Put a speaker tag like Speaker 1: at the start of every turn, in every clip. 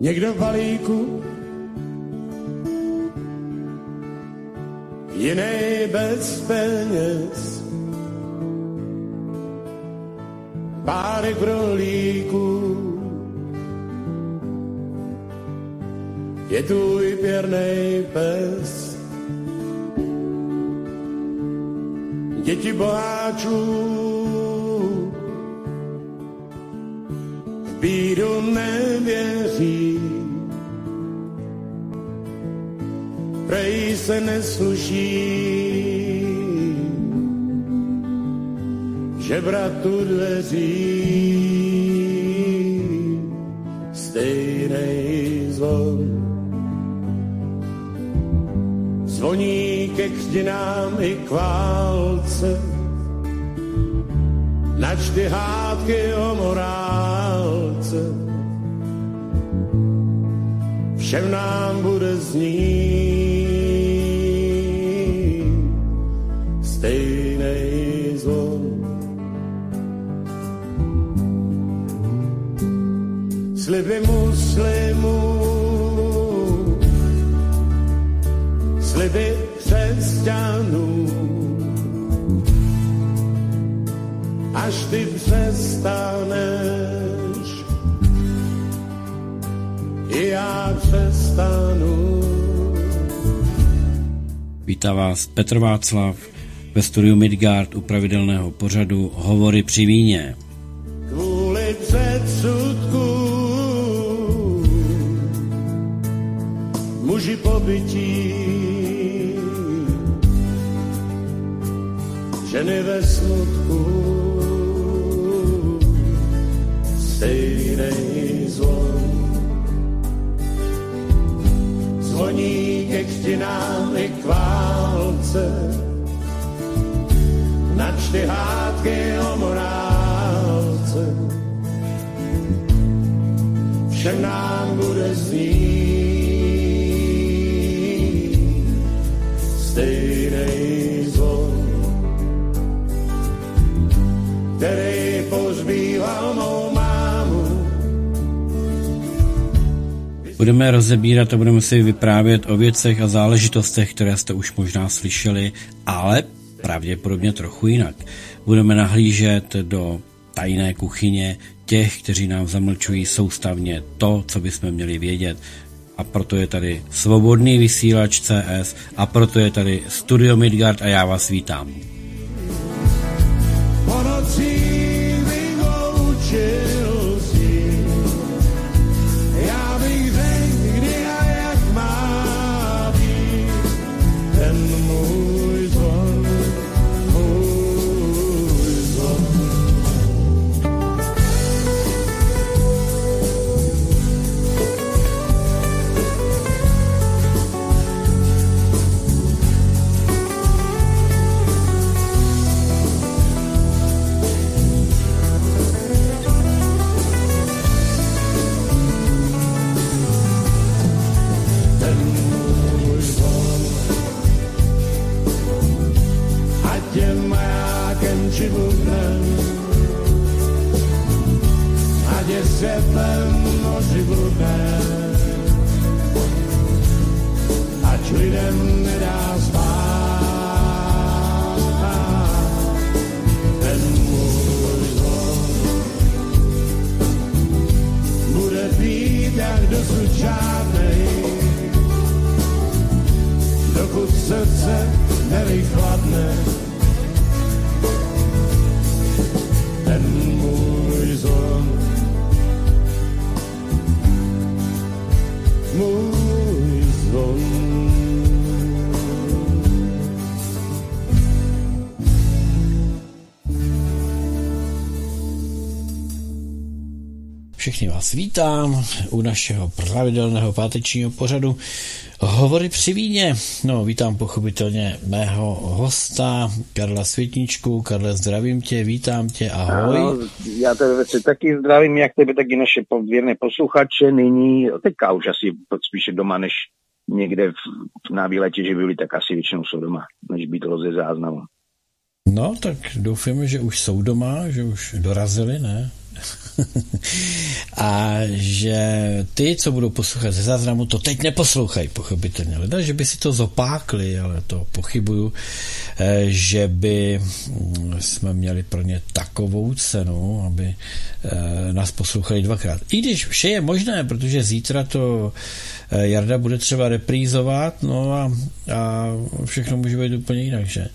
Speaker 1: Někdo v balíku, jiný bez peněz. Párek rolíku, je tvůj pěrnej pes. Děti boháčů v bídu nevěří, prej se nesluší, že bratu dveří stejnej zvon. Zvoní ke křtinám i k válce, načty hádky o morálce. Všem nám bude znít stejnej zvon. Sliby muslimů, sliby křesťanů, až ty přestaneš, já přestanu.
Speaker 2: Vítá vás Petr Václav ve studiu Midgard u pravidelného pořadu Hovory při víně.
Speaker 1: Kvůli předsudku muži pobytí hádky o morálce všem nám bude znít stejnej zvon, který pozbýval mou mámu.
Speaker 2: Budeme rozebírat a budeme si vyprávět o věcech a záležitostech, které jste už možná slyšeli, ale pravděpodobně trochu jinak. Budeme nahlížet do tajné kuchyně těch, kteří nám zamlčují soustavně to, co bychom měli vědět. A proto je tady Svobodný vysílač CS a proto je tady Studio Midgard a já vás vítám.
Speaker 1: Či bubnem, ať je světlem noži bludnem, ať lidem nedá spát. Ten můj zvon jak dosud žádnej, dokud srdce nevychladne.
Speaker 2: Všechny vás vítám u našeho pravidelného pátečního pořadu Hovory při víně. No, vítám pochopitelně mého hosta Karla Světničku. Karle, zdravím tě, vítám tě, ahoj.
Speaker 3: Ano, já tebe si taky zdravím, jak tebe, tak i naše pověrné posluchače. Nyní, teďka už asi spíše doma, než někde v, na výletě, že byli, tak asi většinou jsou doma, než být to ze záznamu.
Speaker 2: No, tak doufáme, že už jsou doma, že už dorazili, ne? a že ty, co budou poslouchat ze záznamu, to teď neposlouchají, pochopitelně. Leda, že by si to zopákli, ale to pochybuju, eh, že by mm, jsme měli pro ně takovou cenu, aby eh, nás poslouchali dvakrát. I když vše je možné, protože zítra to Jarda bude třeba reprízovat, no a, a všechno může být úplně jinak, že?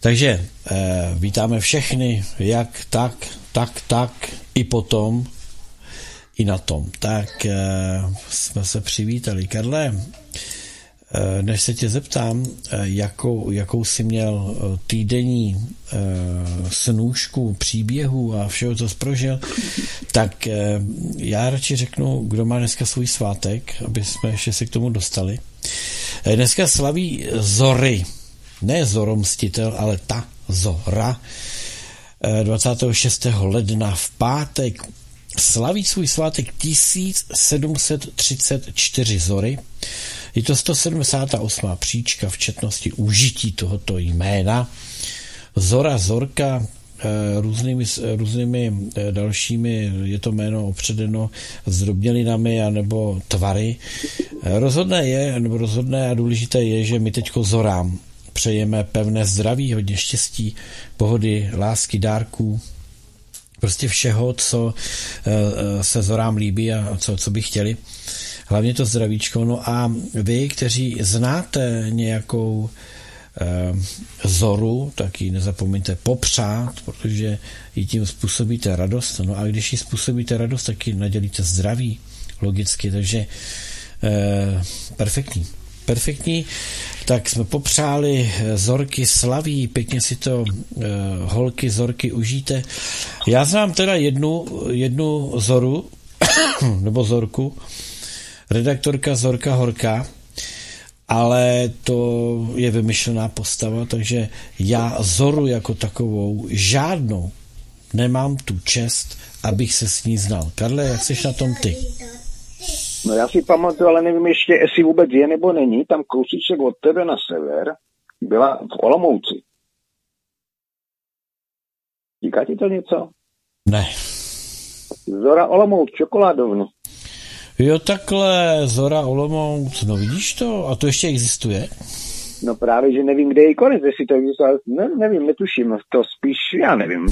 Speaker 2: Takže vítáme všechny, jak tak, tak, tak, i potom, i na tom. Tak eh, jsme se přivítali. Karle, eh, než se tě zeptám, eh, jakou, jakou jsi měl eh, týdenní eh, snůžku příběhu a všeho, co jsi prožil, tak eh, já radši řeknu, kdo má dneska svůj svátek, aby jsme ještě se k tomu dostali. Eh, dneska slaví Zory, ne Zoromstitel, ale ta Zora, 26. ledna v pátek slaví svůj svátek 1734 zory. Je to 178. příčka v četnosti užití tohoto jména. Zora, Zorka, eh, různými, různými eh, dalšími, je to jméno opředeno zdrobnělinami anebo tvary. Eh, rozhodné je, nebo rozhodné a důležité je, že my teďko zorám přejeme pevné zdraví, hodně štěstí, pohody, lásky, dárků, prostě všeho, co se zorám líbí a co, co by chtěli. Hlavně to zdravíčko. No a vy, kteří znáte nějakou eh, zoru, tak ji nezapomeňte popřát, protože ji tím způsobíte radost. No a když ji způsobíte radost, tak ji nadělíte zdraví, logicky, takže eh, perfektní perfektní, tak jsme popřáli eh, Zorky slaví, pěkně si to uh, holky Zorky užijte. Já znám teda jednu, jednu Zoru, nebo Zorku, redaktorka Zorka Horka, ale to je vymyšlená postava, takže já Zoru jako takovou žádnou nemám tu čest, abych se s ní znal. Karle, jak jsi na tom ty?
Speaker 3: No já si pamatuju, ale nevím ještě, jestli vůbec je nebo není, tam kousíček od tebe na sever byla v Olomouci. Říká ti to něco?
Speaker 2: Ne.
Speaker 3: Zora Olomouc, čokoládovnu.
Speaker 2: Jo, takhle, Zora Olomouc, no vidíš to? A to ještě existuje?
Speaker 3: No právě, že nevím, kde je konec, jestli to existuje, ne, nevím, netuším, to spíš, já nevím.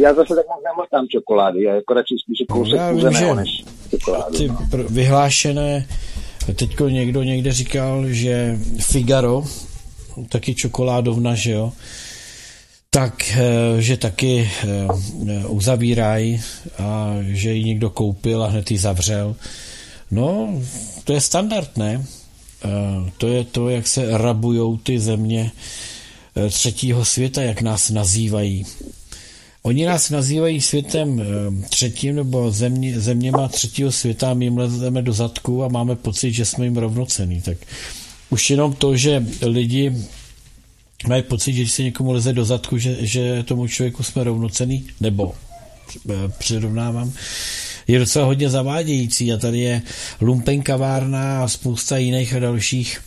Speaker 3: Já zase tak moc nemotám čokolády, já jako radši spíš kousek
Speaker 2: Já vím,
Speaker 3: kuzeného
Speaker 2: že
Speaker 3: než čokoládu.
Speaker 2: ty
Speaker 3: No.
Speaker 2: pr- vyhlášené, teďko někdo někde říkal, že Figaro, taky čokoládovna, že jo, tak, eh, že taky eh, uzavírají a že ji někdo koupil a hned ji zavřel. No, to je standard, ne? Eh, To je to, jak se rabujou ty země třetího světa, jak nás nazývají. Oni nás nazývají světem třetím nebo země, zeměma třetího světa a my jim lezeme do zadku a máme pocit, že jsme jim rovnocený. Tak už jenom to, že lidi mají pocit, že když se někomu leze do zadku, že, že tomu člověku jsme rovnocený, nebo eh, přirovnávám, je docela hodně zavádějící a tady je lumpenkavárna a spousta jiných a dalších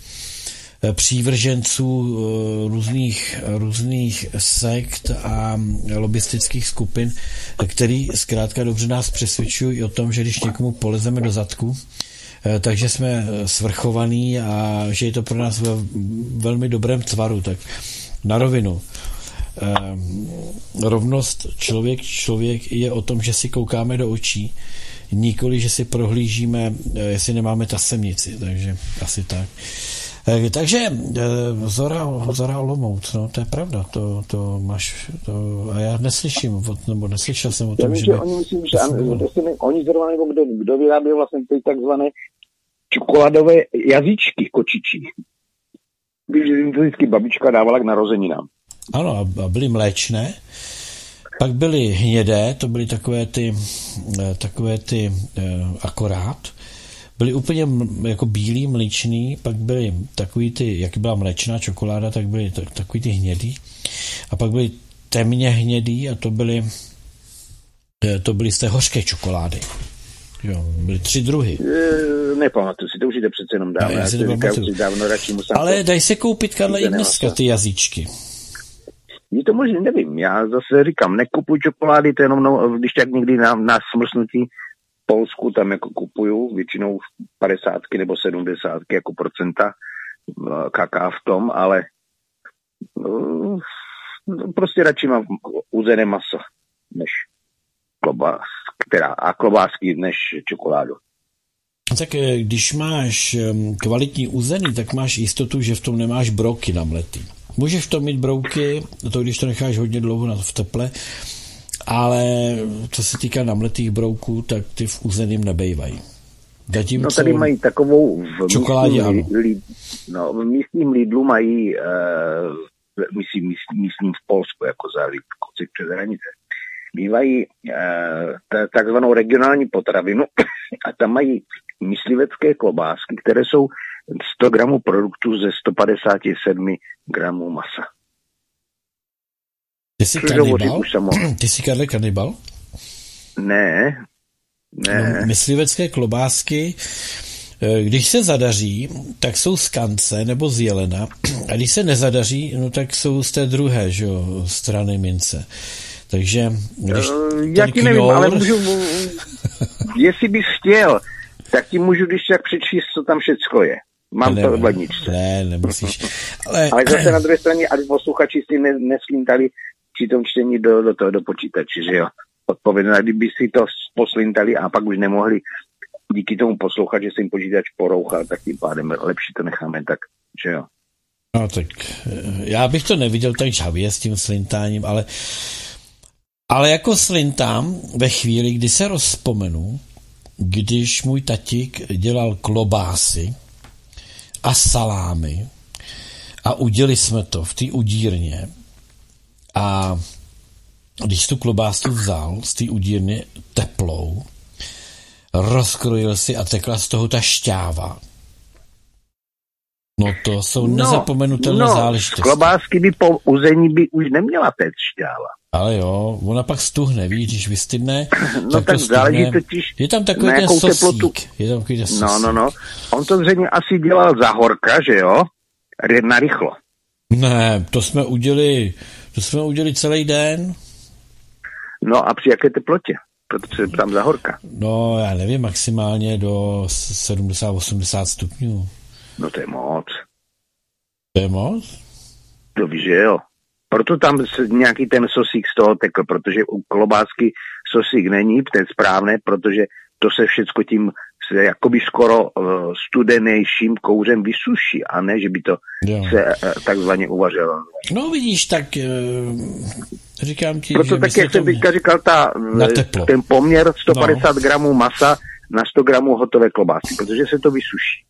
Speaker 2: eh, přívrženců eh, různých, různých sekt a lobistických skupin, který zkrátka dobře nás přesvědčují o tom, že když někomu polezeme do zadku, takže jsme svrchovaní a že je to pro nás ve velmi dobrém tvaru. Tak na rovinu. Eh, rovnost člověk člověk je o tom, že si koukáme do očí, nikoli, že si prohlížíme, eh, jestli nemáme tasemnici, takže asi tak. Eh, Takže eh, Zora, Zora Olomouc, no, to je pravda, to, to máš, to, a já neslyším, od- nebo neslyšel jsem o
Speaker 3: Já
Speaker 2: tom,
Speaker 3: vím,
Speaker 2: že
Speaker 3: že by... oni myslím, že jestli oni zrovna nebo kdo, kdo vyráběl vlastně ty takzvané čokoládové jazyčky kočičí. Vždycky babička dávala k narozeninám.
Speaker 2: Ano, a- byly mléčné, pak byly hnědé, to byly takové ty, eh, takové ty eh, akorát, byly úplně jako bílý, mličný, pak byly takový ty, jak byla mléčná čokoláda, tak byly tak, takový ty hnědý, a pak byly temně hnědý a to byly, eh, to byly z té hořké čokolády. Jo, byly tři druhy.
Speaker 3: E, nepamatuji si, to už jde přece jenom dávno.
Speaker 2: Já
Speaker 3: Já
Speaker 2: si nepamatuju.
Speaker 3: už dávno radši musím
Speaker 2: Ale daj se koupit, Karle, i dneska ty jazyčky.
Speaker 3: Je to možná, nevím, já zase říkám, nekupuji čokolády, to jenom, no, když tak někdy na, na smrznutí v Polsku tam jako kupuju, většinou 50 nebo 70 jako procenta eh, kaká v tom, ale uh, prostě radši mám uzené maso, než klobás, která, a klobásky než čokoládu.
Speaker 2: Tak eh, když máš kvalitní uzený, tak máš jistotu, že v tom nemáš broky namletý. Můžeš v tom mít brouky, to když to necháš hodně dlouho v teple, ale co se týká namletých brouků, tak ty v uzeným nebejvají.
Speaker 3: Zatímco no tady mají takovou v čokoládě, místním, Lid, no, v místním Lidlu mají, uh, myslím, místním, v Polsku, jako za koci přes hranice, bývají uh, takzvanou regionální potravinu a tam mají myslivecké klobásky, které jsou 100 gramů produktu ze 157 gramů masa.
Speaker 2: Ty jsi kanibal? Ty jsi Karle kanibal?
Speaker 3: Ne, ne.
Speaker 2: No, myslivecké klobásky, eh, když se zadaří, tak jsou z kance nebo z jelena, a když se nezadaří, no tak jsou z té druhé že jo, strany mince. Takže když
Speaker 3: uh, Já ti nevím, ale můžu, jestli bys chtěl, tak ti můžu když tak přečíst, co tam všechno je. Mám ne, to v ledničce.
Speaker 2: Ne, nemusíš. Ale,
Speaker 3: ale zase na druhé straně, aby posluchači si ne, neslintali při tom čtení do, do toho do počítače, že jo. Odpovědná, kdyby si to poslintali a pak už nemohli díky tomu poslouchat, že se jim počítač porouchal, tak tím pádem lepší to necháme tak, že jo.
Speaker 2: No tak eh, já bych to neviděl tak žhavě s tím slintáním, ale ale jako slintám ve chvíli, kdy se rozpomenu, když můj tatík dělal klobásy a salámy a udělali jsme to v té udírně a když tu klobásu vzal z té udírny teplou, rozkrojil si a tekla z toho ta šťáva. No to jsou no, nezapomenutelné no, záležitosti.
Speaker 3: klobásky by po uzení by už neměla téct šťáva.
Speaker 2: Ale jo, ona pak stuhne, víš, když vystydne.
Speaker 3: No tak, tak záleží totiž
Speaker 2: Je tam takový ten sosík. Teplotu. Je tam takový ten
Speaker 3: sosík. No, no, no. On to zřejmě asi dělal za horka, že jo? Na rychlo.
Speaker 2: Ne, to jsme udělali, to jsme udělali celý den.
Speaker 3: No a při jaké teplotě? Protože tam za horka.
Speaker 2: No, já nevím, maximálně do 70-80 stupňů.
Speaker 3: No to je moc.
Speaker 2: To je moc?
Speaker 3: To víš, že jo. Proto tam nějaký ten sosík z toho tekl, protože u klobásky sosík není, ten správné, protože to se všecko tím jakoby skoro uh, studenejším kouřem vysuší, a ne, že by to jo. se uh, takzvaně uvařilo.
Speaker 2: No vidíš, tak uh, říkám ti,
Speaker 3: Proto
Speaker 2: že
Speaker 3: tak, jak jsem teďka říkal, ta, ten poměr 150 no. gramů masa na 100 gramů hotové klobásy, protože se to vysuší.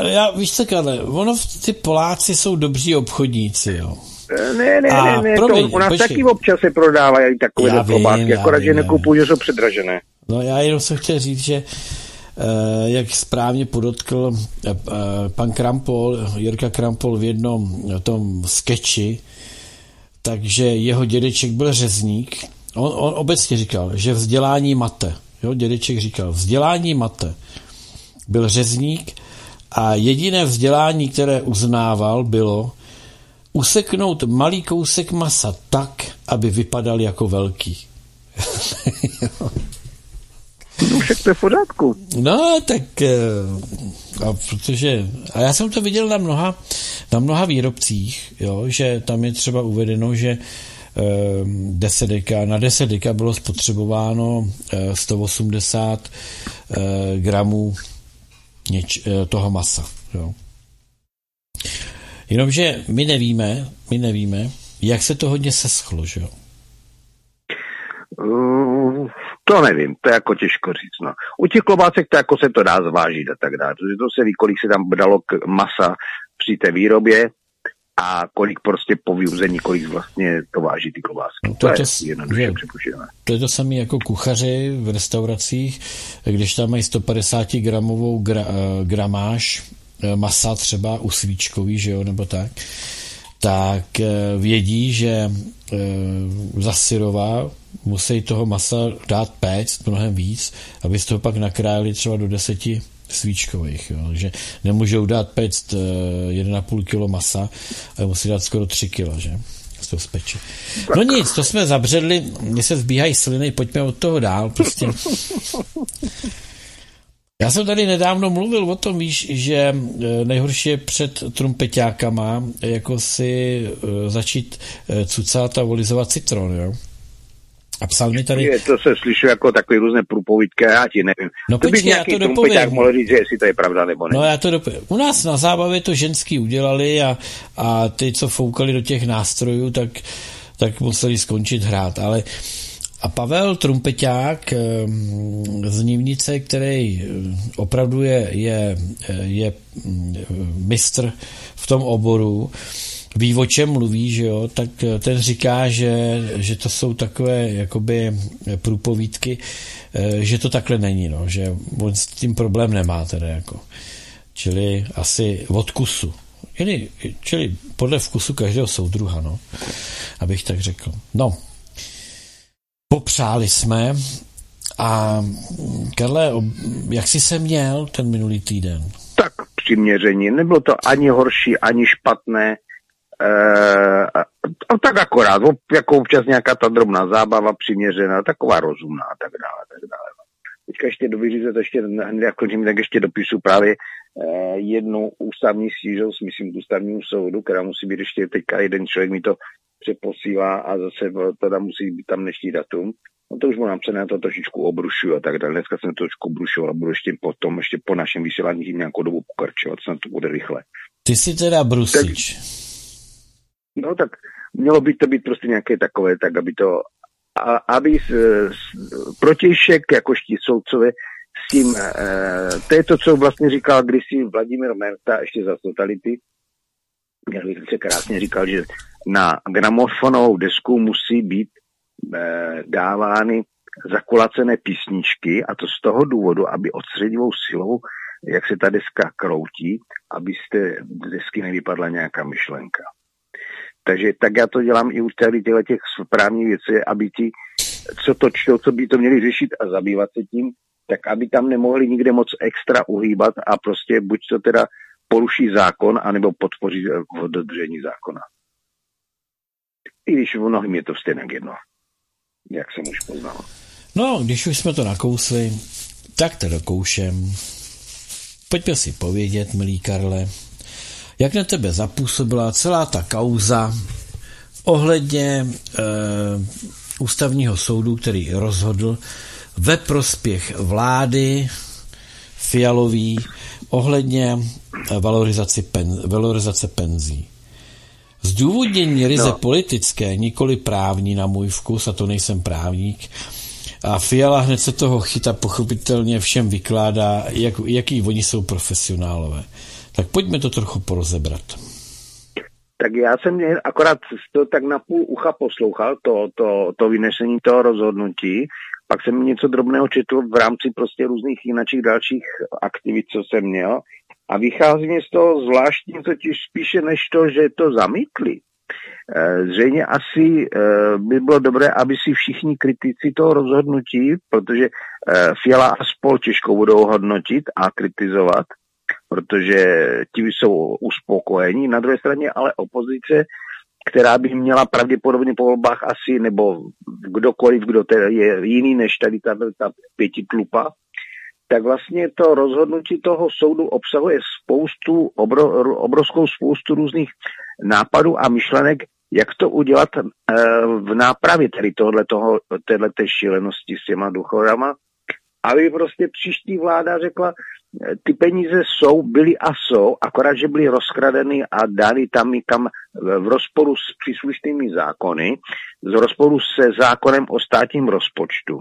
Speaker 2: Já, víš co, Karle, ono, ty Poláci jsou dobří obchodníci, jo.
Speaker 3: Ne, ne, a ne, ne, promiň, to u nás počkej. taky občas se prodávají takové klobásky, akorát, že nekupují, že jsou předražené.
Speaker 2: No já jenom jsem chtěl říct, že Uh, jak správně podotkl uh, pan Krampol, Jirka Krampol v jednom tom skeči, takže jeho dědeček byl řezník. On, on obecně říkal, že vzdělání mate. Jo, dědeček říkal, vzdělání mate. Byl řezník a jediné vzdělání, které uznával, bylo useknout malý kousek masa tak, aby vypadal jako velký.
Speaker 3: no však to je v pořádku.
Speaker 2: No, tak eh, a protože, a já jsem to viděl na mnoha, na mnoha výrobcích, jo, že tam je třeba uvedeno, že 10 eh, deka, na 10 deka bylo spotřebováno 180 eh, gramů něč, eh, toho masa. Jo. Jenomže my nevíme, my nevíme, jak se to hodně seschlo, že jo?
Speaker 3: Uh, to nevím, to je jako těžko říct. No. U těch klobásek to jako se to dá zvážit a tak dále, to se ví, kolik se tam dalo k masa při té výrobě a kolik prostě po vyuzení, kolik vlastně to váží ty klobásky. To, to, je to, jednoduše
Speaker 2: To je to samé jako kuchaři v restauracích, když tam mají 150 gramovou gra, eh, gramáž eh, masa třeba u svíčkový, že jo, nebo tak, tak eh, vědí, že za syrová musí toho masa dát péct mnohem víc, aby z toho pak nakrájeli třeba do 10 svíčkových, jo, že nemůžou dát pect 1,5 kg masa, ale musí dát skoro 3 kg, že? to speče. No nic, to jsme zabředli, mně se zbíhají sliny, pojďme od toho dál, prostě. Já jsem tady nedávno mluvil o tom, víš, že e, nejhorší je před trumpeťákama jako si e, začít e, cucat a volizovat citron, jo? A psal mi tady...
Speaker 3: Je, to se slyší jako takové různé průpovídky, já ti nevím.
Speaker 2: No to počkej, já to dopovím.
Speaker 3: mohl říct, jestli to je pravda nebo ne.
Speaker 2: No já to dopovím. U nás na zábavě to ženský udělali a, a ty, co foukali do těch nástrojů, tak, tak museli skončit hrát, ale a Pavel Trumpeťák ehm, z Nivnice, který eh, opravdu je, je, je mm, mistr v tom oboru, ví, o čem mluví, že jo, tak eh, ten říká, že, že to jsou takové jakoby průpovídky, eh, že to takhle není, no, že on s tím problém nemá teda jako. Čili asi od kusu. Čili, čili podle vkusu každého soudruha, no, abych tak řekl. No, popřáli jsme a Karle, jak jsi se měl ten minulý týden?
Speaker 3: Tak přiměření. Nebylo to ani horší, ani špatné. E, a, tak akorát, jako občas nějaká ta drobná zábava přiměřená, taková rozumná a tak dále. Tak dále. Teďka ještě do vyřízet, ještě hned jak končím, tak ještě dopisu právě eh, jednu ústavní stížost, myslím, k ústavnímu soudu, která musí být ještě teďka jeden člověk mi to přeposílá a zase teda musí být tam dnešní datum. No to už mu napsané, to trošičku obrušuju a tak dále. Dneska jsem to trošku obrušoval a budu ještě potom, ještě po našem vysílání nějakou dobu pokračovat, snad to bude rychle.
Speaker 2: Ty jsi teda brusič. Tak,
Speaker 3: no tak mělo by to být prostě nějaké takové, tak aby to, a, aby s, s, protějšek, jakož ti soudcové, s tím, e, to je to, co vlastně říkal kdysi Vladimír Merta ještě za totality, jak bych krásně říkal, že na gramofonovou desku musí být e, dávány zakulacené písničky a to z toho důvodu, aby odstředivou silou, jak se ta deska kroutí, aby z desky nevypadla nějaká myšlenka. Takže tak já to dělám i u těchto těch správních věcí, aby ti, co to čtou, co by to měli řešit a zabývat se tím, tak aby tam nemohli nikde moc extra uhýbat a prostě buď to teda poruší zákon, anebo podpoří v dodržení zákona. I když v mnohým je to stejně jedno, jak jsem už poznal.
Speaker 2: No, když už jsme to nakousli, tak to dokoušem. Pojďme si povědět, milý Karle, jak na tebe zapůsobila celá ta kauza ohledně e, ústavního soudu, který rozhodl ve prospěch vlády Fialový ohledně valorizace, pen, valorizace penzí. Zdůvodnění ryze no. politické, nikoli právní na můj vkus, a to nejsem právník, a Fiala hned se toho chyta pochopitelně všem vykládá, jak, jaký oni jsou profesionálové. Tak pojďme to trochu porozebrat.
Speaker 3: Tak já jsem mě akorát to tak na půl ucha poslouchal, to, to, to vynesení toho rozhodnutí, pak jsem něco drobného četl v rámci prostě různých jiných dalších aktivit, co jsem měl. A vychází mi z toho zvláštní totiž spíše než to, že to zamítli. Eh, zřejmě asi eh, by bylo dobré, aby si všichni kritici toho rozhodnutí, protože eh, Fiala a spol těžko budou hodnotit a kritizovat, protože ti jsou uspokojení. Na druhé straně ale opozice, která by měla pravděpodobně po volbách asi, nebo kdokoliv, kdo je jiný než tady ta, ta pětitlupa, tak vlastně to rozhodnutí toho soudu obsahuje spoustu, obro, obrovskou spoustu různých nápadů a myšlenek, jak to udělat e, v nápravě tady tohoto, této šílenosti s těma duchovama, aby prostě příští vláda řekla, ty peníze jsou, byly a jsou, akorát, že byly rozkradeny a dány tam někam v rozporu s příslušnými zákony, z rozporu se zákonem o státním rozpočtu.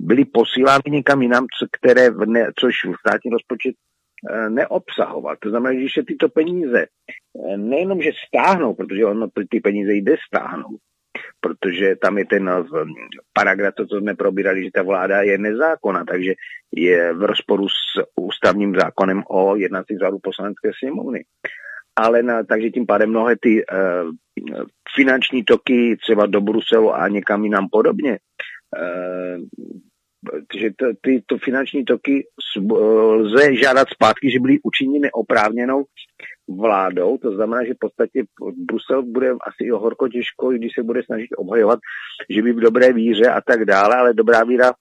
Speaker 3: Byly posílány někam jinam, které ne, což v státní rozpočet eh, neobsahoval. To znamená, že se tyto peníze eh, nejenom, že stáhnou, protože ono ty peníze jde stáhnout, protože tam je ten eh, paragraf, to, co jsme probírali, že ta vláda je nezákonná, takže je v rozporu s ústavním zákonem o jednací řádu poslanecké sněmovny. Ale na, takže tím pádem mnohé ty uh, finanční toky třeba do Bruselu a někam jinam podobně uh, že to, ty to finanční toky lze žádat zpátky, že byly učiněny oprávněnou vládou, to znamená, že v podstatě Brusel bude asi horko těžko, když se bude snažit obhajovat, že by v dobré víře a tak dále, ale dobrá víra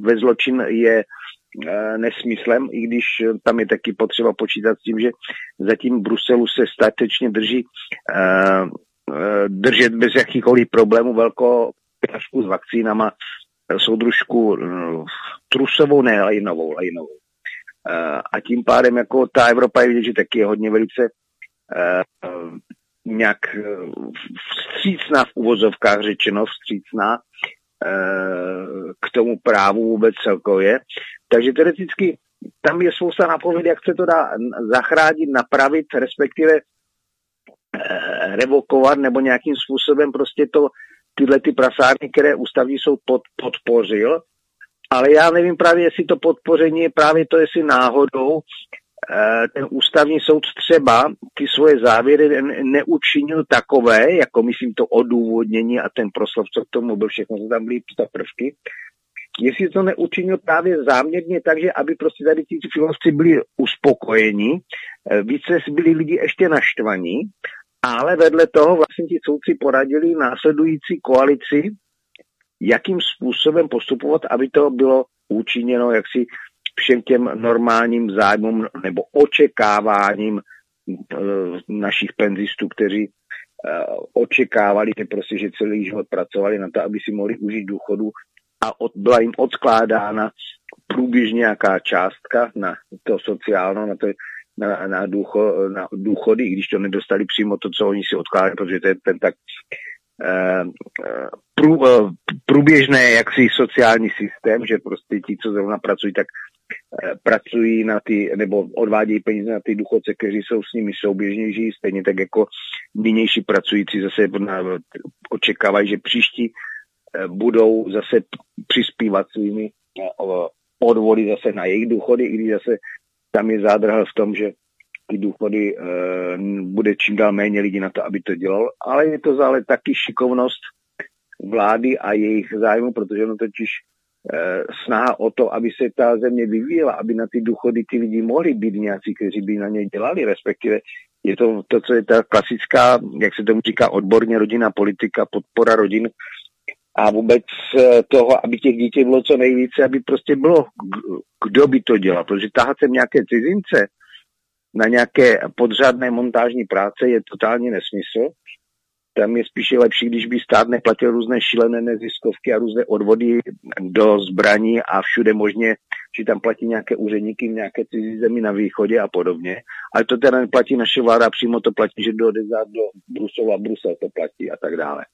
Speaker 3: ve zločin je nesmyslem, i když tam je taky potřeba počítat s tím, že zatím Bruselu se statečně drží držet bez jakýchkoliv problémů velkou pěšku s vakcínama, soudružku trusovou, ne lajnovou, lajnovou. A tím pádem jako ta Evropa je vidět, že taky je hodně velice nějak vstřícná v uvozovkách řečeno, vstřícná k tomu právu vůbec celkově. Takže teoreticky tam je spousta nápověd, jak se to dá zachránit, napravit, respektive eh, revokovat nebo nějakým způsobem prostě to, tyhle ty prasárny, které ústavní soud pod, podpořil, ale já nevím právě, jestli to podpoření je právě to, jestli náhodou eh, ten ústavní soud třeba ty svoje závěry neučinil takové, jako myslím to odůvodnění a ten proslov, co k tomu byl, všechno tam byly prvky, jestli to neučinil právě záměrně tak, že aby prostě tady ti filosofci byli uspokojeni, eh, více byli lidi ještě naštvaní, ale vedle toho vlastně ti soudci poradili následující koalici, jakým způsobem postupovat, aby to bylo účinněno jaksi všem těm normálním zájmům nebo očekáváním eh, našich penzistů, kteří eh, očekávali, že prostě, že celý život pracovali na to, aby si mohli užít důchodu. A od, byla jim odkládána průběžně nějaká částka na to sociálno, na, to, na, na, důcho, na důchody, i když to nedostali přímo to, co oni si odkládali, protože to je ten tak eh, eh, prů, eh, průběžné jaksi sociální systém, že prostě ti, co zrovna pracují, tak pracují na ty, nebo odvádějí peníze na ty důchodce, kteří jsou s nimi souběžnější, stejně tak jako nynější pracující zase očekávají, že příští budou zase přispívat svými odvody zase na jejich důchody, i když zase tam je zádrhel v tom, že ty důchody e, bude čím dál méně lidí na to, aby to dělal, ale je to zále taky šikovnost vlády a jejich zájmu, protože ono totiž e, snaha o to, aby se ta země vyvíjela, aby na ty důchody ty lidi mohli být nějací, kteří by na ně dělali, respektive je to to, co je ta klasická, jak se tomu říká odborně, rodina politika, podpora rodin, a vůbec eh, toho, aby těch dětí bylo co nejvíce, aby prostě bylo, kdo by to dělal. Protože tahat sem nějaké cizince na nějaké podřádné montážní práce je totálně nesmysl. Tam je spíše lepší, když by stát neplatil různé šílené neziskovky a různé odvody do zbraní a všude možně, že tam platí nějaké úředníky v nějaké cizí zemi na východě a podobně. Ale to teda neplatí naše vláda, přímo to platí, že do do Bruselu a Brusel to platí a tak dále.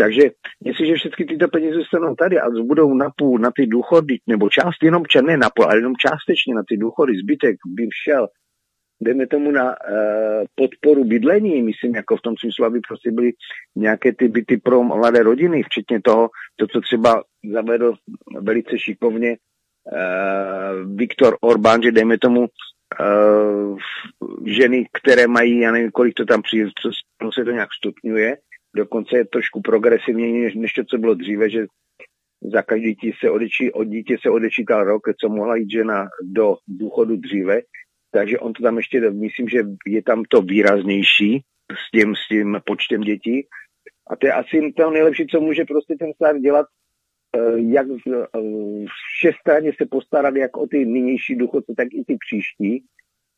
Speaker 3: Takže jestliže všechny tyto peníze zůstanou tady a budou na půl na ty důchody, nebo část jenom černé na půl, ale jenom částečně na ty důchody, zbytek by šel, jdeme tomu na uh, podporu bydlení, myslím, jako v tom smyslu, aby prostě byly nějaké ty byty pro mladé rodiny, včetně toho, to, co třeba zavedl velice šikovně uh, Viktor Orbán, že dejme tomu uh, ženy, které mají, já nevím, kolik to tam přijde, co se to nějak stupňuje, dokonce je trošku progresivněji než, než to, co bylo dříve, že za každý dítě se, odečí, od dítě se odečítal rok, co mohla jít žena do důchodu dříve, takže on to tam ještě, myslím, že je tam to výraznější s tím, s tím počtem dětí. A to je asi to nejlepší, co může prostě ten stát dělat, eh, jak všestranně se postarat jak o ty nynější důchodce, tak i ty příští,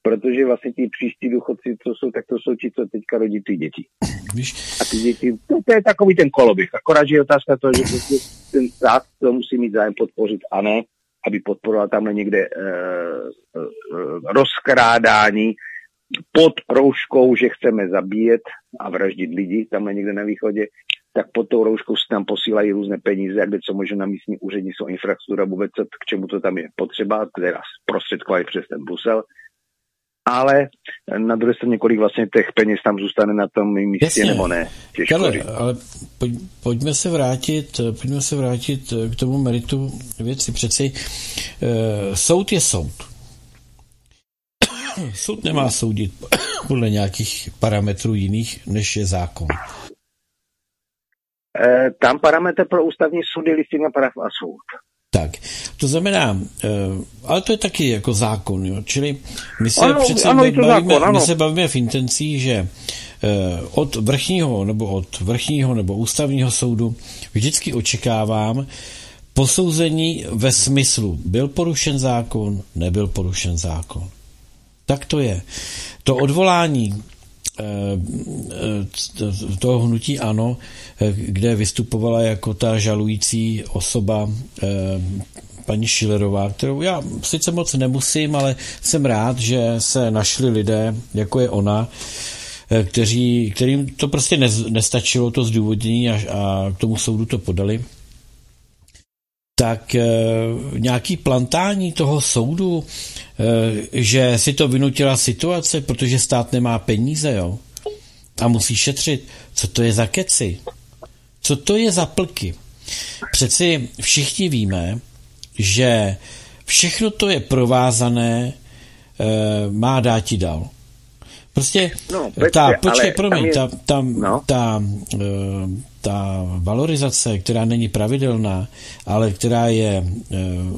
Speaker 3: protože vlastně ti příští důchodci, co jsou, tak to jsou ti, co teďka rodí ty děti. Víš? A ty děti, to, to je takový ten koloběh. Akorát, že je otázka to, že prostě ten stát to musí mít zájem podpořit a ne, aby podporoval tamhle někde e, e, rozkrádání pod rouškou, že chceme zabíjet a vraždit lidi tamhle někde na východě, tak pod tou rouškou se tam posílají různé peníze, kde co možná na místní úřední jsou infrastruktura, vůbec k čemu to tam je potřeba, teda zprostředkovat přes ten Brusel, ale na druhé straně, kolik vlastně těch peněz tam zůstane na tom místě Jasně. nebo ne.
Speaker 2: Těžko Kale, ale pojď, pojďme se vrátit, pojďme se vrátit k tomu meritu věci. Přeci e, soud je soud. soud nemá soudit podle nějakých parametrů jiných, než je zákon.
Speaker 3: E, tam parametr pro ústavní soud je listina práv a soud.
Speaker 2: Tak, to znamená, eh, ale to je taky jako zákon, jo? čili my se ano, přece ano, bavíme, zákon, ano. my se bavíme v intencích, že eh, od vrchního nebo od vrchního nebo ústavního soudu vždycky očekávám posouzení ve smyslu, byl porušen zákon, nebyl porušen zákon. Tak to je. To odvolání toho hnutí ANO, kde vystupovala jako ta žalující osoba paní Šilerová, kterou já sice moc nemusím, ale jsem rád, že se našli lidé, jako je ona, kteří, kterým to prostě nestačilo, to zdůvodnění a, a k tomu soudu to podali tak e, nějaký plantání toho soudu, e, že si to vynutila situace, protože stát nemá peníze, jo, a musí šetřit. Co to je za keci? Co to je za plky? Přeci všichni víme, že všechno to je provázané, e, má dát ti dal. Prostě no, ta, počkej, promiň, je, ta, ta, no. ta, ta valorizace, která není pravidelná, ale která je e,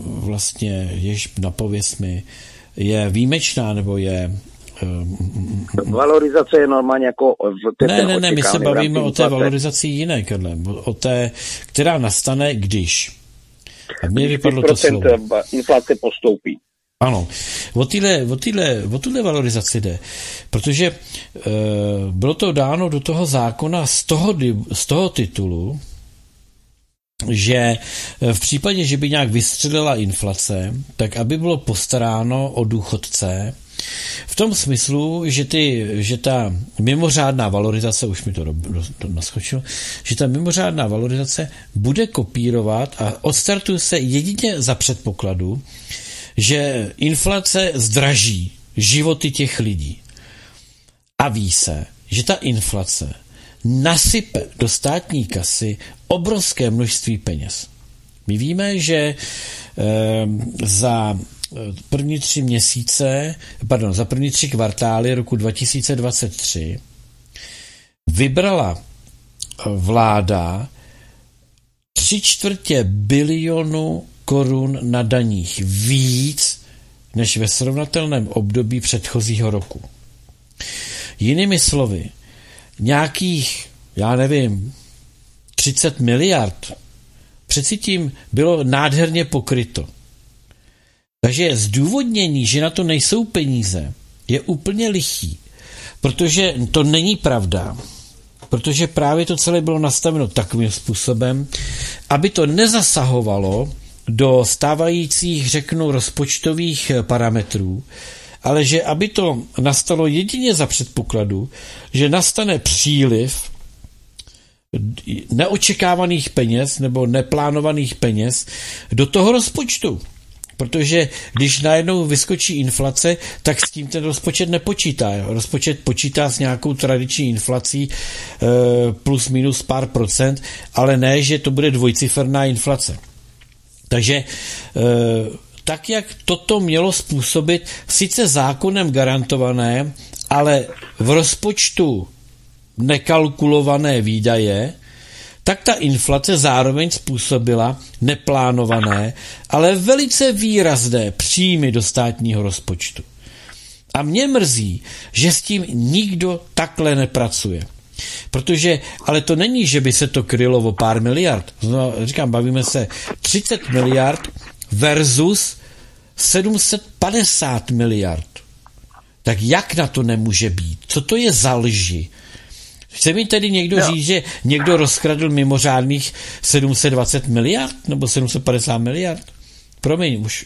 Speaker 2: vlastně, jež napověz mi, je výjimečná, nebo je
Speaker 3: Valorizace je normálně jako...
Speaker 2: Ne, ne, ne, my se bavíme o té valorizaci jiné, Karle, o té, která nastane, když.
Speaker 3: A mně vypadlo to slovo. inflace postoupí.
Speaker 2: Ano, o téhle, o, týhle, o tuhle valorizaci jde, protože e, bylo to dáno do toho zákona z toho, z toho titulu, že eh, v případě, že by nějak vystřelila inflace, tak aby bylo postaráno o důchodce, v tom smyslu, že, ty, že ta mimořádná valorizace, už mi to, do, do, do naskočilo, že ta mimořádná valorizace bude kopírovat a odstartuje se jedině za předpokladu, že inflace zdraží životy těch lidí. A ví se, že ta inflace nasype do státní kasy obrovské množství peněz. My víme, že e, za první tři měsíce, pardon, za první tři kvartály roku 2023 vybrala vláda tři čtvrtě bilionu korun na daních víc než ve srovnatelném období předchozího roku. Jinými slovy, nějakých, já nevím, 30 miliard přeci tím bylo nádherně pokryto. Takže zdůvodnění, že na to nejsou peníze, je úplně lichý, protože to není pravda. Protože právě to celé bylo nastaveno takovým způsobem, aby to nezasahovalo do stávajících, řeknu, rozpočtových parametrů, ale že aby to nastalo jedině za předpokladu, že nastane příliv neočekávaných peněz nebo neplánovaných peněz do toho rozpočtu. Protože když najednou vyskočí inflace, tak s tím ten rozpočet nepočítá. Rozpočet počítá s nějakou tradiční inflací e, plus minus pár procent, ale ne, že to bude dvojciferná inflace. Takže e, tak, jak toto mělo způsobit sice zákonem garantované, ale v rozpočtu nekalkulované výdaje, tak ta inflace zároveň způsobila neplánované, ale velice výrazné příjmy do státního rozpočtu. A mě mrzí, že s tím nikdo takhle nepracuje. Protože, ale to není, že by se to krylo o pár miliard. No, říkám, bavíme se 30 miliard versus 750 miliard. Tak jak na to nemůže být? Co to je za lži? Chce mi tedy někdo no. říct, že někdo rozkradl mimořádných 720 miliard nebo 750 miliard? Promiň, už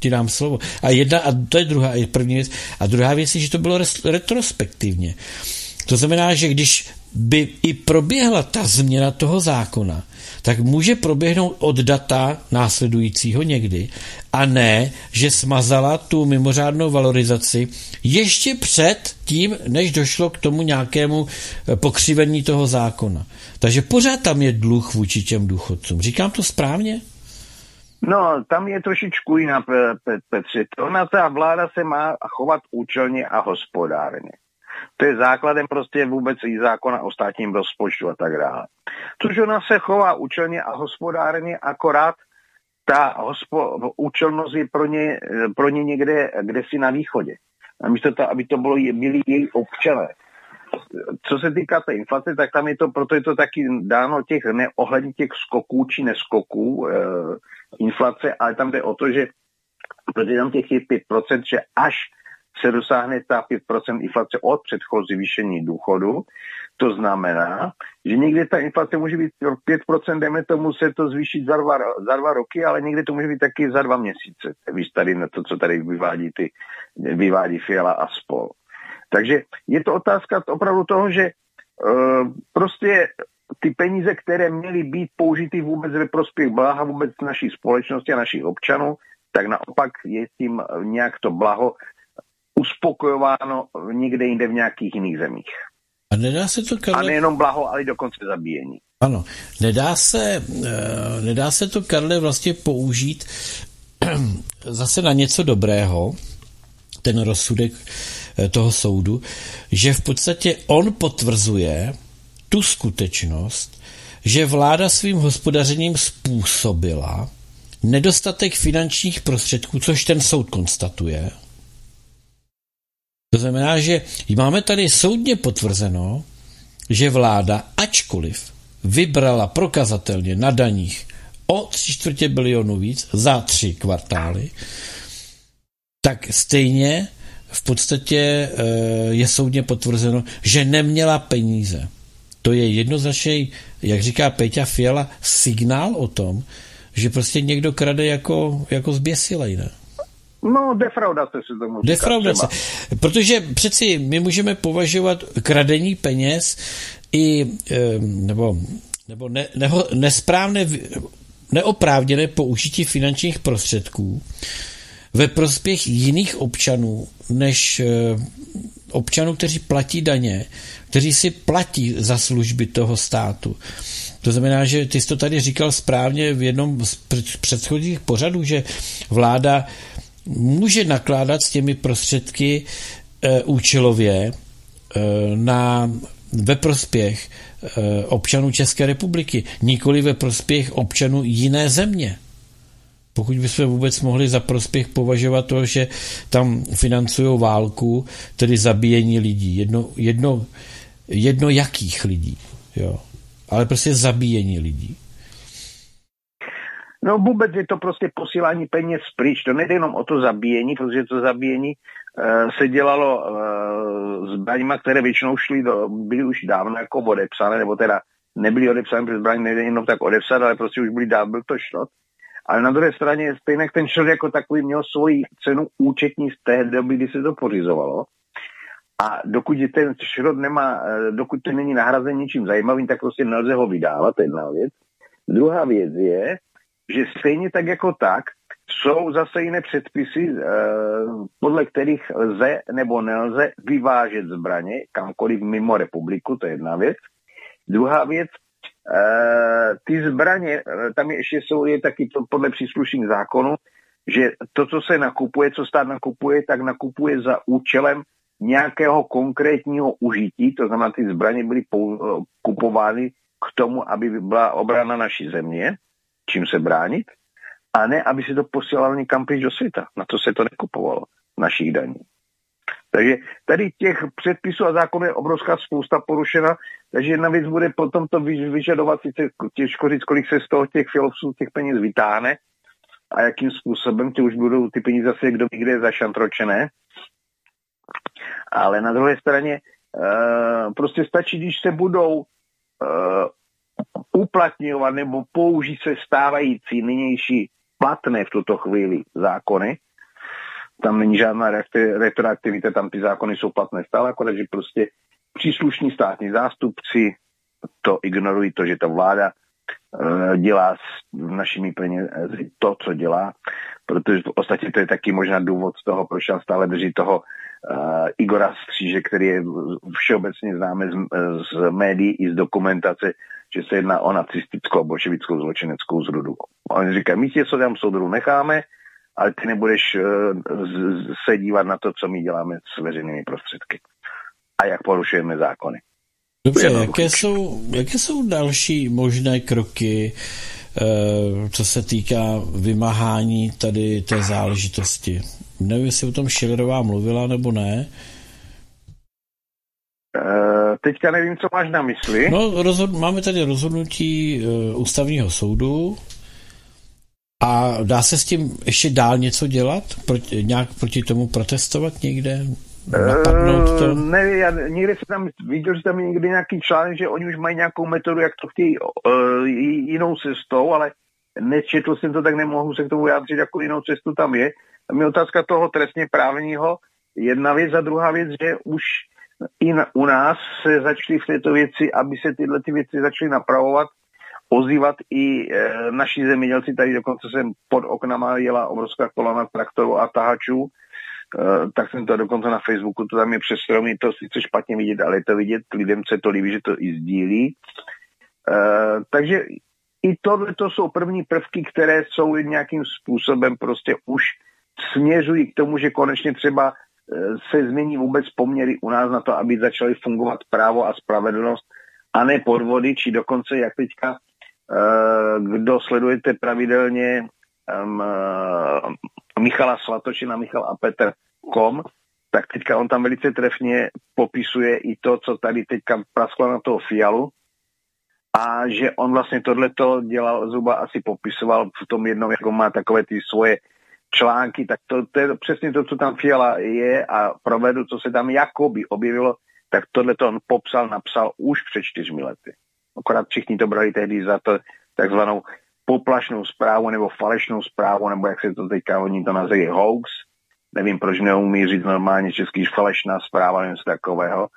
Speaker 2: ti dám slovo. A jedna, a to je druhá, je první věc. A druhá věc je, že to bylo retrospektivně. To znamená, že když by i proběhla ta změna toho zákona, tak může proběhnout od data následujícího někdy a ne, že smazala tu mimořádnou valorizaci ještě před tím, než došlo k tomu nějakému eh, pokřivení toho zákona. Takže pořád tam je dluh vůči těm důchodcům. Říkám to správně?
Speaker 3: No, tam je trošičku jiná, Petře. Ona ta vláda se má chovat účelně a hospodárně. To je základem prostě vůbec i zákona o státním rozpočtu a tak dále. Což ona se chová účelně a hospodárně, akorát ta hospo, účelnost je pro ně, pro ně někde, kde si na východě. A místo to, aby to bylo, byli její občané. Co se týká té inflace, tak tam je to, proto je to taky dáno těch, ne, ohledně těch skoků či neskoků e, inflace, ale tam jde o to, že protože tam těch je 5%, že až se dosáhne ta 5% inflace od předchozí zvýšení důchodu, to znamená, že někde ta inflace může být 5%, jdeme tomu se to zvýšit za dva, za dva roky, ale někde to může být taky za dva měsíce. Víš tady na to, co tady vyvádí, ty, vyvádí Fiala a spol. Takže je to otázka opravdu toho, že uh, prostě ty peníze, které měly být použity vůbec ve prospěch blaha vůbec naší společnosti a našich občanů, tak naopak je tím nějak to blaho uspokojováno někde jinde v nějakých jiných zemích.
Speaker 2: A nedá se to, Karle...
Speaker 3: A nejenom blaho, ale i dokonce zabíjení.
Speaker 2: Ano, nedá se, uh, nedá se to, Karle, vlastně použít zase na něco dobrého, ten rozsudek eh, toho soudu, že v podstatě on potvrzuje tu skutečnost, že vláda svým hospodařením způsobila nedostatek finančních prostředků, což ten soud konstatuje, to znamená, že máme tady soudně potvrzeno, že vláda, ačkoliv vybrala prokazatelně na daních o tři čtvrtě bilionu víc za tři kvartály, tak stejně v podstatě eh, je soudně potvrzeno, že neměla peníze. To je jednoznačně, jak říká Peťa Fiala, signál o tom, že prostě někdo krade jako, jako zběsilej, ne?
Speaker 3: No, defraudace se tomu
Speaker 2: říká Defraudace. Třeba. Protože přeci my můžeme považovat kradení peněz i, nebo, nebo ne, neho, nesprávné, neoprávněné použití finančních prostředků ve prospěch jiných občanů, než občanů, kteří platí daně, kteří si platí za služby toho státu. To znamená, že ty jsi to tady říkal správně v jednom z předchozích pořadů, že vláda může nakládat s těmi prostředky e, účelově e, na, ve prospěch e, občanů České republiky, nikoli ve prospěch občanů jiné země. Pokud bychom vůbec mohli za prospěch považovat to, že tam financují válku, tedy zabíjení lidí, jedno, jedno, jedno jakých lidí, jo. ale prostě zabíjení lidí.
Speaker 3: No vůbec je to prostě posílání peněz pryč. To nejde jenom o to zabíjení, protože to zabíjení uh, se dělalo uh, zbraňma, které většinou šly do, byly už dávno jako odepsané, nebo teda nebyly odepsané, protože zbraň nejde jenom tak odepsat, ale prostě už byly dávno, byl to šrot. Ale na druhé straně stejně ten šrot jako takový měl svoji cenu účetní z té doby, kdy se to pořizovalo. A dokud ten šrot nemá, eh, dokud to není nahrazen ničím zajímavým, tak prostě nelze ho vydávat, to je jedna věc. Druhá věc je, že stejně tak jako tak jsou zase jiné předpisy, eh, podle kterých lze nebo nelze vyvážet zbraně kamkoliv mimo republiku, to je jedna věc. Druhá věc, eh, ty zbraně, eh, tam je ještě jsou je taky to podle příslušných zákonů, že to, co se nakupuje, co stát nakupuje, tak nakupuje za účelem nějakého konkrétního užití, to znamená, ty zbraně byly kupovány k tomu, aby byla obrana naší země čím se bránit, a ne, aby se to posílalo někam pryč do světa. Na to se to nekupovalo našich daní. Takže tady těch předpisů a zákonů je obrovská spousta porušena, takže jedna věc bude potom to vyžadovat, sice těžko říct, kolik se z toho těch filovců těch peněz vytáhne a jakým způsobem ty už budou ty peníze zase kdo ví kde zašantročené. Ale na druhé straně uh, prostě stačí, když se budou uh, uplatňovat nebo použít se stávající nynější platné v tuto chvíli zákony. Tam není žádná retroaktivita, tam ty zákony jsou platné stále, akorát, že prostě příslušní státní zástupci to ignorují, to, že ta vláda eh, dělá s našimi penězi to, co dělá, protože v ostatě to je taky možná důvod z toho, proč nám stále drží toho uh, Igora Stříže, který je všeobecně známe z, z médií i z dokumentace, že se jedná o nacistickou a bolševickou zločineckou zrudu. A oni říkají, my tě, co tam soudru necháme, ale ty nebudeš uh, se dívat na to, co my děláme s veřejnými prostředky a jak porušujeme zákony.
Speaker 2: Dobře, jaké jsou, jaké jsou další možné kroky co se týká vymáhání tady té záležitosti. Nevím, jestli o tom Schillerová mluvila nebo ne.
Speaker 3: Teďka nevím, co máš na mysli.
Speaker 2: No, rozhod- máme tady rozhodnutí uh, ústavního soudu a dá se s tím ještě dál něco dělat? Proti, nějak proti tomu protestovat někde?
Speaker 3: Napadnout to? Uh, ne, já někde jsem tam viděl, že tam je někdy nějaký článek, že oni už mají nějakou metodu, jak to chtějí uh, jinou cestou, ale nečetl jsem to, tak nemohu se k tomu vyjádřit, jako jinou cestu tam je. A mi otázka toho trestně právního, jedna věc a druhá věc, že už i na, u nás se začaly v této věci, aby se tyhle ty věci začaly napravovat, ozývat i e, naši zemědělci. Tady dokonce jsem pod oknama jela obrovská kolona traktorů a tahačů, e, tak jsem to dokonce na Facebooku, to tam je přes stromy, to sice špatně vidět, ale je to vidět, lidem se to líbí, že to i sdílí. E, takže i tohle to jsou první prvky, které jsou nějakým způsobem prostě už směřují k tomu, že konečně třeba se změní vůbec poměry u nás na to, aby začaly fungovat právo a spravedlnost a ne podvody, či dokonce, jak teďka, eh, kdo sledujete pravidelně um, Michala Slatočina, Michal a Petr Kom, tak teďka on tam velice trefně popisuje i to, co tady teďka prasklo na toho Fialu, a že on vlastně tohleto dělal, zhruba asi popisoval v tom jednom, jako má takové ty svoje články, tak to, to je přesně to, co tam Fiala je a provedu, co se tam jakoby objevilo, tak tohle to on popsal, napsal už před čtyřmi lety. Akorát všichni to brali tehdy za to takzvanou poplašnou zprávu nebo falešnou zprávu, nebo jak se to teďka oni to nazývají hoax. Nevím, proč neumí říct normálně český falešná zpráva, něco takového.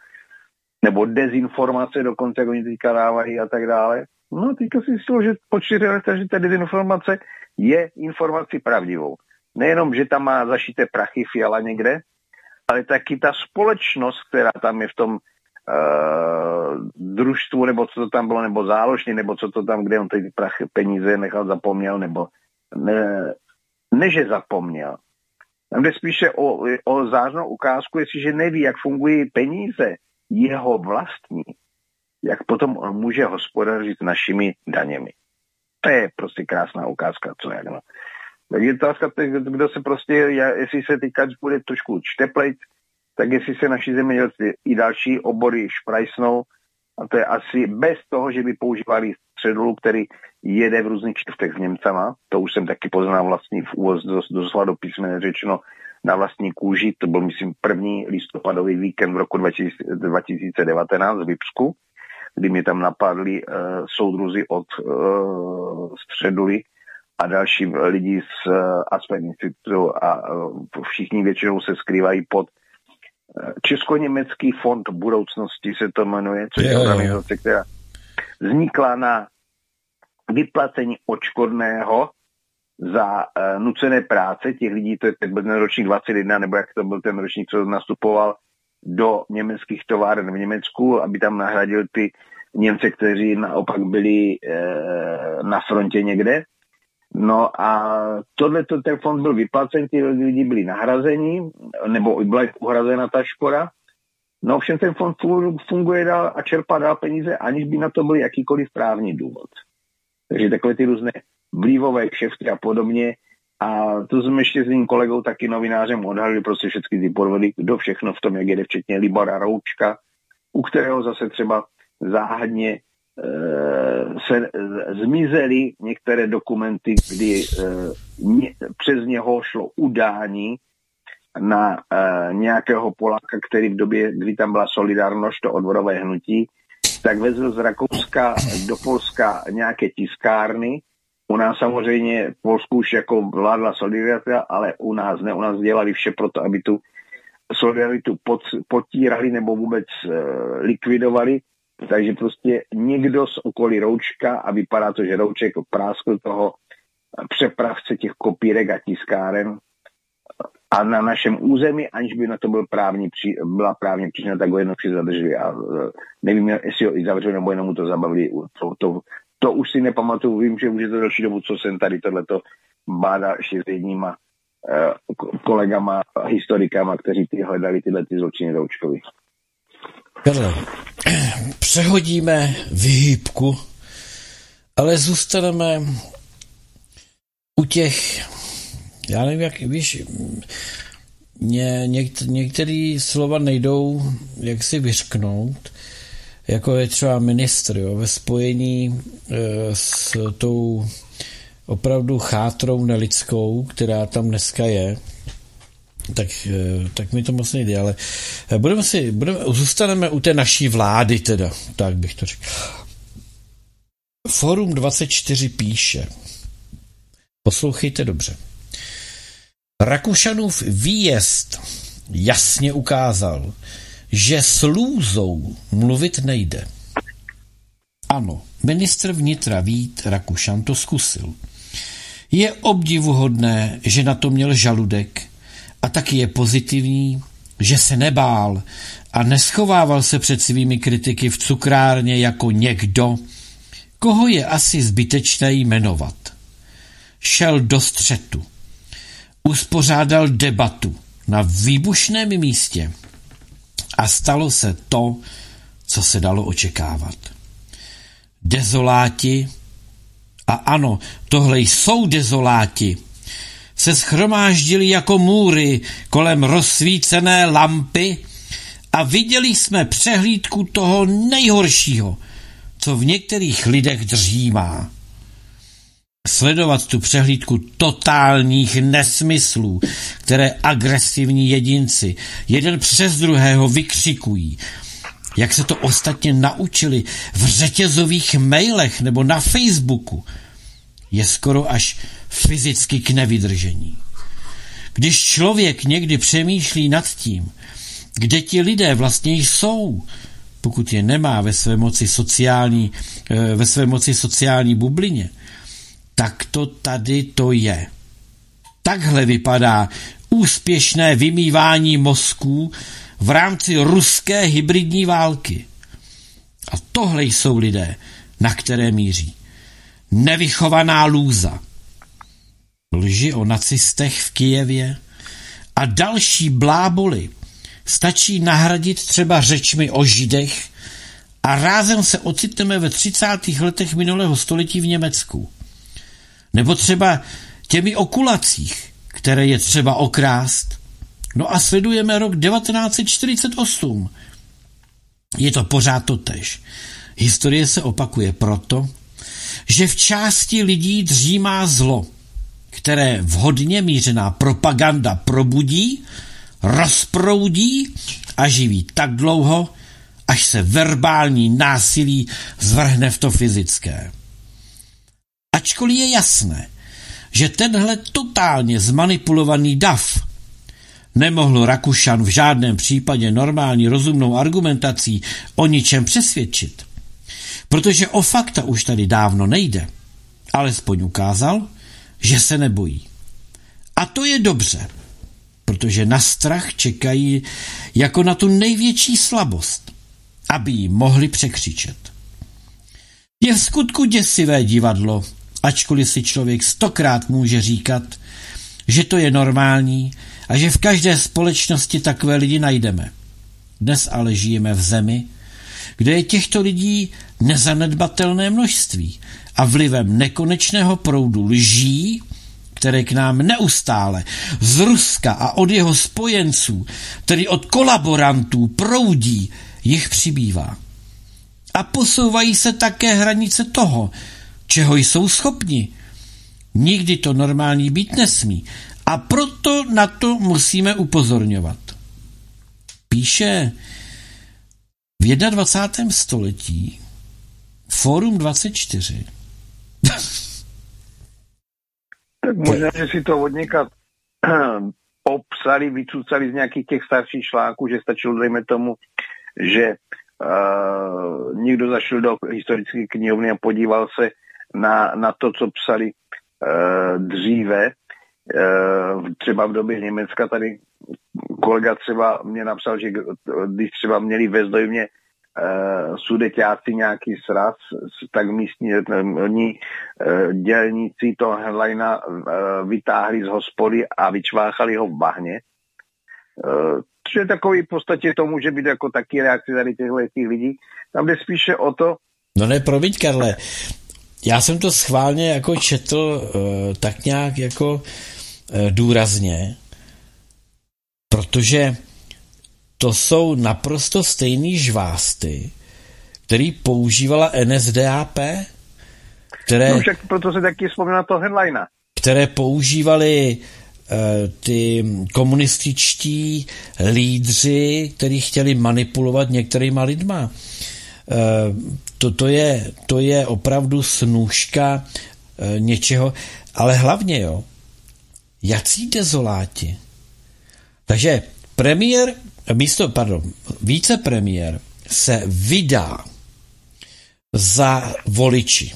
Speaker 3: Nebo dezinformace dokonce, jak oni teďka dávají a tak dále. No, teďka si že po čtyři letech, že ta dezinformace je informací pravdivou nejenom, že tam má zašité prachy fiala někde, ale taky ta společnost, která tam je v tom uh, družstvu, nebo co to tam bylo, nebo záložně, nebo co to tam, kde on ty prachy, peníze nechal zapomněl, nebo ne, ne že zapomněl. Tam jde spíše o, o zářnou ukázku, jestliže neví, jak fungují peníze jeho vlastní, jak potom on může hospodařit našimi daněmi. To je prostě krásná ukázka, co jak no. Je otázka, kdo se prostě, jestli se teďka bude trošku čteplejt, tak jestli se naši zemědělci i další obory šprajsnou, a to je asi bez toho, že by používali středolu, který jede v různých čtvrtech s Němcama. To už jsem taky poznal vlastní v úvoz doslova do písmene řečeno na vlastní kůži. To byl, myslím, první listopadový víkend v roku 2019 v Lipsku, kdy mě tam napadli uh, soudruzi od uh, středuly a další lidi z eh, Aspen Institutu a eh, všichni většinou se skrývají pod eh, Česko-německý fond budoucnosti se to jmenuje, což je organizace, která vznikla na vyplacení očkodného za uh, nucené práce těch lidí, to je ten ročník 21, nebo jak to byl ten ročník, co nastupoval do německých továren v Německu, aby tam nahradil ty Němce, kteří naopak byli e, na frontě někde. No a tohle ten fond byl vyplacen, ty lidi byli nahrazeni, nebo byla uhrazena ta škoda. No ovšem ten fond funguje dál a čerpá dál peníze, aniž by na to byl jakýkoliv právní důvod. Takže takové ty různé vlivové kšefty a podobně. A to jsme ještě s tím kolegou taky novinářem odhalili prostě všechny ty podvody, kdo všechno v tom, jak jede, včetně Libora Roučka, u kterého zase třeba záhadně se zmizely některé dokumenty, kdy eh, přes něho šlo udání na eh, nějakého Poláka, který v době, kdy tam byla solidárnost, to odvodové hnutí, tak vezl z Rakouska do Polska nějaké tiskárny. U nás samozřejmě v Polsku už jako vládla solidarita, ale u nás ne. U nás dělali vše pro to, aby tu solidaritu potírali nebo vůbec likvidovali takže prostě někdo z okolí Roučka a vypadá to, že Rouček práskl toho přepravce těch kopírek a tiskáren a na našem území, aniž by na to byl právní, byla právní příčina, tak ho jenom zadrželi a e, nevím, jestli ho i zavřeli, nebo jenom mu to zabavili. To, to, to už si nepamatuju, vím, že už je to další dobu, co jsem tady tohleto bádal ještě s jedníma e, kolegama, historikama, kteří ty hledali tyhle ty zločiny Roučkovi.
Speaker 2: Karle, přehodíme vyhýbku Ale zůstaneme u těch, já nevím, jak, víš, něk, některé slova nejdou jak si vyřknout, jako je třeba ministr, jo, ve spojení e, s tou opravdu chátrou nelidskou, která tam dneska je, tak, e, tak mi to moc nejde, ale budeme si, budeme, zůstaneme u té naší vlády teda, tak bych to řekl. Forum 24 píše, poslouchejte dobře, Rakušanův výjezd jasně ukázal, že s lůzou mluvit nejde. Ano, ministr vnitra Vít Rakušan to zkusil. Je obdivuhodné, že na to měl žaludek a taky je pozitivní, že se nebál a neschovával se před svými kritiky v cukrárně jako někdo, koho je asi zbytečné jmenovat. Šel do střetu uspořádal debatu na výbušném místě a stalo se to, co se dalo očekávat. Dezoláti, a ano, tohle jsou dezoláti, se schromáždili jako můry kolem rozsvícené lampy a viděli jsme přehlídku toho nejhoršího, co v některých lidech dřímá sledovat tu přehlídku totálních nesmyslů, které agresivní jedinci jeden přes druhého vykřikují, jak se to ostatně naučili v řetězových mailech nebo na Facebooku, je skoro až fyzicky k nevydržení. Když člověk někdy přemýšlí nad tím, kde ti lidé vlastně jsou, pokud je nemá ve své moci sociální, eh, ve své moci sociální bublině, tak to tady to je. Takhle vypadá úspěšné vymývání mozků v rámci ruské hybridní války. A tohle jsou lidé, na které míří. Nevychovaná lůza. Lži o nacistech v Kijevě a další bláboli stačí nahradit třeba řečmi o židech a rázem se ocitneme ve 30. letech minulého století v Německu. Nebo třeba těmi okulacích, které je třeba okrást. No a sledujeme rok 1948. Je to pořád to tež. Historie se opakuje proto, že v části lidí dřímá zlo, které vhodně mířená propaganda probudí, rozproudí a živí tak dlouho, až se verbální násilí zvrhne v to fyzické. Ačkoliv je jasné, že tenhle totálně zmanipulovaný dav nemohl Rakušan v žádném případě normální rozumnou argumentací o ničem přesvědčit. Protože o fakta už tady dávno nejde. Alespoň ukázal, že se nebojí. A to je dobře, protože na strach čekají jako na tu největší slabost, aby ji mohli překřičet. Je v skutku děsivé divadlo, ačkoliv si člověk stokrát může říkat, že to je normální a že v každé společnosti takové lidi najdeme. Dnes ale žijeme v zemi, kde je těchto lidí nezanedbatelné množství a vlivem nekonečného proudu lží, které k nám neustále z Ruska a od jeho spojenců, tedy od kolaborantů, proudí, jich přibývá. A posouvají se také hranice toho, čeho jsou schopni. Nikdy to normální být nesmí. A proto na to musíme upozorňovat. Píše v 21. století Fórum 24.
Speaker 3: tak možná, že si to od něka popsali, vycucali z nějakých těch starších článků, že stačilo, dejme tomu, že uh, někdo zašel do historické knihovny a podíval se na, na to, co psali uh, dříve, uh, třeba v době Německa tady kolega třeba mě napsal, že když třeba měli ve Zdojmě sudeťáci nějaký sraz, tak místní oni uh, dělníci headlina uh, vytáhli z hospody a vyčváchali ho v bahně. Což je takový v podstatě to může být jako taky reakce tady těchto lidí. Tam jde spíše o to,
Speaker 2: No ne, promiň, Karle, já jsem to schválně jako četl uh, tak nějak jako uh, důrazně, protože to jsou naprosto stejný žvásty, který používala NSDAP, které...
Speaker 3: No však proto se taky vzpomíná to headline.
Speaker 2: Které používali uh, ty komunističtí lídři, kteří chtěli manipulovat některýma lidma. Uh, to, to, je, to je opravdu snůžka uh, něčeho, ale hlavně, jo, jací dezoláti. Takže premiér, místo, pardon, vicepremiér se vydá za voliči.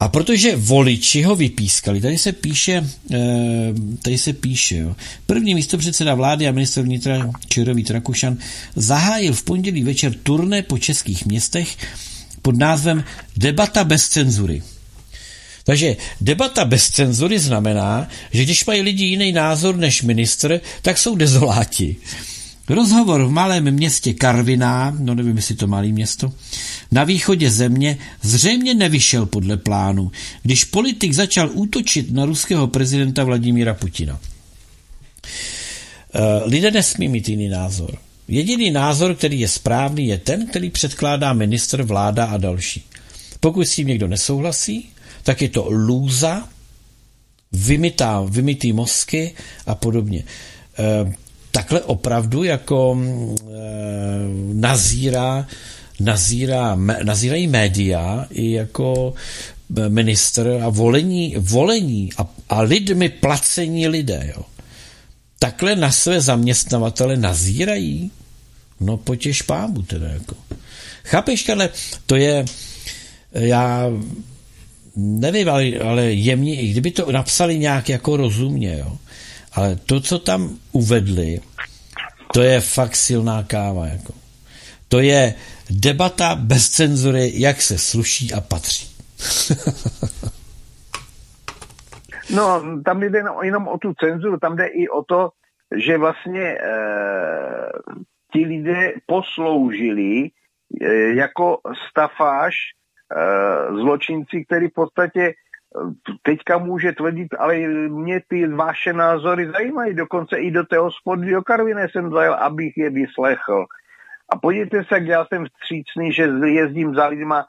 Speaker 2: A protože voliči ho vypískali, tady se píše, eh, tady se píše, jo. První místo předseda vlády a minister vnitra Čirový Trakušan zahájil v pondělí večer turné po českých městech pod názvem Debata bez cenzury. Takže debata bez cenzury znamená, že když mají lidi jiný názor než ministr, tak jsou dezoláti. Rozhovor v malém městě Karviná, no nevím, jestli to malé město, na východě země zřejmě nevyšel podle plánu, když politik začal útočit na ruského prezidenta Vladimíra Putina. Eh, lidé nesmí mít jiný názor. Jediný názor, který je správný, je ten, který předkládá minister, vláda a další. Pokud s tím někdo nesouhlasí, tak je to lůza, vymytá, vymytý mozky a podobně. Takhle opravdu jako e, nazírá, nazírá, nazírají média i jako minister a volení, volení a, a lidmi placení lidé. Jo. Takhle na své zaměstnavatele nazírají? No potěž pámu teda jako. Chápeš, ale to je, já nevím, ale, ale jemně, i kdyby to napsali nějak jako rozumně, jo. Ale to, co tam uvedli, to je fakt silná káva, jako. To je debata bez cenzury, jak se sluší a patří.
Speaker 3: no, tam jde jenom o tu cenzuru, tam jde i o to, že vlastně e, ti lidé posloužili e, jako stafáž Eh, zločinci, který v podstatě teďka může tvrdit, ale mě ty vaše názory zajímají, dokonce i do té hospody do Karviné jsem zajel, abych je vyslechl. A podívejte se, jak já jsem vstřícný, že jezdím za lidma,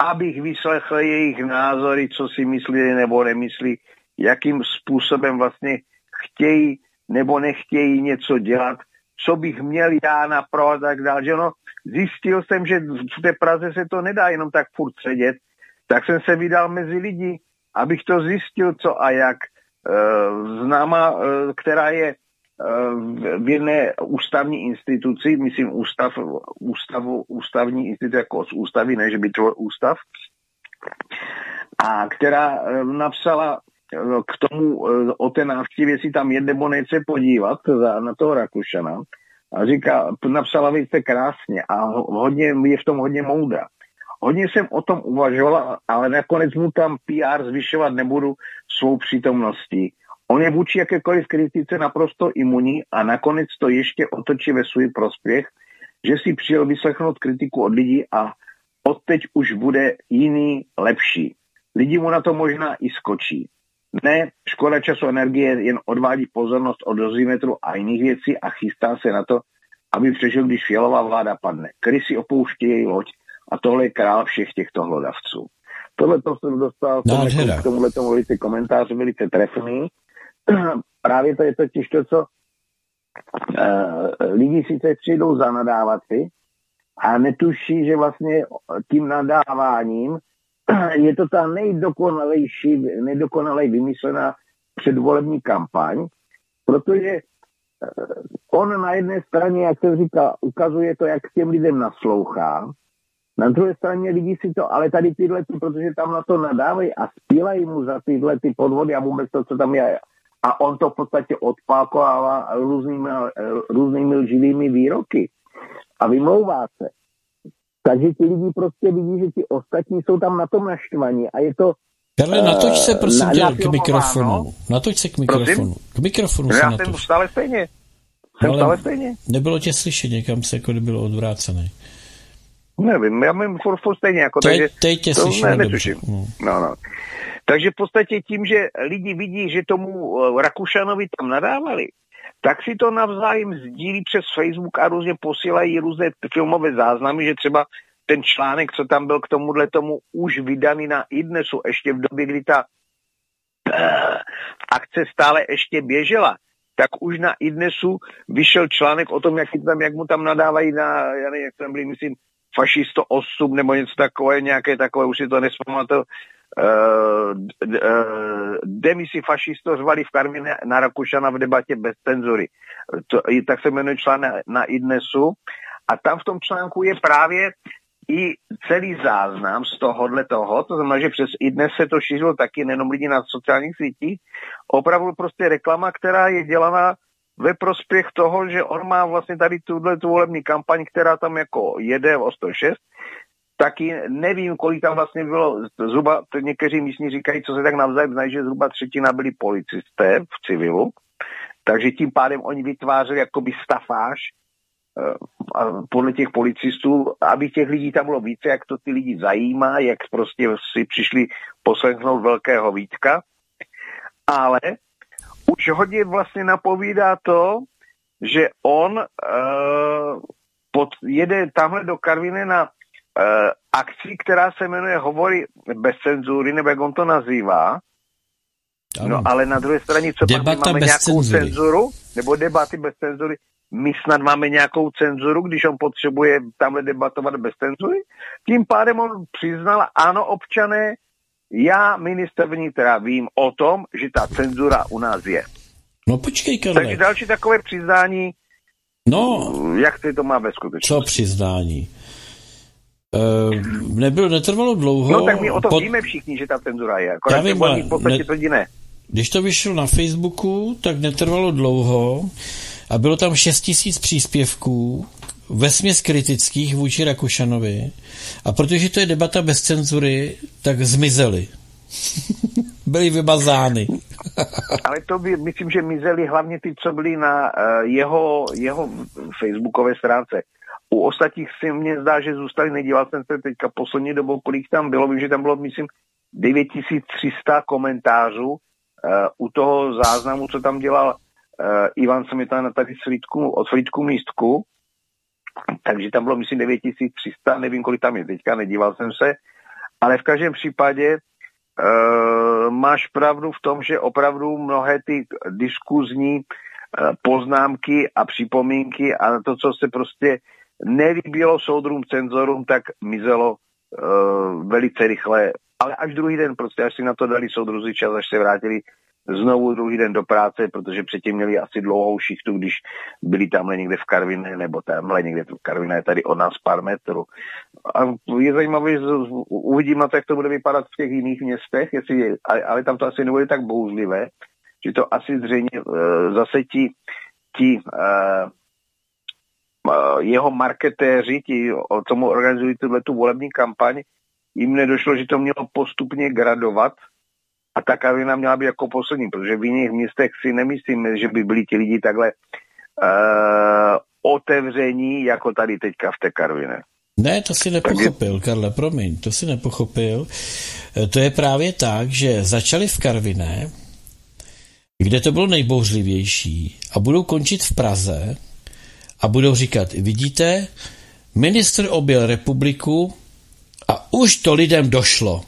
Speaker 3: abych vyslechl jejich názory, co si myslí nebo nemyslí, jakým způsobem vlastně chtějí nebo nechtějí něco dělat, co bych měl já napravovat a tak dále. Že no, zjistil jsem, že v té Praze se to nedá jenom tak furt sedět, tak jsem se vydal mezi lidi, abych to zjistil, co a jak. E, známa, e, která je e, v jedné ústavní instituci, myslím ústav, ústavu, ústavní instituce jako z ústavy, ne, že by to ústav, a která napsala k tomu o té návštěvě si tam jede nebo nechce podívat na toho Rakušana, a říká, napsala velice krásně a hodně, je v tom hodně moudra. Hodně jsem o tom uvažoval, ale nakonec mu tam PR zvyšovat nebudu svou přítomností. On je vůči jakékoliv kritice naprosto imunní a nakonec to ještě otočí ve svůj prospěch, že si přijel vyslechnout kritiku od lidí a odteď už bude jiný, lepší. Lidi mu na to možná i skočí. Ne, škoda času energie jen odvádí pozornost od dozimetru a jiných věcí a chystá se na to, aby přežil, když fialová vláda padne. Krysy opouští její loď a tohle je král všech těchto hlodavců. Tohle to jsem dostal no, k tomuhle tomu velice komentář, velice trefný. Právě to je totiž to, co uh, lidi sice přijdou za nadávací a netuší, že vlastně tím nadáváním je to ta nejdokonalejší, nejdokonalej vymyslená předvolební kampaň, protože eh, on na jedné straně, jak se říká, ukazuje to, jak těm lidem naslouchá, na druhé straně lidi si to, ale tady tyhle, protože tam na to nadávají a spílají mu za tyhle ty podvody a vůbec to, co tam je. A on to v podstatě odpálkovává různými, různými lživými výroky. A vymlouvá se. Takže ti lidi prostě vidí, že ti ostatní jsou tam na tom naštvaní a je to
Speaker 2: Karle, natoč se prosím tě k mikrofonu. Natoč se k mikrofonu. Prosím? K mikrofonu
Speaker 3: no,
Speaker 2: se
Speaker 3: já natoč. jsem stále stejně. Jsem stále stejně.
Speaker 2: Nebylo tě slyšet, někam se jako bylo odvrácený.
Speaker 3: Nevím, já mám furt, stejně jako,
Speaker 2: Te, takže teď tě to ne, netuším.
Speaker 3: No. no, no. Takže v podstatě tím, že lidi vidí, že tomu eh, Rakušanovi tam nadávali, tak si to navzájem sdílí přes Facebook a různě posílají různé filmové záznamy, že třeba ten článek, co tam byl k tomuhle tomu, už vydaný na iDnesu, ještě v době, kdy ta uh, akce stále ještě běžela, tak už na iDnesu vyšel článek o tom, jak, tam, jak mu tam nadávají na, já nevím, jak tam byli, myslím, fašisto 8 nebo něco takové, nějaké takové, už si to nespamatuju, Uh, uh, demisi fašisto řvali v Karvině na Rakušana v debatě bez cenzury. To, tak se jmenuje článek na, na iDnesu. A tam v tom článku je právě i celý záznam z tohohle toho, to znamená, že přes i dnes se to šířilo taky nejenom lidi na sociálních sítích, opravdu prostě reklama, která je dělaná ve prospěch toho, že on má vlastně tady tuhle tu volební kampaň, která tam jako jede o 106, taky nevím, kolik tam vlastně bylo, zhruba někteří místní říkají, co se tak navzájem znají, že zhruba třetina byli policisté v civilu, takže tím pádem oni vytvářeli jakoby stafáž podle těch policistů, aby těch lidí tam bylo více, jak to ty lidi zajímá, jak prostě si přišli poslechnout velkého Vítka. Ale už hodně vlastně napovídá to, že on uh, pod, jede tamhle do Karviny na uh, akci, která se jmenuje Hovory bez cenzury, nebo jak on to nazývá. No ale na druhé straně, co pak máme nějakou cenzury. cenzuru, nebo debaty bez cenzury, my snad máme nějakou cenzuru, když on potřebuje tamhle debatovat bez cenzury. Tím pádem on přiznal, ano občané, já minister vnitra vím o tom, že ta cenzura u nás je.
Speaker 2: No počkej, Karle.
Speaker 3: Takže další takové přiznání,
Speaker 2: no,
Speaker 3: jak se to má ve skutečnosti.
Speaker 2: Co přiznání? Uh, nebylo, netrvalo dlouho.
Speaker 3: No tak my o tom pod... víme všichni, že ta cenzura je. Akorát Já vím, v podstatě ne...
Speaker 2: Když to vyšlo na Facebooku, tak netrvalo dlouho a bylo tam 6 tisíc příspěvků, vesměs kritických vůči Rakušanovi a protože to je debata bez cenzury, tak zmizeli. byli vybazány.
Speaker 3: Ale to by, myslím, že mizeli hlavně ty, co byli na uh, jeho, jeho facebookové stránce. U ostatních si mně zdá, že zůstali, nedíval jsem se teďka poslední dobou, kolik tam bylo, vím, že tam bylo, myslím, 9300 komentářů uh, u toho záznamu, co tam dělal uh, Ivan Smetana tady s od Frýdku místku, takže tam bylo myslím 9300, nevím kolik tam je teďka, nedíval jsem se, ale v každém případě uh, máš pravdu v tom, že opravdu mnohé ty diskuzní uh, poznámky a připomínky a to, co se prostě nelíbilo soudrům, cenzorům, tak mizelo uh, velice rychle. Ale až druhý den, prostě až si na to dali soudruzi čas, až se vrátili znovu druhý den do práce, protože předtím měli asi dlouhou šichtu, když byli tamhle někde v Karviné, nebo tamhle někde v Karviné, tady od nás pár metrů. A je zajímavé, uvidím na to, jak to bude vypadat v těch jiných městech, jestli, ale tam to asi nebude tak bouřlivé, že to asi zřejmě eh, zase ti, ti uh, jeho marketéři, ti, co mu organizují tuhle tu volební kampaň, jim nedošlo, že to mělo postupně gradovat, a ta Karvina měla být jako poslední, protože v jiných městech si nemyslím, že by byli ti lidi takhle uh, otevření, jako tady teďka v té Karvině.
Speaker 2: Ne, to si nepochopil, Karle, promiň, to si nepochopil. Eh, to je právě tak, že začali v Karviné, kde to bylo nejbouřlivější a budou končit v Praze a budou říkat, vidíte, ministr objel republiku a už to lidem došlo.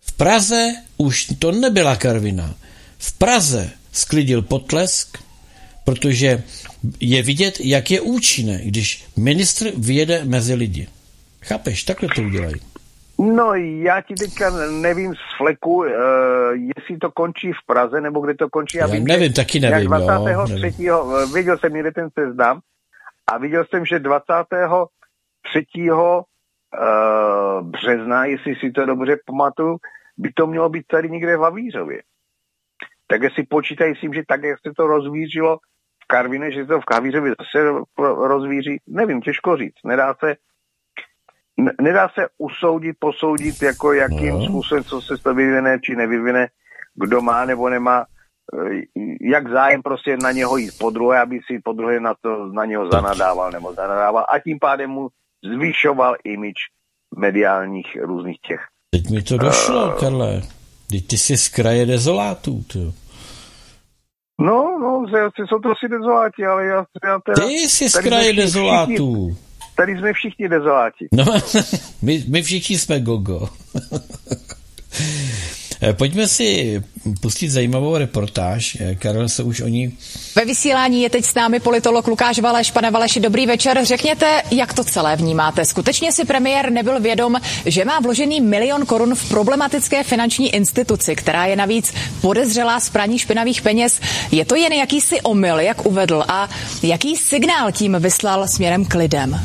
Speaker 2: V Praze už to nebyla Karvina. V Praze sklidil potlesk, protože je vidět, jak je účinné, když ministr vyjede mezi lidi. Chápeš, takhle to udělají.
Speaker 3: No, já ti teďka nevím z fleku, uh, jestli to končí v Praze, nebo kde to končí.
Speaker 2: Já, já vím, nevím, taky nevím.
Speaker 3: 23. Jo, nevím. viděl jsem, kde ten seznam, a viděl jsem, že 23. Uh, března, jestli si to dobře pamatuju, by to mělo být tady někde v Havířově. Tak si počítají s tím, že tak, jak se to rozvířilo v Karvine, že se to v Havířově zase rozvíří, nevím, těžko říct. Nedá se, nedá se usoudit, posoudit, jako jakým no. způsobem, co se to vyvine, či nevyvine, kdo má nebo nemá, eh, jak zájem prostě na něho jít po druhé, aby si po druhé na, to, na něho zanadával nebo zanadával a tím pádem mu zvyšoval imič mediálních různých těch.
Speaker 2: Teď mi to došlo, uh, Karle. Teď ty jsi z kraje dezolátů, to.
Speaker 3: No, no, jsou to asi dezoláti, ale já, já
Speaker 2: teda... Ty jsi z kraje dezolátů. Všichni,
Speaker 3: tady jsme všichni dezoláti.
Speaker 2: No, my, my všichni jsme gogo. Eh, pojďme si pustit zajímavou reportáž. Eh, Karel se už o ní...
Speaker 4: Ve vysílání je teď s námi politolog Lukáš Valeš. Pane Valeši, dobrý večer. Řekněte, jak to celé vnímáte. Skutečně si premiér nebyl vědom, že má vložený milion korun v problematické finanční instituci, která je navíc podezřelá z praní špinavých peněz. Je to jen jakýsi omyl, jak uvedl, a jaký signál tím vyslal směrem k lidem?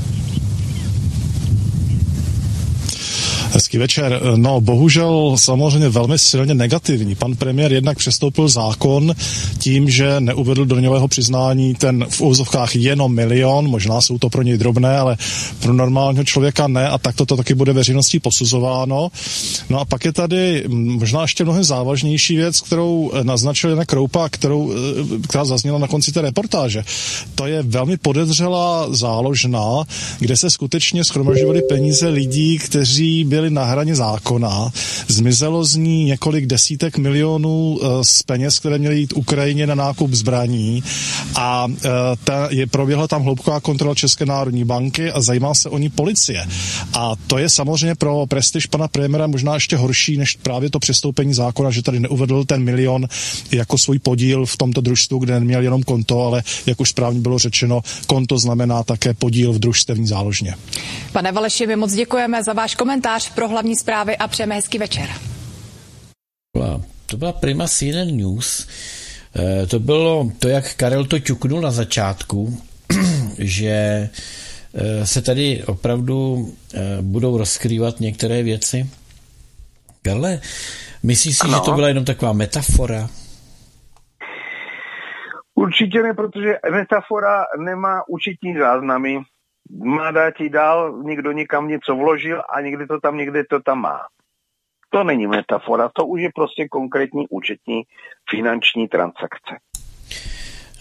Speaker 5: Hezký večer. No, bohužel samozřejmě velmi silně negativní. Pan premiér jednak přestoupil zákon tím, že neuvedl do něhového přiznání ten v úzovkách jenom milion, možná jsou to pro něj drobné, ale pro normálního člověka ne a tak to taky bude veřejností posuzováno. No a pak je tady možná ještě mnohem závažnější věc, kterou naznačil Jana Kroupa, kterou, eh, která zazněla na konci té reportáže. To je velmi podezřelá záložna, kde se skutečně schromažovaly peníze lidí, kteří byli byli na hraně zákona. Zmizelo z ní několik desítek milionů eh, z peněz, které měly jít Ukrajině na nákup zbraní a eh, ta, je proběhla tam hloubková kontrola České národní banky a zajímá se o ní policie. A to je samozřejmě pro prestiž pana premiéra možná ještě horší než právě to přestoupení zákona, že tady neuvedl ten milion jako svůj podíl v tomto družstvu, kde neměl jenom konto, ale jak už správně bylo řečeno, konto znamená také podíl v družstevní záložně.
Speaker 4: Pane Valeši, my moc děkujeme za váš komentář pro hlavní zprávy a přejeme hezký večer.
Speaker 2: To byla Prima CNN News. Eh, to bylo to, jak Karel to ťuknul na začátku, že eh, se tady opravdu eh, budou rozkrývat některé věci. Karle, myslíš si, ano. že to byla jenom taková metafora?
Speaker 3: Určitě ne, protože metafora nemá účetní záznamy, má ti dál, někdo někam něco vložil a někdy to tam, někde to tam má. To není metafora, to už je prostě konkrétní účetní finanční transakce.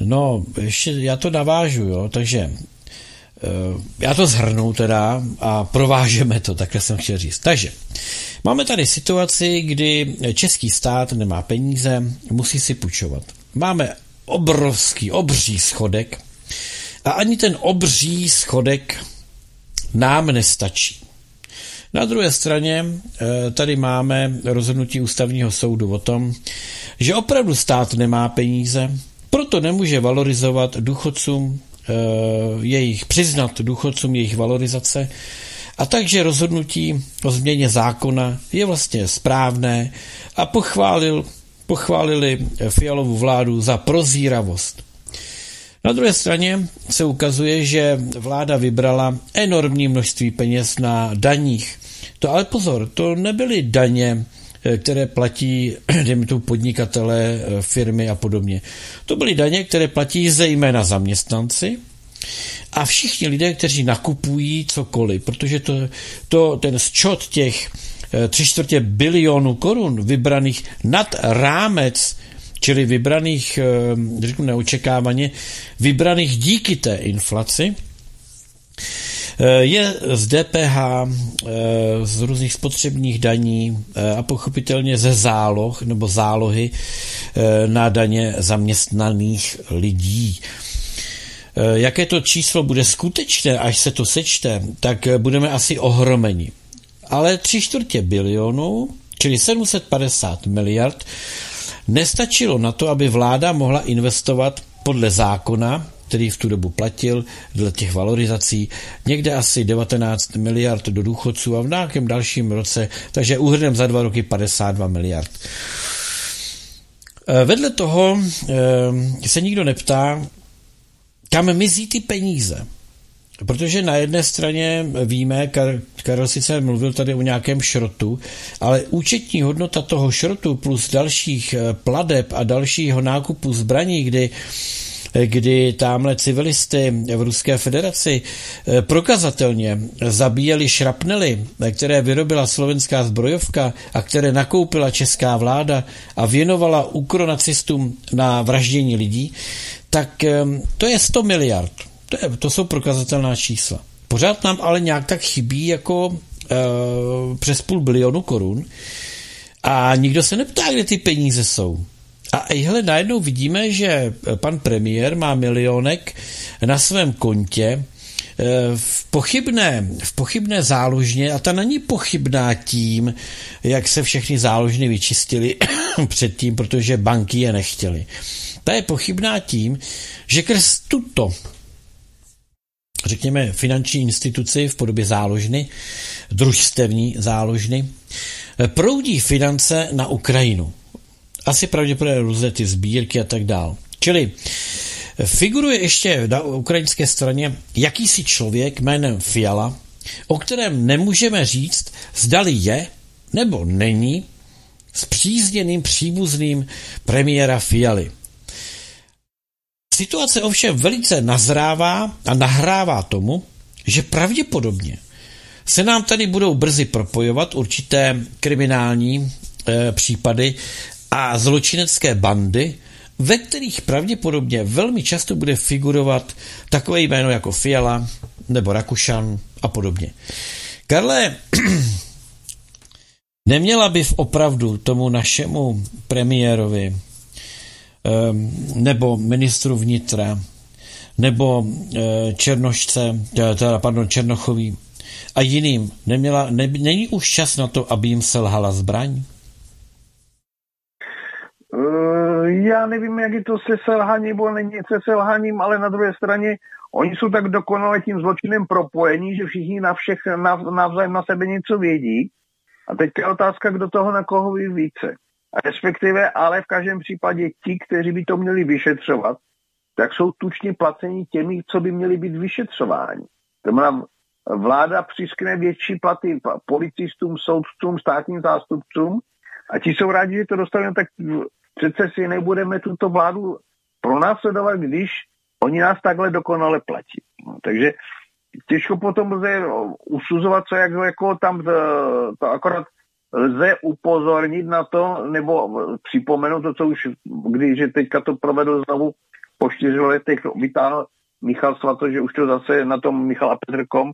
Speaker 2: No, ještě já to navážu, jo, takže eh, já to zhrnu teda a provážeme to, takhle jsem chtěl říct. Takže máme tady situaci, kdy český stát nemá peníze, musí si půjčovat. Máme obrovský, obří schodek, a ani ten obří schodek nám nestačí. Na druhé straně eh, tady máme rozhodnutí ústavního soudu o tom, že opravdu stát nemá peníze, proto nemůže valorizovat důchodcům eh, jejich, přiznat důchodcům jejich valorizace a takže rozhodnutí o změně zákona je vlastně správné a pochválil, pochválili Fialovu vládu za prozíravost. Na druhé straně se ukazuje, že vláda vybrala enormní množství peněz na daních. To ale pozor, to nebyly daně, eh, které platí, dejme tu, podnikatele, eh, firmy a podobně. To byly daně, které platí zejména zaměstnanci a všichni lidé, kteří nakupují cokoliv, protože to, to ten sčot těch eh, tři čtvrtě bilionů korun vybraných nad rámec čili vybraných, eh, řeknu neočekávaně, vybraných díky té inflaci, eh, je z DPH, eh, z různých spotřebních daní a pochopitelně ze záloh nebo zálohy na daně zaměstnaných lidí. Jaké to číslo bude skutečné, až se to sečte, tak budeme asi ohromeni. Ale tři čtvrtě bilionu, čili 750 miliard, Nestačilo na to, aby vláda mohla investovat podle zákona, který v tu dobu platil, dle těch valorizací, někde asi 19 miliard do důchodců a v nějakém dalším roce, takže úhrnem za dva roky 52 miliard. Eh, vedle toho eh, se nikdo neptá, kam mizí ty peníze. Protože na jedné straně víme, Kar- Karel sice mluvil tady o nějakém šrotu, ale účetní hodnota toho šrotu plus dalších eh, pladeb a dalšího nákupu zbraní, kdy eh, kdy tamhle civilisty v Ruské federaci eh, prokazatelně zabíjeli šrapnely, které vyrobila slovenská zbrojovka a které nakoupila česká vláda a věnovala ukronacistům na vraždění lidí, tak to je 100 miliard. To, je, to jsou prokazatelná čísla. Pořád nám ale nějak tak chybí jako e, přes půl bilionu korun a nikdo se neptá, kde ty peníze jsou. A ejhle, najednou vidíme, že pan premiér má milionek na svém kontě eh, v pochybné, v pochybné záložně a ta není pochybná tím, jak se všechny záložny vyčistily předtím, protože banky je nechtěly. Ta je pochybná tím, že krz tuto řekněme, finanční instituci v podobě záložny, družstevní záložny, proudí finance na Ukrajinu. Asi pravděpodobně různé ty sbírky a tak dál. Čili figuruje ještě na ukrajinské straně jakýsi člověk jménem Fiala, o kterém nemůžeme říct, zdali je nebo není zpřízněným příbuzným premiéra Fialy. Situace ovšem velice nazrává a nahrává tomu, že pravděpodobně se nám tady budou brzy propojovat určité kriminální e, případy a zločinecké bandy, ve kterých pravděpodobně velmi často bude figurovat takové jméno jako Fiala nebo Rakušan a podobně. Karle, neměla by v opravdu tomu našemu premiérovi nebo ministru vnitra, nebo eh, Černošce, teda, pardon, Černochový a jiným, neměla, ne, není už čas na to, aby jim selhala zbraň?
Speaker 3: Eh, já nevím, jak je to se selháním, nebo není se selháním, ale na druhé straně oni jsou tak dokonale tím zločinem propojení, že všichni na všech navzájem na sebe něco vědí. A teď je otázka, kdo toho na koho ví více respektive ale v každém případě ti, kteří by to měli vyšetřovat, tak jsou tučně placeni těmi, co by měli být vyšetřováni. To znamená, vláda přiskne větší platy policistům, soudcům, státním zástupcům a ti jsou rádi, že to dostaneme, tak přece si nebudeme tuto vládu pronásledovat, když oni nás takhle dokonale platí. No, takže těžko potom lze usuzovat, co jak, jako tam to akorát lze upozornit na to, nebo připomenout to, co už, když teďka to provedl znovu po čtyři letech, vytáhl Michal Svato, že už to zase na tom Michal a Petrkom,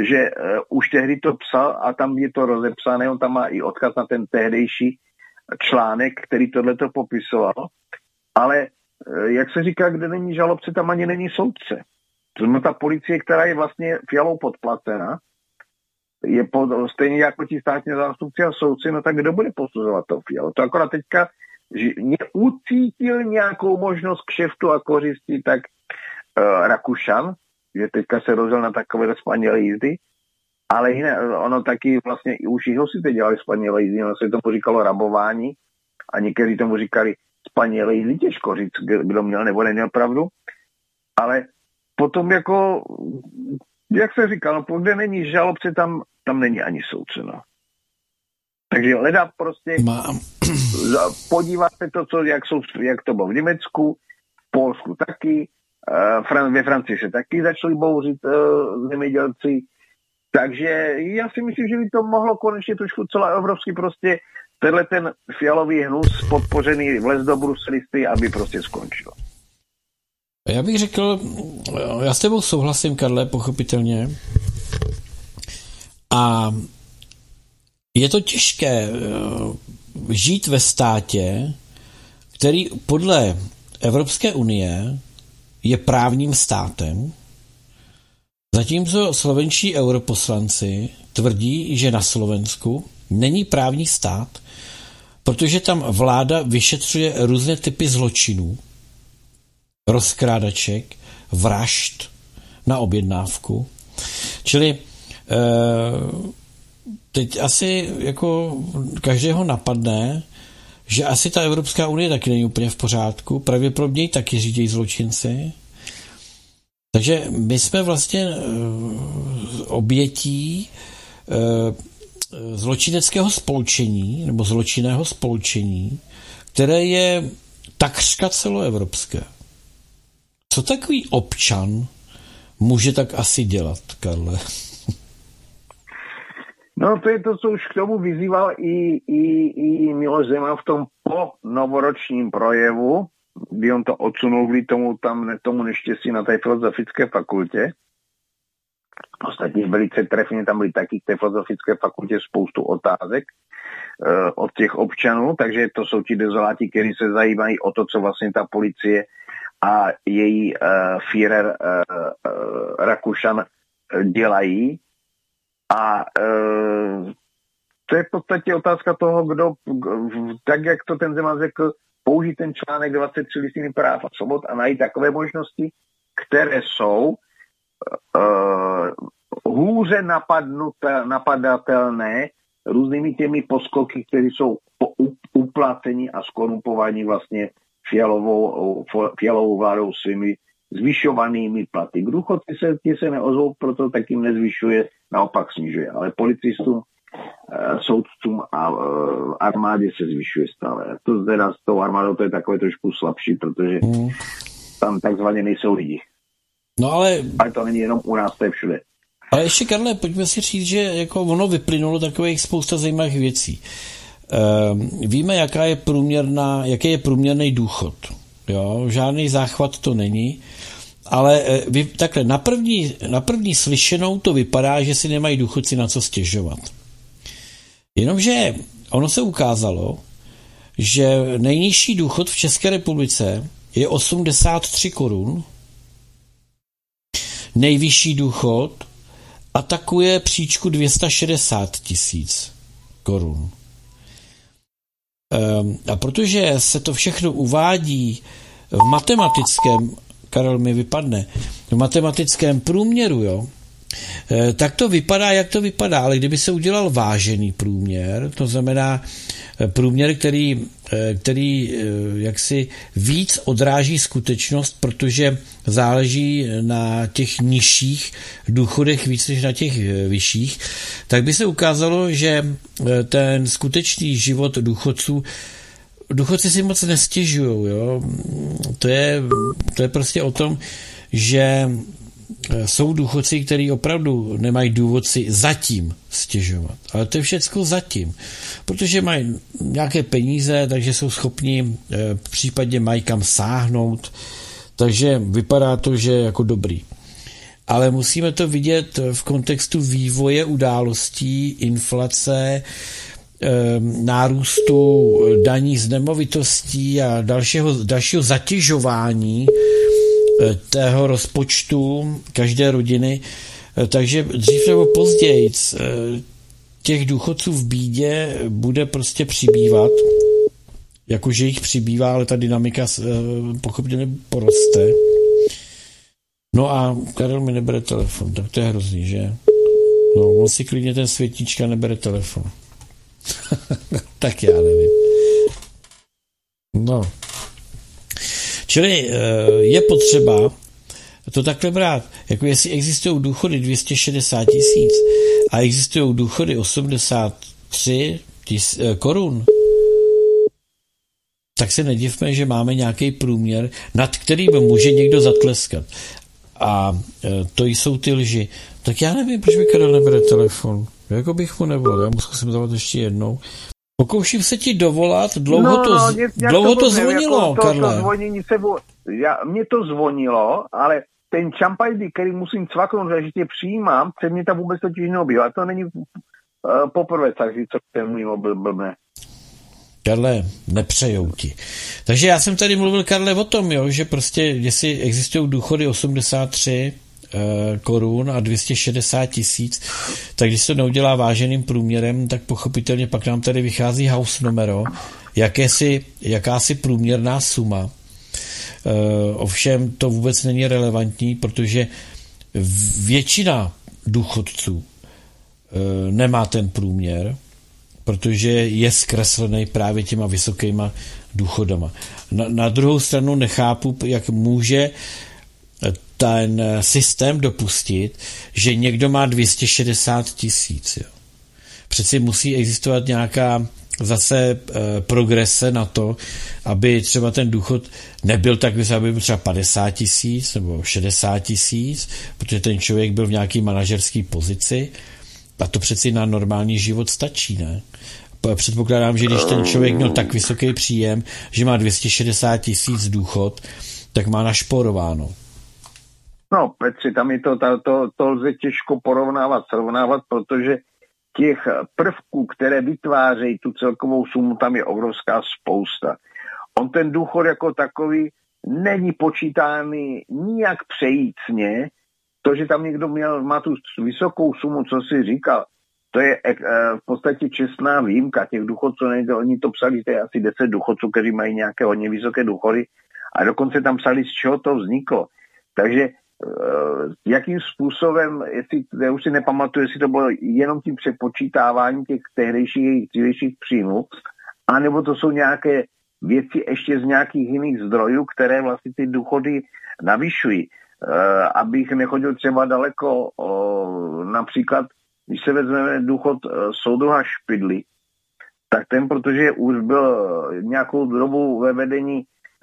Speaker 3: že uh, už tehdy to psal a tam je to rozepsané, on tam má i odkaz na ten tehdejší článek, který tohle to popisoval. Ale uh, jak se říká, kde není žalobce, tam ani není soudce. To znamená ta policie, která je vlastně fialou podplacena, je pod, stejně jako ti státní zástupci a soudci, no tak kdo bude posuzovat to Fialo? To akorát teďka že neucítil nějakou možnost kšeftu a kořistí, tak uh, Rakušan, že teďka se rozjel na takové spanělé jízdy, ale jiné, ono taky vlastně i už jeho si teď dělali spanělé jízdy, ono se tomu říkalo rabování a někteří tomu říkali spanělé jízdy, těžko říct, kdo měl nebo neměl pravdu, ale potom jako jak se říká, no pokud není žalobce, tam, tam není ani soudce, no. Takže hledat prostě, Mám. podívat se to, co, jak, jsou, jak to bylo v Německu, v Polsku taky, uh, ve Francii se taky začali bouřit uh, zemědělci, takže já si myslím, že by to mohlo konečně trošku celá evropský prostě tenhle ten fialový hnus podpořený vlez do Bruselisty, aby prostě skončil.
Speaker 2: Já bych řekl, já s tebou souhlasím, Karle, pochopitelně. A je to těžké eh, žít ve státě, který podle Evropské unie je právním státem, zatímco slovenští europoslanci tvrdí, že na Slovensku není právní stát, protože tam vláda vyšetřuje různé typy zločinů, rozkrádaček, vražd na objednávku. Čili teď asi jako každého napadne, že asi ta Evropská unie taky není úplně v pořádku, pravděpodobně taky řídí zločinci. Takže my jsme vlastně eh, obětí eh, zločineckého spolčení nebo zločinného spolčení, které je takřka celoevropské. Co takový občan může tak asi dělat, Karle?
Speaker 3: No to je to, co už k tomu vyzýval i, i, i Miloš Zeman v tom po novoročním projevu, kdy on to odsunul kvůli tomu, tam, tomu neštěstí na té filozofické fakultě. Ostatně velice trefně tam byly taky k té filozofické fakultě spoustu otázek uh, od těch občanů, takže to jsou ti dezoláti, kteří se zajímají o to, co vlastně ta policie a její uh, Führer uh, uh, Rakušan dělají. A uh, to je v podstatě otázka toho, kdo, tak jak to ten Zeman řekl, použít ten článek 23 listiny práv a svobod a najít takové možnosti, které jsou uh, hůře napadnutel, napadatelné různými těmi poskoky, které jsou uplacení a skorumpovaní vlastně fialovou, fialovou vládou svými zvyšovanými platy. K důchodci se, ti se neozvou, proto tak jim nezvyšuje, naopak snižuje. Ale policistům, eh, soudcům a eh, armádě se zvyšuje stále. To teda s tou armádou to je takové trošku slabší, protože hmm. tam takzvaně nejsou lidi.
Speaker 2: No ale...
Speaker 3: Ale to není jenom u nás, to je všude.
Speaker 2: Ale ještě, Karle, pojďme si říct, že jako ono vyplynulo takových spousta zajímavých věcí. Ehm, víme, jaká je průměrná, jaký je průměrný důchod. Jo? Žádný záchvat to není. Ale e, vy, takhle, na první, na první slyšenou to vypadá, že si nemají důchodci na co stěžovat. Jenomže ono se ukázalo, že nejnižší důchod v České republice je 83 korun, nejvyšší důchod atakuje příčku 260 tisíc korun. Ehm, a protože se to všechno uvádí v matematickém, Karel mi vypadne, v matematickém průměru, jo, eh, tak to vypadá, jak to vypadá, ale kdyby se udělal vážený průměr, to znamená průměr, který, eh, který jaksi víc odráží skutečnost, protože záleží na těch nižších důchodech víc než na těch vyšších, tak by se ukázalo, že ten skutečný život důchodců důchodci si moc nestěžují. Jo? To, je, to je prostě o tom, že Eh, jsou důchodci, kteří opravdu nemají důvod si zatím stěžovat. Ale to je všechno zatím. Protože mají nějaké peníze, takže jsou schopni eh, případně mají kam sáhnout. Takže vypadá to, že je jako dobrý. Ale musíme to vidět v kontextu vývoje událostí, inflace, nárůstu daní z nemovitostí a dalšího, dalšího zatěžování Eh, tého rozpočtu každé rodiny. Eh, takže dřív nebo později eh, těch důchodců v bídě bude prostě přibývat, jakože jich přibývá, ale ta dynamika pochopně poroste. No a Karel mi nebere telefon, tak to je hrozný, že? No, on si klidně ten světíčka nebere telefon. tak já nevím. No, Čili eh, je potřeba to takhle brát. Jako jestli existují důchody 260 tisíc a existují důchody 83 tis, eh, korun, tak se nedivme, že máme nějaký průměr, nad kterým může někdo zatleskat. A eh, to jsou ty lži. Tak já nevím, proč mi Karel nebere telefon. Jako bych mu nevolil, já mu zkusím zavolat ještě jednou. Pokouším se ti dovolat, dlouho no, to, no, dlouho to, to zvonilo, jako to, Karle.
Speaker 3: To zvonění se vo... já, mě to zvonilo, ale ten čampajdy, který musím cvaknout, že tě přijímám, se mě tam vůbec totiž. A to není uh, poprvé, takže co ten můj mobil blbne.
Speaker 2: Karle, nepřejou ti. Takže já jsem tady mluvil, Karle, o tom, jo, že prostě, jestli existují důchody 83, Eh, korun a 260 tisíc, tak když se neudělá váženým průměrem, tak pochopitelně pak nám tady vychází house numero, jakési, jakási průměrná suma. Eh, ovšem to vůbec není relevantní, protože většina důchodců eh, nemá ten průměr, protože je zkreslený právě těma vysokýma důchodama. Na, na druhou stranu nechápu, jak může ten systém dopustit, že někdo má 260 tisíc. Přeci musí existovat nějaká zase e, progrese na to, aby třeba ten důchod nebyl tak vysoký, aby byl třeba 50 tisíc nebo 60 tisíc, protože ten člověk byl v nějaký manažerské pozici a to přeci na normální život stačí, ne? Předpokládám, že když ten člověk měl tak vysoký příjem, že má 260 tisíc důchod, tak má našporováno.
Speaker 3: No, Petři, tam je to, to, to, to lze těžko porovnávat, srovnávat, protože těch prvků, které vytvářejí tu celkovou sumu, tam je obrovská spousta. On ten důchod jako takový není počítány nijak přejícně. To, že tam někdo měl, má tu vysokou sumu, co si říkal, to je e, v podstatě čestná výjimka těch důchodců. Nejde, oni to psali, to je asi 10 důchodců, kteří mají nějaké hodně vysoké důchody a dokonce tam psali, z čeho to vzniklo. Takže jakým způsobem, jestli, já už si nepamatuju, jestli to bylo jenom tím přepočítáváním těch tehdejších, tehdejších příjmů, anebo to jsou nějaké věci ještě z nějakých jiných zdrojů, které vlastně ty důchody navyšují. Uh, abych nechodil třeba daleko, například, když se vezmeme důchod uh, soudruha Špidly, tak ten, protože už byl nějakou dobu ve vedení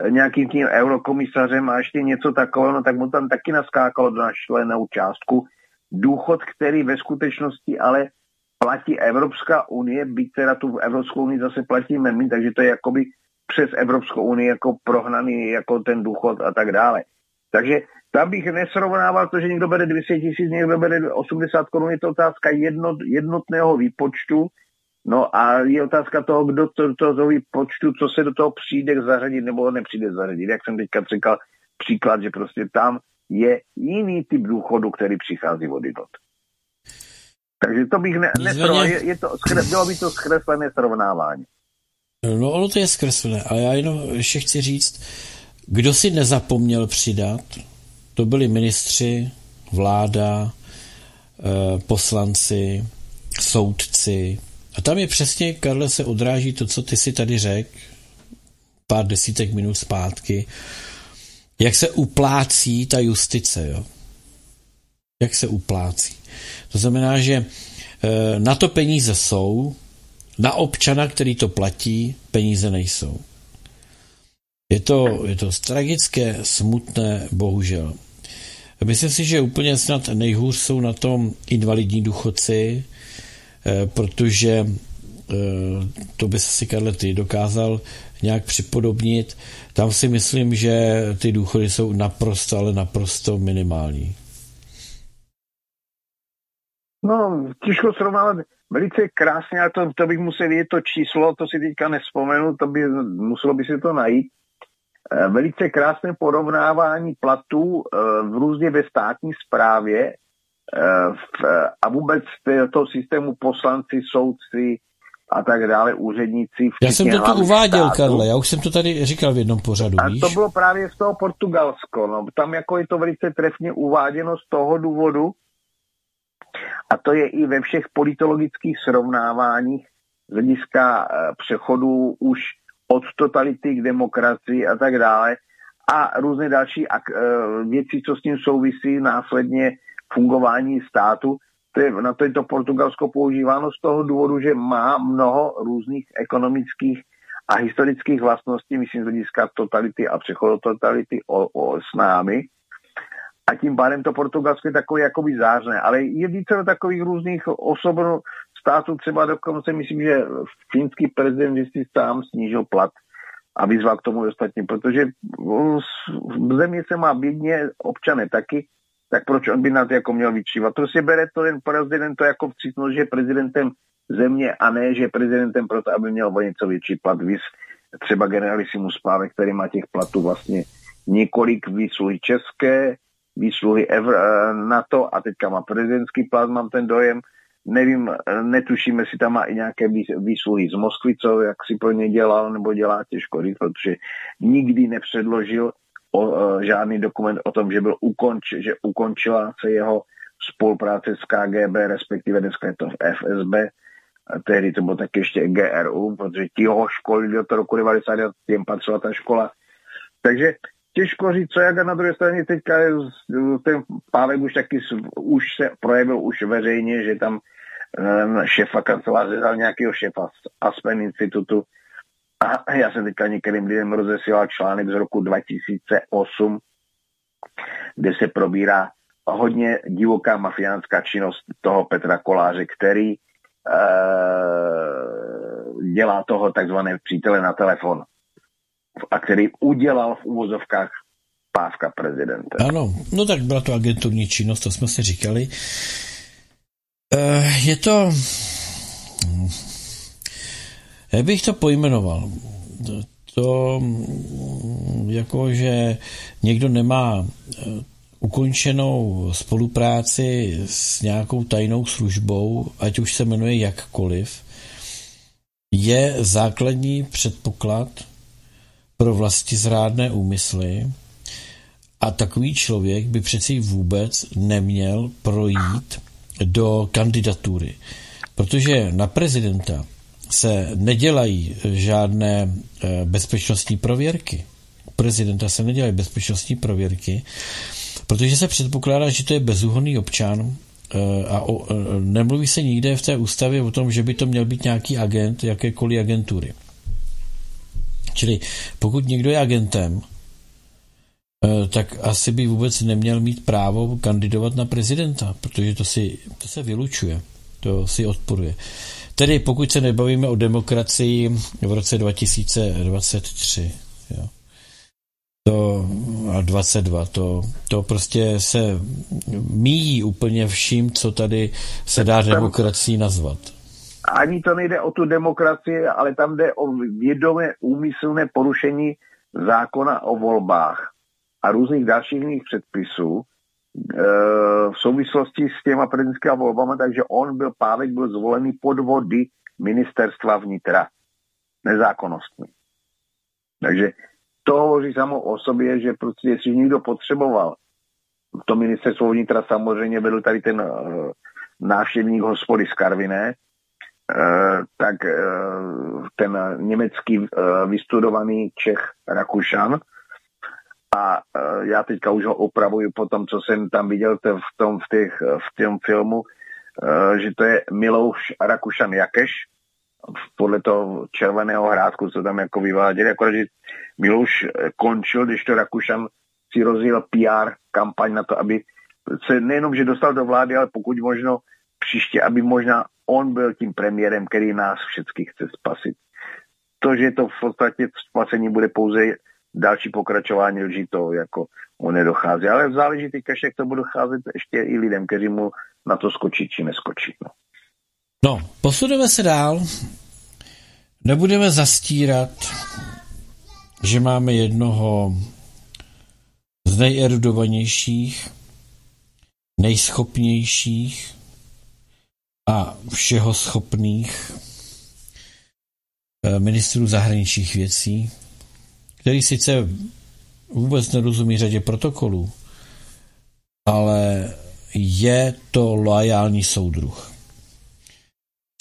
Speaker 3: nějakým tím eurokomisařem a ještě něco takového, no tak mu tam taky naskákalo do našlenou částku. Důchod, který ve skutečnosti ale platí Evropská unie, byť teda tu Evropskou unii zase platíme my, takže to je jakoby přes Evropskou unii jako prohnaný jako ten důchod a tak dále. Takže tam bych nesrovnával to, že někdo bere 200 tisíc, někdo bere 80 korun, je to otázka jednot, jednotného výpočtu, No a je otázka toho, kdo to, to, to počtu, co se do toho přijde zařadit nebo nepřijde zařadit. Jak jsem teďka říkal příklad, že prostě tam je jiný typ důchodu, který přichází od jednot. Takže to bych ne, nesrovnal, je, je to, bylo by to zkreslené srovnávání.
Speaker 2: No ono to je zkreslené, ale já jenom ještě chci říct, kdo si nezapomněl přidat, to byli ministři, vláda, eh, poslanci, soudci, a tam je přesně, Karle, se odráží to, co ty si tady řekl pár desítek minut zpátky, jak se uplácí ta justice, jo? Jak se uplácí. To znamená, že e, na to peníze jsou, na občana, který to platí, peníze nejsou. Je to, je to tragické, smutné, bohužel. Myslím si, že úplně snad nejhůř jsou na tom invalidní důchodci, protože eh, to by si, Karle, ty dokázal nějak připodobnit. Tam si myslím, že ty důchody jsou naprosto, ale naprosto minimální.
Speaker 3: No, těžko srovnávat. Velice krásně, a to, to bych musel vědět to číslo, to si teďka nespomenu, to by, muselo by se to najít. Eh, velice krásné porovnávání platů v různě ve státní správě a vůbec toho systému poslanci, soudci a tak dále, úředníci.
Speaker 2: Já jsem to tu uváděl, státu. Karle, já už jsem to tady říkal v jednom pořadu,
Speaker 3: A
Speaker 2: víš?
Speaker 3: to bylo právě z toho Portugalsko, no. Tam jako je to velice trefně uváděno z toho důvodu, a to je i ve všech politologických srovnáváních z hlediska eh, přechodu už od totality k demokracii a tak dále a různé další ak- eh, věci, co s tím souvisí, následně fungování státu. To je, na to je to Portugalsko používáno z toho důvodu, že má mnoho různých ekonomických a historických vlastností, myslím z hlediska totality a přechodu totality o, o, s námi. A tím pádem to Portugalsko je takové jakoby zářné. Ale je více takových různých osob států, třeba dokonce myslím, že finský prezident si sám snížil plat a vyzval k tomu ostatní, protože v země se má bědně občané taky tak proč on by na to jako měl vyčívat? Prostě bere to jen prezident to jako vcitnul, že je prezidentem země a ne, že je prezidentem proto, aby měl o něco větší plat. Vys třeba generalisimus Pávek, který má těch platů vlastně několik výsluhy české, výsluhy Evr- NATO a teďka má prezidentský plat, mám ten dojem. Nevím, netušíme, jestli tam má i nějaké výsluhy z Moskvy, co jak si pro ně dělal nebo dělá těžko říct, protože nikdy nepředložil o, žádný dokument o tom, že, byl ukonč, že ukončila se jeho spolupráce s KGB, respektive dneska je to FSB, a tehdy to bylo tak ještě GRU, protože ti ho školili do toho roku 90, těm patřila ta škola. Takže těžko říct, co jak a na druhé straně teďka ten Pávek už taky už se projevil už veřejně, že tam šéfa kanceláře dal nějakého šéfa z Aspen institutu, a já jsem teďka některým lidem rozesílal článek z roku 2008, kde se probírá hodně divoká mafiánská činnost toho Petra Koláře, který e, dělá toho takzvané přítele na telefon a který udělal v úvozovkách spávka prezidenta.
Speaker 2: Ano, no tak byla to agenturní činnost, to jsme si říkali. Eh, je to... Jak bych to pojmenoval? To jako, že někdo nemá eh, ukončenou spolupráci s nějakou tajnou službou, ať už se jmenuje jakkoliv, je základní předpoklad pro vlasti zrádné úmysly a takový člověk by přeci vůbec neměl projít do kandidatury. Protože na prezidenta se nedělají žádné eh, bezpečnostní prověrky. Prezidenta se nedělají bezpečnostní prověrky, protože se předpokládá, že to je bezúhonný občan eh, a o, eh, nemluví se nikde v té ústavě o tom, že by to měl být nějaký agent jakékoliv agentury. Čili pokud někdo je agentem, tak asi by vůbec neměl mít právo kandidovat na prezidenta, protože to, si, to se vylučuje, to si odporuje. Tedy pokud se nebavíme o demokracii v roce 2023, jo. To, a 22, to, to prostě se míjí úplně vším, co tady se dá demokracií nazvat.
Speaker 3: Ani to nejde o tu demokracii, ale tam jde o vědomé úmyslné porušení zákona o volbách a různých dalších jiných předpisů v souvislosti s těma prezidentskými volbami, takže on byl, Pávek byl zvolený pod vody ministerstva vnitra nezákonnostmi. Takže to hovoří samo o sobě, že prostě jestli někdo potřeboval, to ministerstvo vnitra samozřejmě vedl tady ten uh, návštěvník hospody z Karviné, uh, tak uh, ten německý uh, vystudovaný Čech Rakušan, a uh, já teďka už ho opravuju po tom, co jsem tam viděl v tom, v, těch, v tom filmu, uh, že to je Milouš Rakušan Jakeš, podle toho červeného hrádku, co tam jako vyváděli, akorát, že Milouš končil, když to Rakušan si rozjel PR kampaň na to, aby se nejenom, že dostal do vlády, ale pokud možno příště, aby možná on byl tím premiérem, který nás všechny chce spasit. To, že to v podstatě spasení bude pouze další pokračování lží to jako mu nedochází. Ale záleží teď, jak to bude docházet ještě i lidem, kteří mu na to skočí či neskočí. No.
Speaker 2: no, posuneme se dál. Nebudeme zastírat, že máme jednoho z nejerudovanějších, nejschopnějších a všeho schopných eh, ministrů zahraničních věcí, který sice vůbec nerozumí řadě protokolů, ale je to loajální soudruh.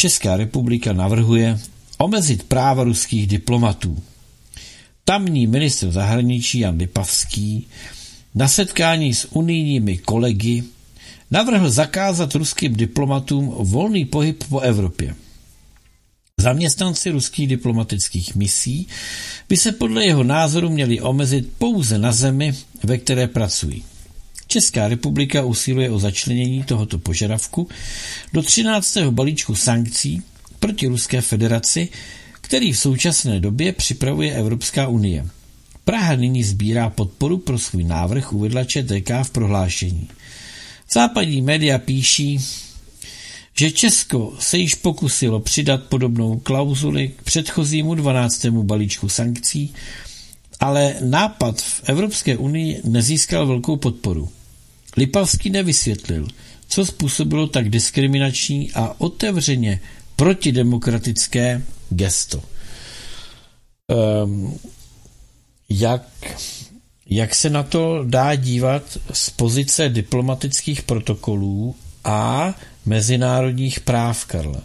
Speaker 2: Česká republika navrhuje omezit práva ruských diplomatů. Tamní ministr zahraničí Jan Lipavský na setkání s unijními kolegy navrhl zakázat ruským diplomatům volný pohyb po Evropě. Zaměstnanci ruských diplomatických misí by se podle jeho názoru měli omezit pouze na zemi, ve které pracují. Česká republika usiluje o začlenění tohoto požadavku do 13. balíčku sankcí proti Ruské federaci, který v současné době připravuje Evropská unie. Praha nyní sbírá podporu pro svůj návrh, uvedla ČTK v prohlášení. Západní média píší, že Česko se již pokusilo přidat podobnou klauzuli k předchozímu 12. balíčku sankcí, ale nápad v Evropské unii nezískal velkou podporu. Lipavský nevysvětlil, co způsobilo tak diskriminační a otevřeně protidemokratické gesto. Um, jak, jak se na to dá dívat z pozice diplomatických protokolů a mezinárodních práv, Karle?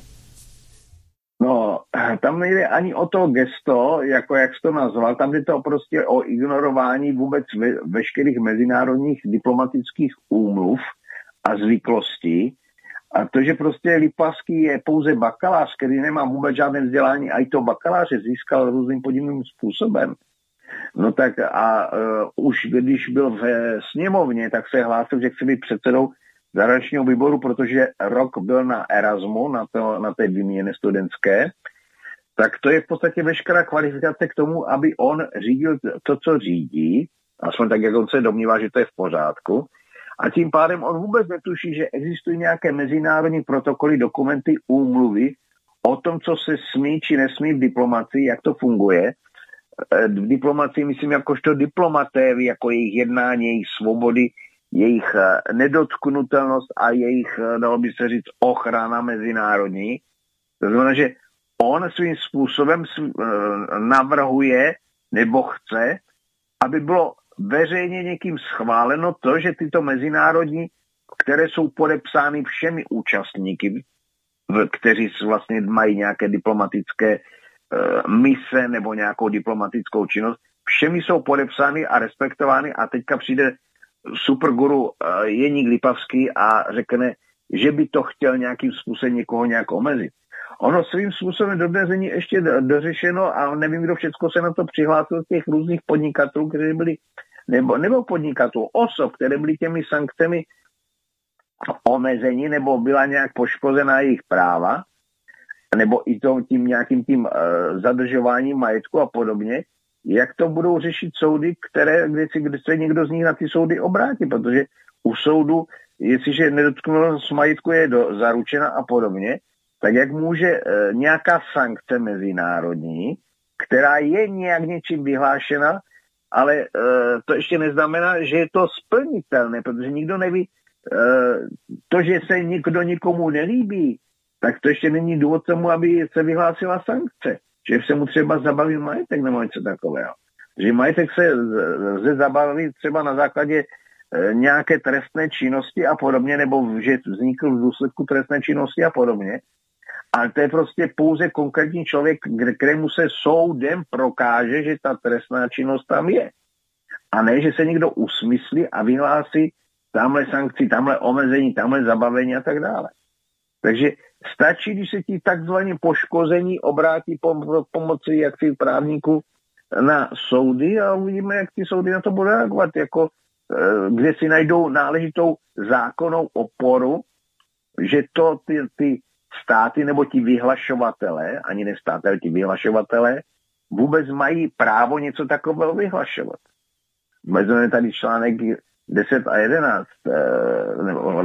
Speaker 3: No, tam nejde ani o to gesto, jako jak jsi to nazval, tam jde to prostě o ignorování vůbec ve, veškerých mezinárodních diplomatických úmluv a zvyklostí. A to, že prostě Lipavský je pouze bakalář, který nemá vůbec žádné vzdělání, a i to bakaláře získal různým podivným způsobem. No tak a uh, už když byl v sněmovně, tak se hlásil, že chce být předsedou zahraničního výboru, protože rok byl na Erasmu, na, to, na té výměně studentské, tak to je v podstatě veškerá kvalifikace k tomu, aby on řídil to, co řídí aspoň tak, jak on se domnívá, že to je v pořádku. A tím pádem on vůbec netuší, že existují nějaké mezinárodní protokoly, dokumenty, úmluvy o tom, co se smí či nesmí v diplomacii, jak to funguje. E, v diplomacii myslím jakožto diplomaté, jako jejich jednání, jejich svobody, jejich e, nedotknutelnost a jejich, e, dalo by se říct, ochrana mezinárodní. To znamená, že on svým způsobem navrhuje nebo chce, aby bylo veřejně někým schváleno to, že tyto mezinárodní, které jsou podepsány všemi účastníky, kteří vlastně mají nějaké diplomatické mise nebo nějakou diplomatickou činnost, všemi jsou podepsány a respektovány a teďka přijde superguru uh, Jeník Lipavský a řekne, že by to chtěl nějakým způsobem někoho nějak omezit. Ono svým způsobem dodnes není ještě dořešeno a nevím, kdo všechno se na to přihlásil z těch různých podnikatelů, kteří byli nebo, nebo podnikatelů, osob, které byly těmi sankcemi omezení nebo byla nějak poškozená jejich práva, nebo i to tím nějakým tím uh, zadržováním majetku a podobně, jak to budou řešit soudy, které, kde, si, kde se někdo z nich na ty soudy obrátí, protože u soudu, jestliže nedotknutelnost majetku je do, zaručena a podobně, tak jak může uh, nějaká sankce mezinárodní, která je nějak něčím vyhlášena, ale uh, to ještě neznamená, že je to splnitelné, protože nikdo neví, uh, to, že se někdo nikomu nelíbí, tak to ještě není důvod tomu, aby se vyhlásila sankce. Že se mu třeba zabaví majetek nebo něco takového. Že majetek se lze zabavit třeba na základě uh, nějaké trestné činnosti a podobně, nebo že vznikl v důsledku trestné činnosti a podobně. Ale to je prostě pouze konkrétní člověk, kterému se soudem prokáže, že ta trestná činnost tam je. A ne, že se někdo usmyslí a vyhlásí tamhle sankci, tamhle omezení, tamhle zabavení a tak dále. Takže stačí, když se ti takzvaně poškození obrátí po, pomoci jaksi právníků na soudy a uvidíme, jak ty soudy na to budou reagovat, jako eh, kde si najdou náležitou zákonnou oporu, že to ty, ty státy nebo ti vyhlašovatelé, ani ne státy, ale ti vyhlašovatelé, vůbec mají právo něco takového vyhlašovat. Vezmeme tady článek 10 a 11, eh, nebo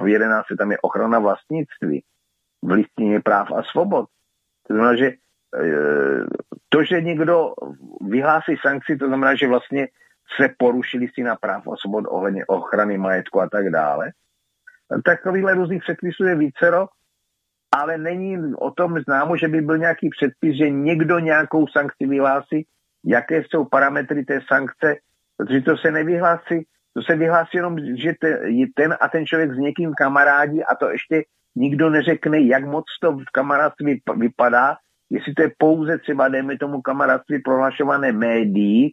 Speaker 3: v 11 tam je ochrana vlastnictví, v listině práv a svobod. To znamená, že eh, to, že někdo vyhlásí sankci, to znamená, že vlastně se porušili si na práv a svobod ohledně ochrany majetku a tak dále. Takovýhle různých předpisů je vícero ale není o tom známo, že by byl nějaký předpis, že někdo nějakou sankci vyhlásí, jaké jsou parametry té sankce, protože to se nevyhlásí, to se vyhlásí jenom, že ten a ten člověk s někým kamarádí a to ještě nikdo neřekne, jak moc to v kamarádství vypadá, jestli to je pouze třeba, dejme tomu kamarádství prohlašované médií,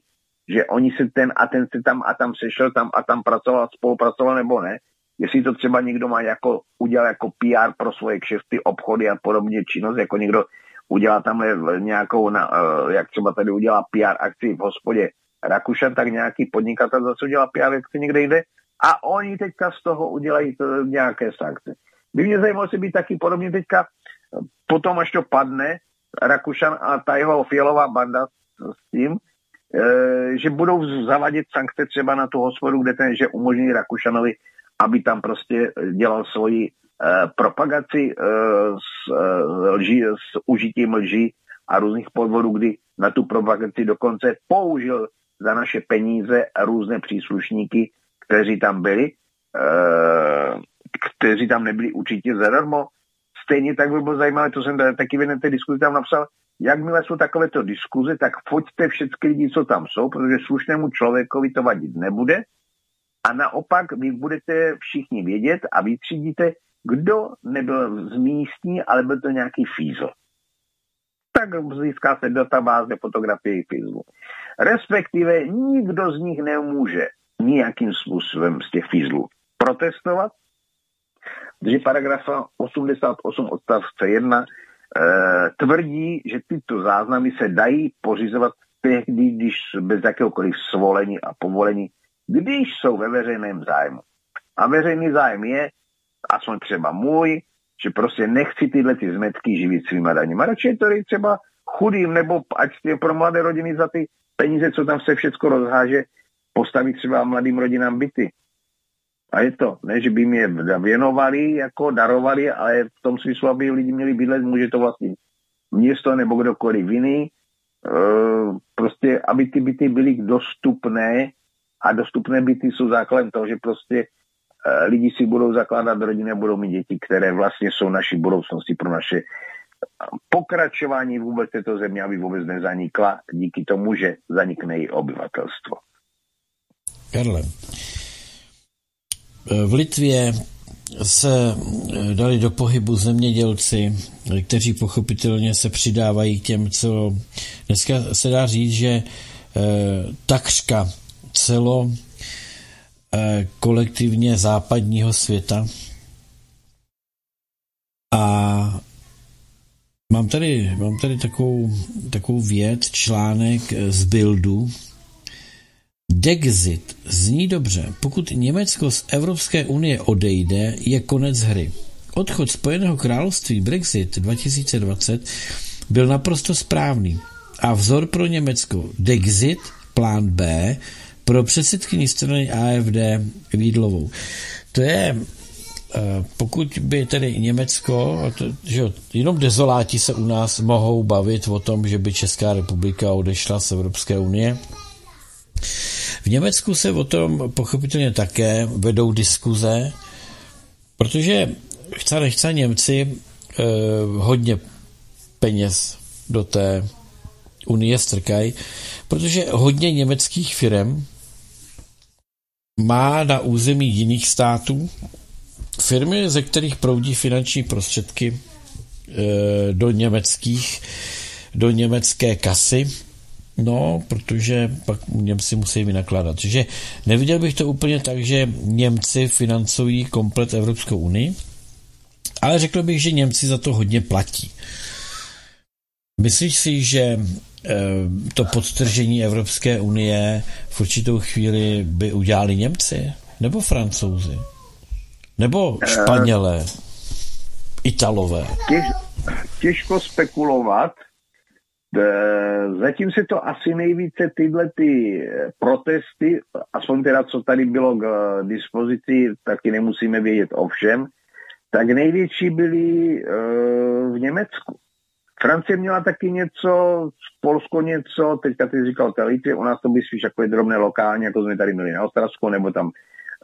Speaker 3: že oni se ten a ten se tam a tam sešel, tam a tam pracoval, spolupracoval nebo ne, jestli to třeba někdo má jako, udělal jako PR pro svoje kšefty, obchody a podobně činnost, jako někdo udělá tam nějakou, na, eh, jak třeba tady udělá PR akci v hospodě Rakušan, tak nějaký podnikatel zase udělá PR akci někde jde a oni teďka z toho udělají to nějaké sankce. By mě zajímalo, jestli by taky podobně teďka eh, potom, až to padne, Rakušan a ta jeho fialová banda s tím, e, že budou zavadit sankce třeba na tu hospodu, kde ten, že umožní Rakušanovi aby tam prostě dělal svoji propagaci s, lží, s užitím lží a různých podvodů, kdy na tu propagaci dokonce použil za naše peníze různé příslušníky, kteří tam byli, uh, kteří tam nebyli určitě zadarmo. Stejně tak by bylo zajímavé, to jsem taky v té diskuzi tam napsal, jakmile jsou takovéto diskuze, tak foďte všechny lidi, co tam jsou, protože slušnému člověkovi to vadit nebude a naopak vy budete všichni vědět a vytřídíte, kdo nebyl z místní, ale byl to nějaký fízl. Tak získá se databáze fotografie fízlu. Respektive nikdo z nich nemůže nějakým způsobem z těch fízlů protestovat, protože paragraf 88 odstavce 1 e, tvrdí, že tyto záznamy se dají pořizovat tehdy, když bez jakéhokoliv svolení a povolení když jsou ve veřejném zájmu. A veřejný zájem je, aspoň třeba můj, že prostě nechci tyhle ty zmetky živit svýma daněma. Radši to je třeba chudým, nebo ať je pro mladé rodiny za ty peníze, co tam se všechno rozháže, postavit třeba mladým rodinám byty. A je to, ne, že by jim je věnovali, jako darovali, ale v tom smyslu, aby lidi měli bydlet, může to vlastně město nebo kdokoliv jiný. E, prostě, aby ty byty byly dostupné a dostupné byty jsou základem toho, že prostě e, lidi si budou zakládat rodiny a budou mít děti, které vlastně jsou naší budoucnosti pro naše pokračování vůbec této země, aby vůbec nezanikla díky tomu, že zanikne její obyvatelstvo.
Speaker 2: Karle, v Litvě se dali do pohybu zemědělci, kteří pochopitelně se přidávají k těm, co dneska se dá říct, že eh, takřka celo eh, kolektivně západního světa. A mám tady, mám tady takovou, takovou věc, článek z Bildu, Dexit zní dobře. Pokud Německo z Evropské unie odejde, je konec hry. Odchod Spojeného království Brexit 2020 byl naprosto správný. A vzor pro Německo Dexit, plán B, pro předsedkyni strany AFD Vídlovou. To je, eh, pokud by tedy Německo, to, že jenom dezoláti se u nás mohou bavit o tom, že by Česká republika odešla z Evropské unie, v Německu se o tom pochopitelně také vedou diskuze, protože chce nechce Němci eh, hodně peněz do té unie strkají, protože hodně německých firm má na území jiných států firmy, ze kterých proudí finanční prostředky e, do německých, do německé kasy No, protože pak Němci musí vynakládat. Takže neviděl bych to úplně tak, že Němci financují komplet Evropskou unii, ale řekl bych, že Němci za to hodně platí. Myslíš si, že e, to podtržení Evropské unie v určitou chvíli by udělali Němci? Nebo Francouzi? Nebo Španělé? Italové?
Speaker 3: Těž, těžko spekulovat, Zatím se to asi nejvíce tyhle ty eh, protesty, aspoň teda co tady bylo k eh, dispozici, taky nemusíme vědět o všem, tak největší byly eh, v Německu. Francie měla taky něco, Polsko něco, teďka ty říkal Telitě, u nás to by spíš jako drobné lokálně, jako jsme tady měli na Ostravsku, nebo tam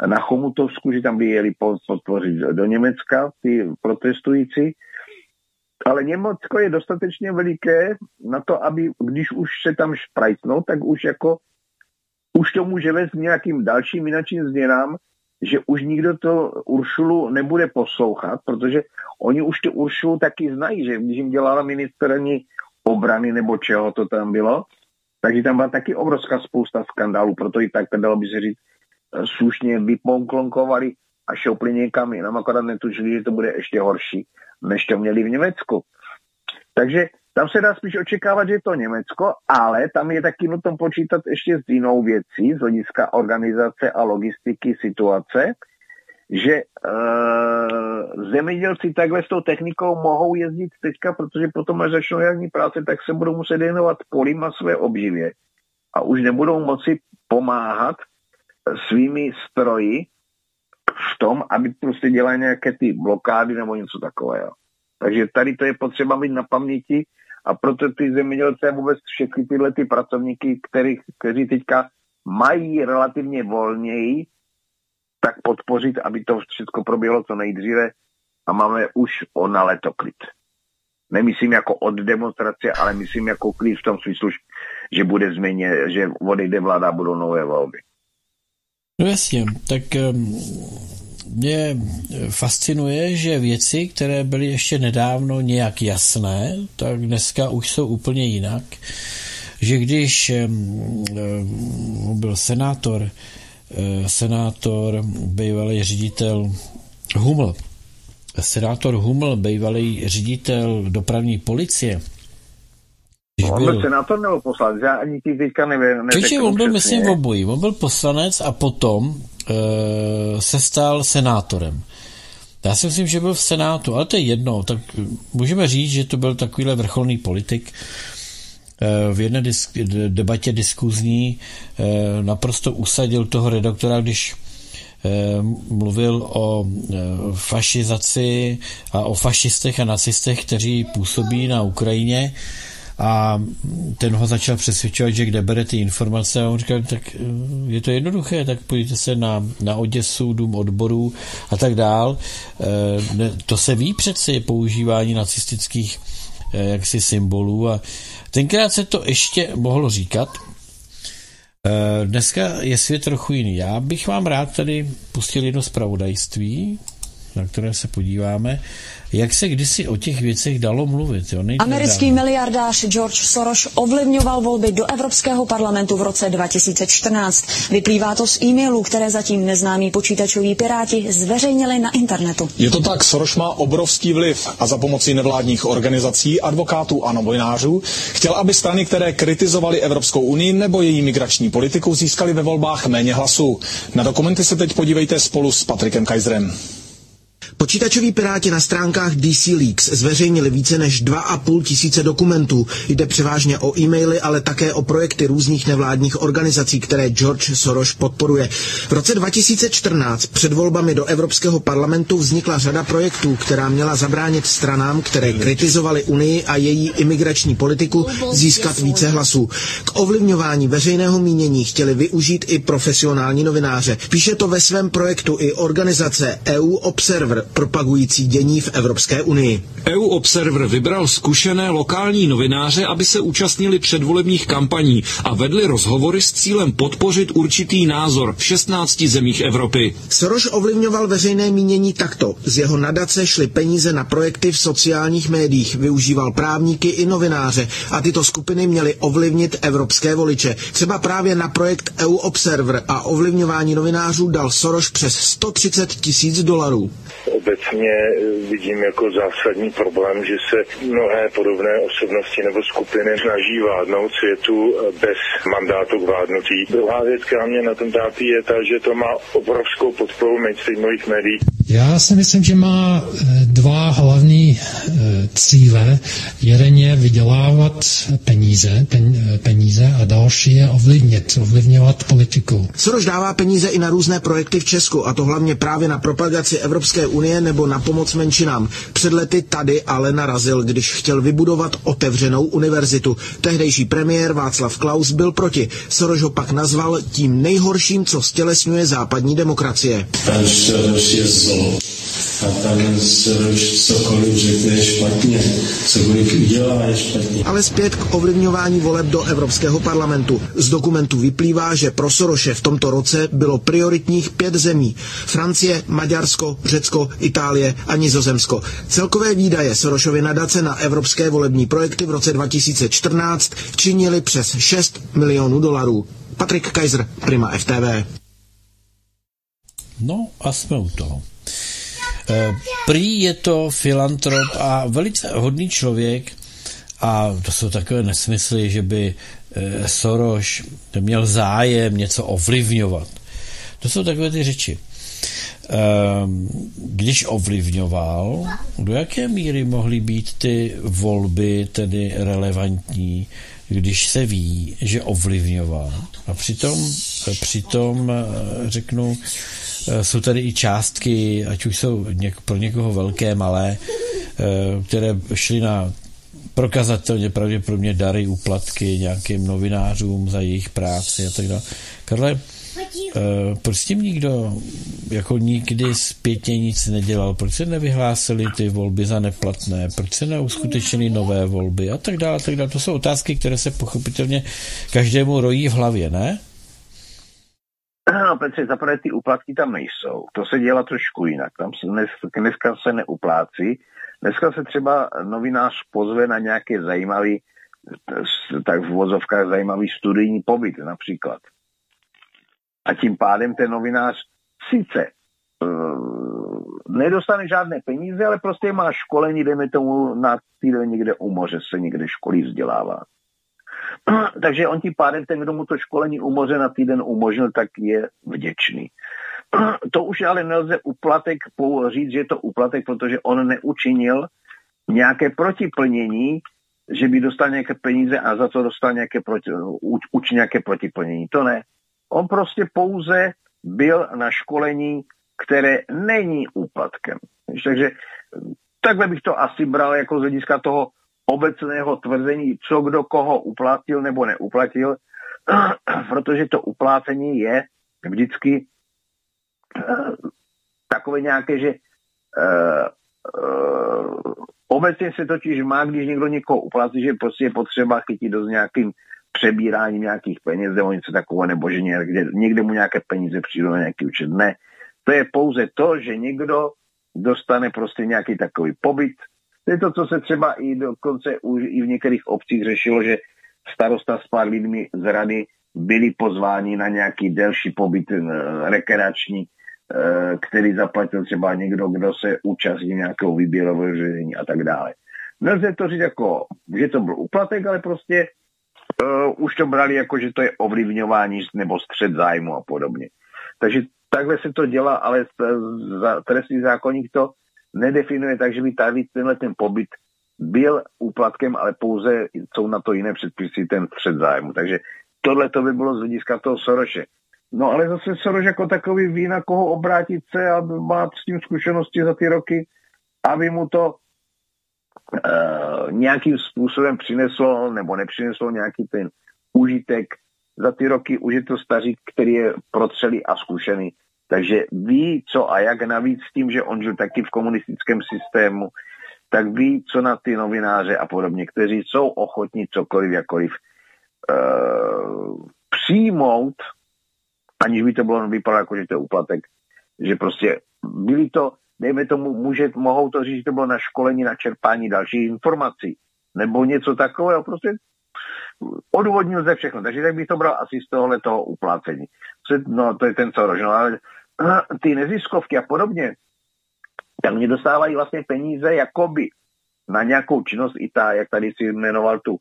Speaker 3: na Chomutovsku, že tam by jeli podpořit do Německa ty protestující. Ale Německo je dostatečně veliké na to, aby když už se tam šprajtnou, tak už jako už to může vést nějakým dalším jináčím změnám, že už nikdo to Uršulu nebude poslouchat, protože oni už tu Uršulu taky znají, že když jim dělala ministerní obrany nebo čeho to tam bylo, takže tam byla taky obrovská spousta skandálů, proto i tak, dalo by se říct, slušně vyponklonkovali a šoupli někam jinam, akorát netužili, že to bude ještě horší než to měli v Německu. Takže tam se dá spíš očekávat, že je to Německo, ale tam je taky nutno počítat ještě s jinou věcí z hlediska organizace a logistiky situace, že e, zemědělci takhle s tou technikou mohou jezdit teďka, protože potom, až začnou jarní práce, tak se budou muset věnovat polím a své obživě a už nebudou moci pomáhat svými stroji v tom, aby prostě dělali nějaké ty blokády nebo něco takového. Takže tady to je potřeba mít na paměti a proto ty zemědělci a vůbec všechny tyhle ty pracovníky, který, kteří teďka mají relativně volněji, tak podpořit, aby to všechno proběhlo co nejdříve a máme už o na leto klid. Nemyslím jako od demonstrace, ale myslím jako klid v tom smyslu, že bude změně, že odejde vláda a budou nové volby.
Speaker 2: No jasně, tak mě fascinuje, že věci, které byly ještě nedávno nějak jasné, tak dneska už jsou úplně jinak. Že když byl senátor, eh, senátor, bývalý ředitel Huml, senátor Huml, bývalý ředitel dopravní policie,
Speaker 3: když on byl, byl senátor nebo poslanec? Já ani ty teďka nevím.
Speaker 2: Čiže on byl, myslím, v obojí. On byl poslanec a potom e, se stal senátorem. Já si myslím, že byl v Senátu, ale to je jedno. Tak můžeme říct, že to byl takovýhle vrcholný politik. v jedné disk- debatě diskuzní naprosto usadil toho redaktora, když mluvil o fašizaci a o fašistech a nacistech, kteří působí na Ukrajině a ten ho začal přesvědčovat, že kde bere ty informace a on říkal, tak eh, je to jednoduché, tak pojďte se na, na Oděsu, dům odborů a tak dál. Eh, to se ví přeci používání nacistických eh, jaksi symbolů a tenkrát se to ještě mohlo říkat, Dneska je svět trochu jiný. Já bych vám rád tady pustil jedno zpravodajství, na které se podíváme jak se kdysi o těch věcech dalo mluvit. Jo?
Speaker 6: Americký dál. miliardář George Soros ovlivňoval volby do Evropského parlamentu v roce 2014. Vyplývá to z e-mailů, které zatím neznámí počítačoví piráti zveřejnili na internetu.
Speaker 7: Je to tak, Soros má obrovský vliv a za pomocí nevládních organizací, advokátů a novinářů chtěl, aby strany, které kritizovaly Evropskou unii nebo její migrační politiku, získaly ve volbách méně hlasů. Na dokumenty se teď podívejte spolu s Patrikem Kajzrem.
Speaker 8: Počítačoví piráti na stránkách DC Leaks zveřejnili více než 2,5 tisíce dokumentů. Jde převážně o e-maily, ale také o projekty různých nevládních organizací, které George Soros podporuje. V roce 2014 před volbami do Evropského parlamentu vznikla řada projektů, která měla zabránit stranám, které kritizovaly Unii a její imigrační politiku, získat více hlasů. K ovlivňování veřejného mínění chtěli využít i profesionální novináře. Píše to ve svém projektu i organizace EU Observer, propagující dění v Evropské unii.
Speaker 9: EU Observer vybral zkušené lokální novináře, aby se účastnili předvolebních kampaní a vedli rozhovory s cílem podpořit určitý názor v 16 zemích Evropy.
Speaker 8: Soros ovlivňoval veřejné mínění takto. Z jeho nadace šly peníze na projekty v sociálních médiích, využíval právníky i novináře a tyto skupiny měly ovlivnit evropské voliče. Třeba právě na projekt EU Observer a ovlivňování novinářů dal Soros přes 130 tisíc dolarů
Speaker 10: obecně eh, vidím jako zásadní problém, že se mnohé podobné osobnosti nebo skupiny snaží vládnout světu eh, bez mandátu k vládnutí. Druhá věc, která mě na tom trápí, je ta, že to má obrovskou podporu mainstreamových médií.
Speaker 11: Já si myslím, že má eh, dva hlavní cíle. Jeden je vydělávat peníze, peníze a další je ovlivnit, ovlivňovat politiku.
Speaker 8: Soros dává peníze i na různé projekty v Česku, a to hlavně právě na propagaci Evropské unie nebo na pomoc menšinám. Před lety tady ale narazil, když chtěl vybudovat otevřenou univerzitu. Tehdejší premiér Václav Klaus byl proti. Soros ho pak nazval tím nejhorším, co stělesňuje západní demokracie.
Speaker 1: Pan Soros je zlo a pan Soros cokoliv řekne špatně, cokoliv udělá je špatně.
Speaker 8: Ale zpět k ovlivňování voleb do Evropského parlamentu. Z dokumentu vyplývá, že pro Soroše v tomto roce bylo prioritních pět zemí. Francie, Maďarsko, Řecko, Itálie a Nizozemsko. Celkové výdaje Sorošovy nadace na evropské volební projekty v roce 2014 činily přes 6 milionů dolarů. Patrik Kaiser, Prima FTV.
Speaker 2: No a jsme u toho. Eh, prý je to filantrop a velice hodný člověk a to jsou takové nesmysly, že by eh, Soros měl zájem něco ovlivňovat. To jsou takové ty řeči. Ehm, když ovlivňoval, do jaké míry mohly být ty volby tedy relevantní, když se ví, že ovlivňoval. A přitom, přitom eh, řeknu, eh, jsou tady i částky, ať už jsou něk, pro někoho velké, malé, eh, které šly na prokazatelně pravděpodobně dary, úplatky nějakým novinářům za jejich práci a tak dále. Karle, proč s tím nikdo jako nikdy zpětně nic nedělal? Proč se nevyhlásili ty volby za neplatné? Proč se neuskutečnili nové volby? A tak dále, a tak dále. To jsou otázky, které se pochopitelně každému rojí v hlavě, ne?
Speaker 3: No, Petře, zaprvé ty úplatky tam nejsou. To se dělá trošku jinak. Tam se dnes, dneska se neuplácí. Dneska se třeba novinář pozve na nějaké zajímavý, tak v vozovkách zajímavý studijní pobyt například. A tím pádem ten novinář sice uh, nedostane žádné peníze, ale prostě má školení, dejme tomu na týden někde u moře, se někde školí vzdělává. Takže on tím pádem, ten, kdo mu to školení u moře na týden umožnil, tak je vděčný. To už ale nelze uplatek říct, že je to uplatek, protože on neučinil nějaké protiplnění že by dostal nějaké peníze a za to dostal nějaké proti, uč, uč nějaké protiplnění. To ne. On prostě pouze byl na školení, které není úplatkem. Takže takhle bych to asi bral jako z hlediska toho obecného tvrzení, co kdo koho uplatil nebo neuplatil, protože to uplácení je vždycky uh, takové nějaké, že uh, uh, obecně se totiž má, když někdo někoho uplatí, že prostě je potřeba chytit do nějakým přebíráním nějakých peněz nebo něco takového, nebo že někde, někde mu nějaké peníze přijdou na nějaký účet. Ne. To je pouze to, že někdo dostane prostě nějaký takový pobyt. To je to, co se třeba i dokonce už i v některých obcích řešilo, že starosta s pár lidmi z rady byli pozváni na nějaký delší pobyt eh, rekreační, eh, který zaplatil třeba někdo, kdo se účastní nějakého výběrového řízení a tak dále. Nelze to říct jako, že to byl úplatek, ale prostě uh, už to brali jako, že to je ovlivňování nebo střed zájmu a podobně. Takže takhle se to dělá, ale trestní zákonník to nedefinuje tak, že by tady tenhle ten pobyt byl úplatkem, ale pouze jsou na to jiné předpisy, ten střed zájmu. Takže tohle to by bylo z hlediska toho Soroše. No ale zase Soroš jako takový ví, na koho obrátit se a má s tím zkušenosti za ty roky, aby mu to uh, nějakým způsobem přineslo nebo nepřineslo nějaký ten užitek. Za ty roky už je to stařík, který je protřelý a zkušený. Takže ví, co a jak navíc tím, že on žil taky v komunistickém systému, tak ví, co na ty novináře a podobně, kteří jsou ochotní cokoliv, jakoliv uh, přijmout, aniž by to bylo vypadalo jako, že to je úplatek, že prostě byli to, dejme tomu, může, mohou to říct, že to bylo na školení, na čerpání dalších informací, nebo něco takového, prostě odůvodnil ze všechno. Takže tak bych to bral asi z tohohle toho uplácení. No, to je ten co no, ale ty neziskovky a podobně, tak mě dostávají vlastně peníze jakoby na nějakou činnost i ta, jak tady si jmenoval tu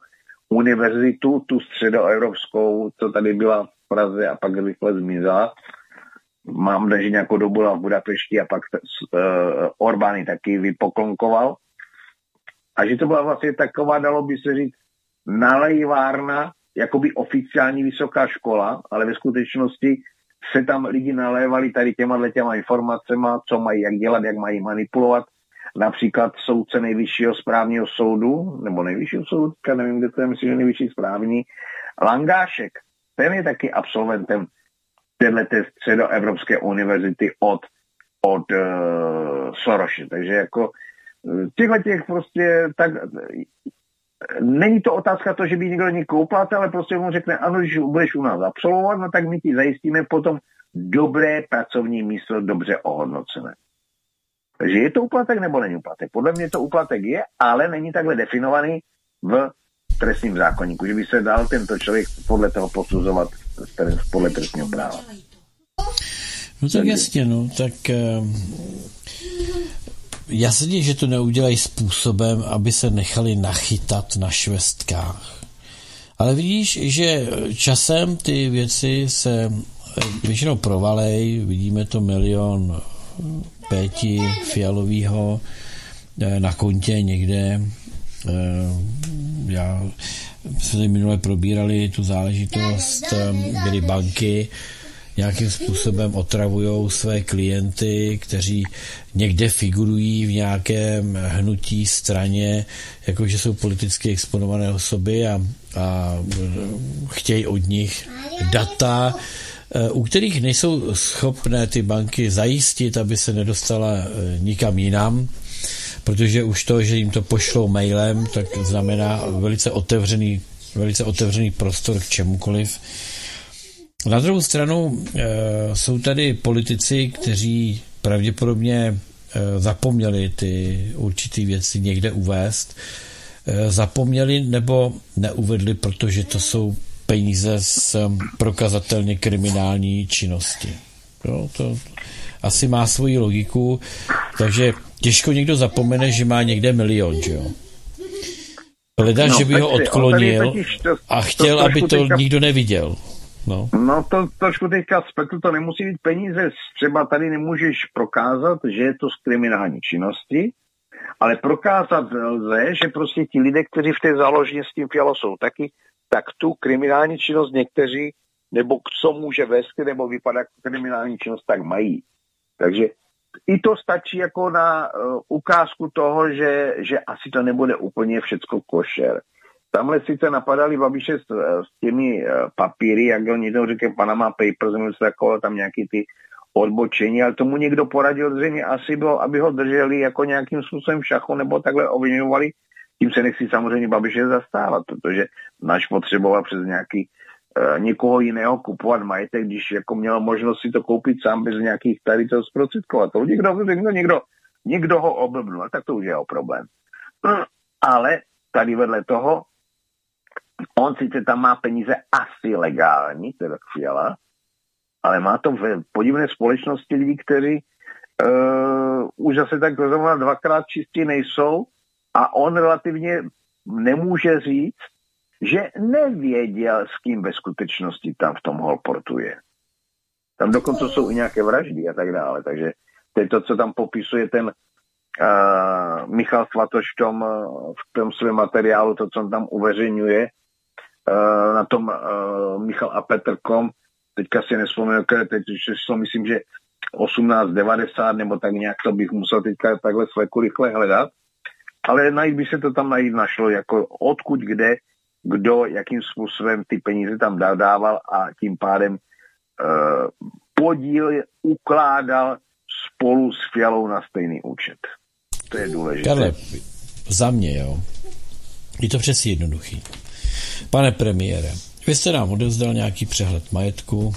Speaker 3: univerzitu, tu středoevropskou, co tady byla v Praze a pak rychle zmizela. Mám že nějakou dobu byla v Budapešti a pak uh, Orbány taky vypoklonkoval. A že to byla vlastně taková, dalo by se říct, nalejvárna, jakoby oficiální vysoká škola, ale ve skutečnosti se tam lidi nalévali tady těma těma informacema, co mají jak dělat, jak mají manipulovat. Například soudce nejvyššího správního soudu, nebo nejvyššího soudu, nevím, kde to je, myslím, že nejvyšší správní, Langášek, ten je taky absolventem této středoevropské univerzity od, od uh, Soroše. Takže jako eh, těchto těch prostě tak není to otázka to, že by někdo někoho uplácal, ale prostě mu řekne, ano, když budeš u nás absolvovat, no tak my ti zajistíme potom dobré pracovní místo, dobře ohodnocené. Takže je to úplatek nebo není úplatek? Podle mě to úplatek je, ale není takhle definovaný v trestním zákonníku, že by se dal tento člověk podle toho posuzovat podle trestního práva.
Speaker 2: No tak jasně, no, tak uh, jasně, že to neudělají způsobem, aby se nechali nachytat na švestkách. Ale vidíš, že časem ty věci se většinou provalej, vidíme to milion péti fialového eh, na kontě někde. Eh, já jsme minule probírali tu záležitost, eh, kdy banky nějakým způsobem otravují své klienty, kteří někde figurují v nějakém hnutí straně, jakože jsou politicky exponované osoby a, a chtějí od nich data, eh, u kterých nejsou schopné ty banky zajistit, aby se nedostala eh, nikam jinam, protože už to, že jim to pošlou mailem, tak znamená velice otevřený, velice otevřený prostor k čemukoliv. Na druhou stranu e, jsou tady politici, kteří pravděpodobně e, zapomněli ty určité věci někde uvést. E, zapomněli nebo neuvedli, protože to jsou peníze z prokazatelně kriminální činnosti. Jo, to asi má svoji logiku, takže těžko někdo zapomene, že má někde milion, že jo? Leda, no, že by ho odklonil a chtěl, aby to nikdo neviděl. No,
Speaker 3: no to trošku teďka spletl, to nemusí být peníze. Třeba tady nemůžeš prokázat, že je to z kriminální činnosti, Ale prokázat lze, že prostě ti lidé, kteří v té záložně s tím Fialo jsou taky, tak tu kriminální činnost někteří, nebo co může vést, nebo vypadá kriminální činnost, tak mají. Takže i to stačí jako na uh, ukázku toho, že, že asi to nebude úplně všecko košer. Tamhle sice napadali Babiše s, s těmi uh, papíry, jak on někdo říká Panama Papers, nebo se takového tam nějaký ty odbočení, ale tomu někdo poradil zřejmě asi bylo, aby ho drželi jako nějakým způsobem v šachu nebo takhle ovlivňovali. Tím se nechci samozřejmě Babiše zastávat, protože náš potřeboval přes nějaký uh, někoho jiného kupovat majetek, když jako měl možnost si to koupit sám bez nějakých tady to zprostředkovat. To někdo, někdo, někdo, někdo ho oblbnul, tak to už je o problém. Ale tady vedle toho, on sice tam má peníze asi legální, teda Fiala, ale má to v podivné společnosti lidí, kteří uh, už zase tak zrovna dvakrát čistí nejsou a on relativně nemůže říct, že nevěděl, s kým ve skutečnosti tam v tom Holportu je. Tam dokonce jsou i nějaké vraždy a tak dále, takže to je to, co tam popisuje ten uh, Michal Svatoš v tom, v tom svém materiálu, to, co on tam uveřejňuje, uh, na tom uh, Michal a Petr.com, teďka si nespomínám, teď to myslím, že 1890 nebo tak nějak to bych musel teďka takhle sleku rychle hledat, ale najít by se to tam najít našlo, jako odkud, kde, kdo, jakým způsobem ty peníze tam dával a tím pádem uh, podíl ukládal spolu s Fialou na stejný účet. To je důležité.
Speaker 2: Karle, za mě, jo. Je to přesně jednoduchý. Pane premiére, vy jste nám odevzdal nějaký přehled majetku.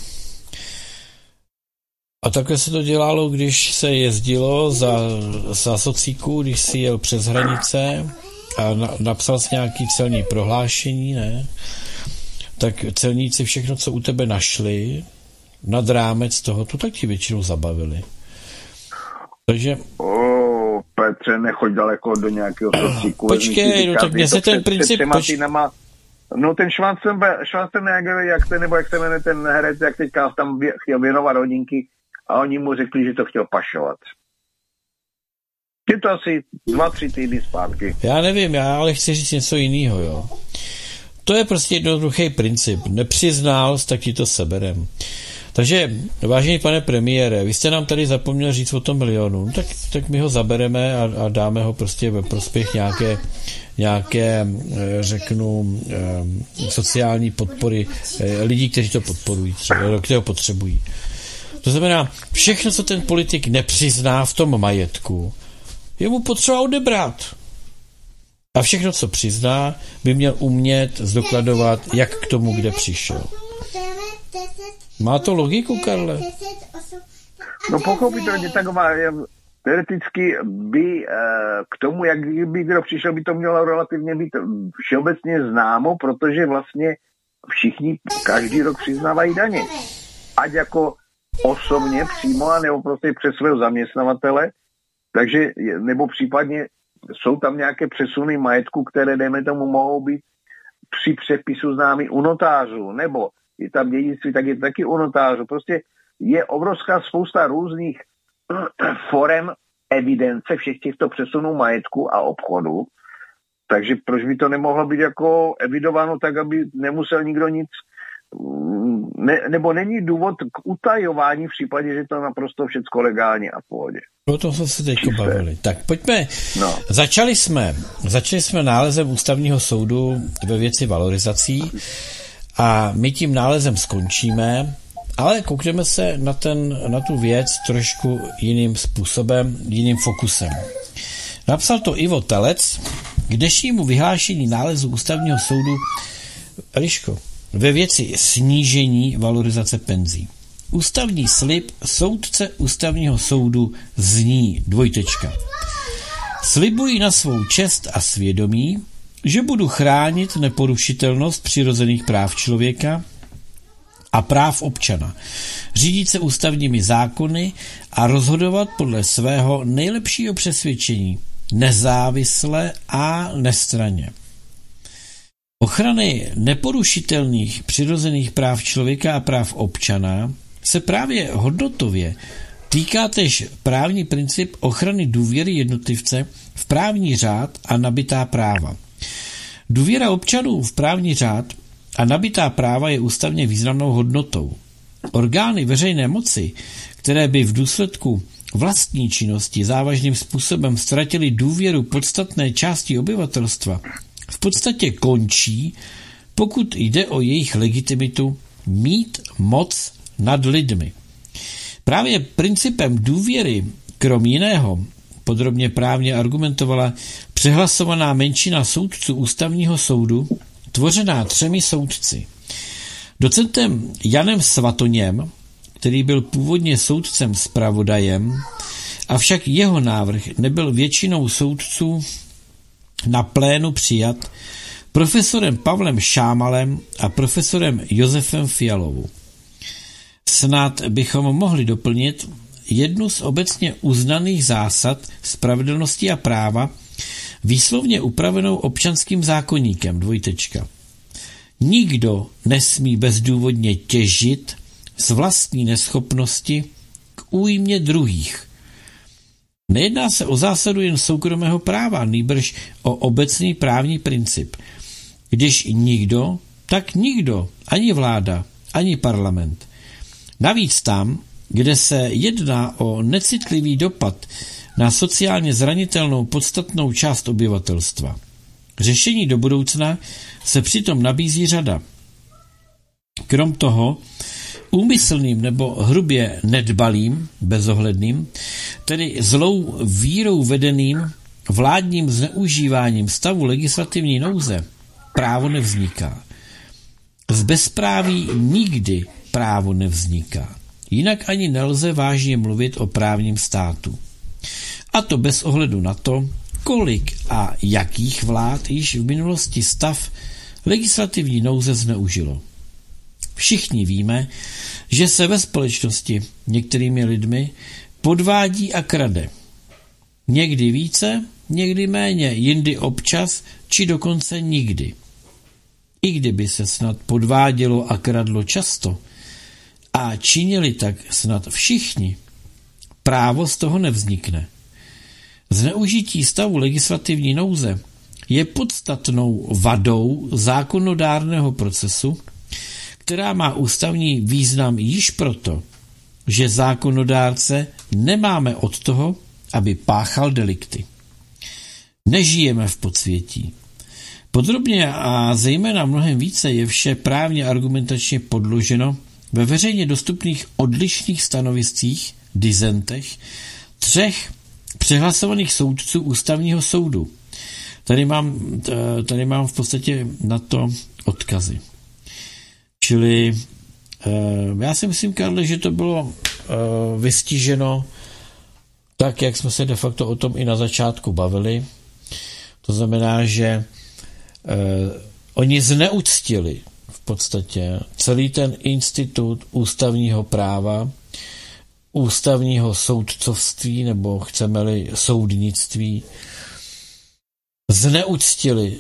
Speaker 2: A takhle se to dělalo, když se jezdilo za, za socíku, když si jel přes hranice a na, napsal si nějaký celní prohlášení, ne? Tak celníci všechno, co u tebe našli, nad rámec toho, to tak ti většinou zabavili. Takže...
Speaker 3: O, Petře, nechoď daleko do nějakého socíku.
Speaker 2: Počkej, no tak mě se ten princip... Poč...
Speaker 3: No ten Schwarzenegger, jak se, nebo jak se jmenuje ten herec, jak teďka tam chtěl věnovat hodinky a oni mu řekli, že to chtěl pašovat. Je to asi dva, tři týdny zpátky.
Speaker 2: Já nevím, já ale chci říct něco jiného, jo. To je prostě jednoduchý princip. Nepřiznal, tak ti to seberem. Takže, vážený pane premiére, vy jste nám tady zapomněl říct o tom milionu, no tak, tak my ho zabereme a, a dáme ho prostě ve prospěch nějaké, nějaké eh, řeknu, eh, sociální podpory eh, lidí, kteří to podporují, třeba, kteří ho potřebují. To znamená, všechno, co ten politik nepřizná v tom majetku, je mu potřeba odebrat. A všechno, co přizná, by měl umět zdokladovat, jak k tomu kde přišel. Má to logiku, Karle?
Speaker 3: No pochopitelně taková teoreticky by eh, k tomu, jak by kdo přišel, by to mělo relativně být všeobecně známo, protože vlastně všichni každý rok přiznávají daně. Ať jako osobně přímo, nebo prostě přes svého zaměstnavatele, takže, nebo případně jsou tam nějaké přesuny majetku, které, dejme tomu, mohou být při přepisu známý u notářů, nebo je tam dědictví, tak je taky u notářů. Prostě je obrovská spousta různých forem evidence všech těchto přesunů majetku a obchodu. Takže proč by to nemohlo být jako evidováno tak, aby nemusel nikdo nic ne, nebo není důvod k utajování v případě, že to je naprosto všechno legálně a v pohodě.
Speaker 2: O tom jsme se teď bavili. Tak pojďme. No. Začali jsme, začali jsme nálezem ústavního soudu ve věci valorizací. A my tím nálezem skončíme, ale koukneme se na, ten, na tu věc trošku jiným způsobem, jiným fokusem. Napsal to Ivo Telec k dnešnímu vyhlášení nálezu ústavního soudu Liško, ve věci snížení valorizace penzí. Ústavní slib soudce ústavního soudu zní dvojtečka. Slibují na svou čest a svědomí, že budu chránit neporušitelnost přirozených práv člověka a práv občana, řídit se ústavními zákony a rozhodovat podle svého nejlepšího přesvědčení, nezávisle a nestraně. Ochrany neporušitelných přirozených práv člověka a práv občana se právě hodnotově týká tež právní princip ochrany důvěry jednotlivce v právní řád a nabitá práva. Důvěra občanů v právní řád a nabitá práva je ústavně významnou hodnotou. Orgány veřejné moci, které by v důsledku vlastní činnosti závažným způsobem ztratili důvěru podstatné části obyvatelstva, v podstatě končí, pokud jde o jejich legitimitu mít moc nad lidmi. Právě principem důvěry, krom jiného, podrobně právně argumentovala přehlasovaná menšina soudců ústavního soudu, tvořená třemi soudci. Docentem Janem Svatoněm, který byl původně soudcem zpravodajem, avšak jeho návrh nebyl většinou soudců na plénu přijat, profesorem Pavlem Šámalem a profesorem Josefem Fialovou. Snad bychom mohli doplnit jednu z obecně uznaných zásad spravedlnosti a práva, výslovně upravenou občanským zákonníkem dvojtečka. Nikdo nesmí bezdůvodně těžit z vlastní neschopnosti k újmě druhých. Nejedná se o zásadu jen soukromého práva, nýbrž o obecný právní princip. Když nikdo, tak nikdo, ani vláda, ani parlament. Navíc tam, kde se jedná o necitlivý dopad na sociálně zranitelnou podstatnou část obyvatelstva. Řešení do budoucna se přitom nabízí řada. Krom toho, úmyslným nebo hrubě nedbalým, bezohledným, tedy zlou vírou vedeným vládním zneužíváním stavu legislativní nouze, právo nevzniká. Z bezpráví nikdy právo nevzniká. Jinak ani nelze vážně mluvit o právním státu. A to bez ohledu na to, kolik a jakých vlád již v minulosti stav legislativní nouze zneužilo. Všichni víme, že se ve společnosti některými lidmi podvádí a krade. Někdy více, někdy méně, jindy občas, či dokonce nikdy. I kdyby se snad podvádělo a kradlo často, a činili tak snad všichni, právo z toho nevznikne. Zneužití stavu legislativní nouze je podstatnou vadou zákonodárného procesu, která má ústavní význam již proto, že zákonodárce nemáme od toho, aby páchal delikty. Nežijeme v podsvětí. Podrobně a zejména mnohem více je vše právně argumentačně podloženo ve veřejně dostupných odlišných stanoviscích, dizentech, třech přehlasovaných soudců ústavního soudu. Tady mám, tady mám v podstatě na to odkazy. Čili eh, já si myslím, Karle, že to bylo eh, vystiženo tak, jak jsme se de facto o tom i na začátku bavili. To znamená, že eh, oni zneuctili v podstatě celý ten institut ústavního práva, ústavního soudcovství, nebo chceme-li soudnictví, zneuctili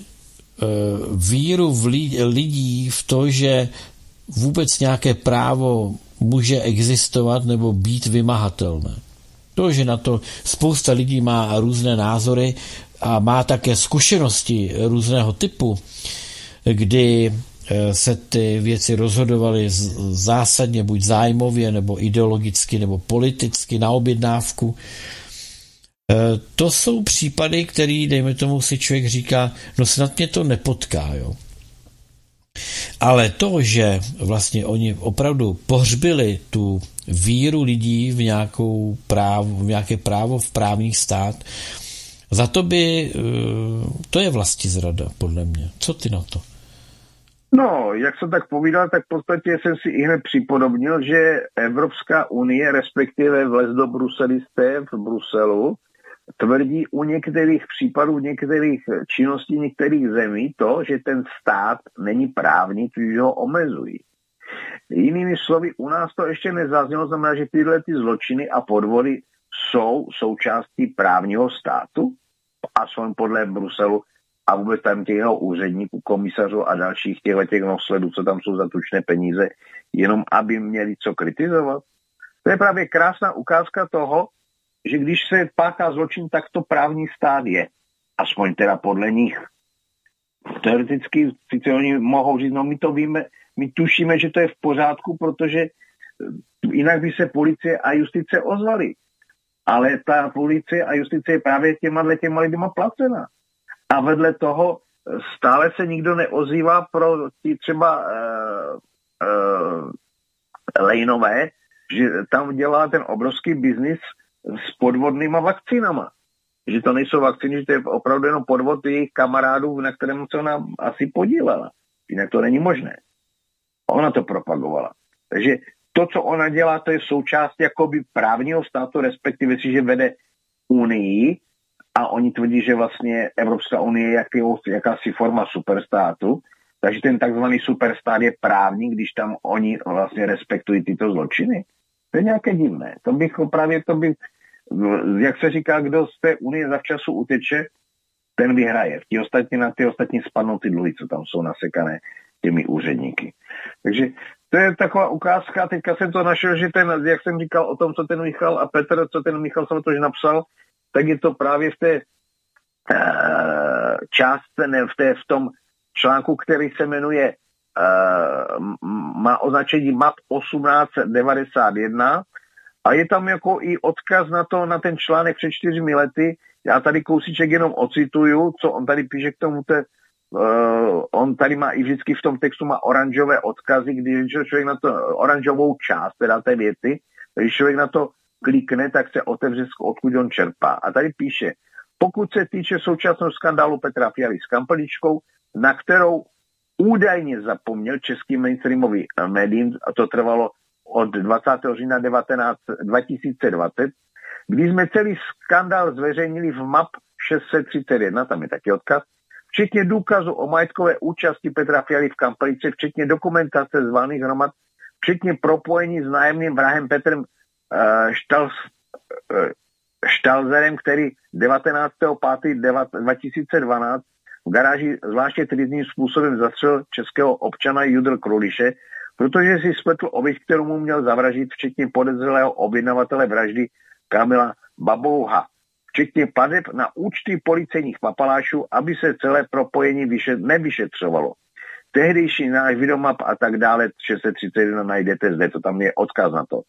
Speaker 2: víru v lidí v to, že vůbec nějaké právo může existovat nebo být vymahatelné. To, že na to spousta lidí má různé názory a má také zkušenosti různého typu, kdy eh, se ty věci rozhodovaly zásadně buď zájmově, nebo ideologicky, nebo politicky na objednávku. Eh, to jsou případy, které, dejme tomu, si člověk říká, no snad mě to nepotká, jo. Ale to, že vlastně oni opravdu pohřbili tu víru lidí v, nějakou právo, v nějaké právo v právní stát, za to by, eh, to je vlastní zrada, podle mě. Co ty na to?
Speaker 3: No, jak jsem tak povídal, tak v podstatě jsem si i hned připodobnil, že Evropská unie, respektive vlez do bruselisté v Bruselu, tvrdí u některých případů, některých činností některých zemí to, že ten stát není právní, tudíž ho omezují. Jinými slovy, u nás to ještě nezaznělo, znamená, že tyhle ty zločiny a podvody jsou součástí právního státu, aspoň podle Bruselu a vůbec tam těch jeho úředníků, komisařů a dalších těchto těch nosledů, co tam jsou za tučné peníze, jenom aby měli co kritizovat. To je právě krásná ukázka toho, že když se páká zločin, tak to právní stát je. Aspoň teda podle nich. Teoreticky sice oni mohou říct, no my to víme, my tušíme, že to je v pořádku, protože jinak by se policie a justice ozvali. Ale ta policie a justice je právě těma těma lidma placena. A vedle toho stále se nikdo neozývá pro ty třeba uh, uh, lejnové, že tam dělá ten obrovský biznis s podvodnýma vakcínama. Že to nejsou vakcíny, že to je opravdu jenom podvod jejich kamarádů, na kterém se ona asi podílela. Jinak to není možné. Ona to propagovala. Takže to, co ona dělá, to je součást jakoby právního státu, respektive si, že vede Unii a oni tvrdí, že vlastně Evropská unie je jaký, jakási forma superstátu, takže ten takzvaný superstát je právní, když tam oni vlastně respektují tyto zločiny. To je nějaké divné. To bych právě, to by, jak se říká, kdo z té unie zavčasu uteče, ten vyhraje. Ti ostatní na ty ostatní spadnou ty dluhy, co tam jsou nasekané těmi úředníky. Takže to je taková ukázka, teďka jsem to našel, že ten, jak jsem říkal o tom, co ten Michal a Petr, co ten Michal že napsal, tak je to právě v té uh, částce, ne, v, té, v tom článku, který se jmenuje, má označení MAP 1891 a je tam jako i odkaz na to, na ten článek před čtyřmi lety. Já tady kousíček jenom ocituju, co on tady píše k tomu, te, uh, on tady má i vždycky v tom textu má oranžové odkazy, když člověk na to, oranžovou část teda té věty, když člověk na to klikne, tak se otevře, odkud on čerpá. A tady píše, pokud se týče současného skandálu Petra Fialy s kampeličkou, na kterou údajně zapomněl český mainstreamový médium, a to trvalo od 20. října 19, 2020, kdy jsme celý skandál zveřejnili v MAP 631, tam je taky odkaz, včetně důkazu o majetkové účasti Petra Fialy v kampelice, včetně dokumentace z valných hromad, včetně propojení s nájemným vrahem Petrem uh, Štals, uh, Štalzerem, který 19.5.2012 v garáži zvláště trýzným způsobem zastřelil českého občana Judr Kruliše, protože si spletl oběť, kterou mu měl zavražit, včetně podezřelého objednavatele vraždy Kamila Babouha, včetně padeb na účty policejních papalášů, aby se celé propojení vyšet, nevyšetřovalo. Tehdejší náš videomap a tak dále, 631 najdete zde, to tam je odkaz na to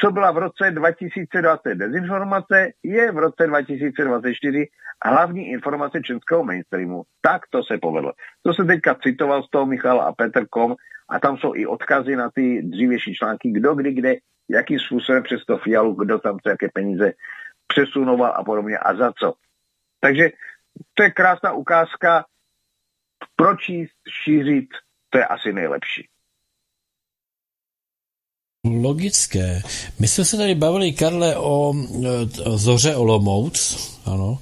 Speaker 3: co byla v roce 2020 dezinformace, je v roce 2024 hlavní informace českého mainstreamu. Tak to se povedlo. To se teďka citoval z toho Michala a Petr Kom a tam jsou i odkazy na ty dřívější články, kdo kdy kde, jakým způsobem přes to fialu, kdo tam co, jaké peníze přesunoval a podobně a za co. Takže to je krásná ukázka, proč šířit, to je asi nejlepší.
Speaker 2: Logické. My jsme se tady bavili, Karle, o, Zoře Olomouc, ano.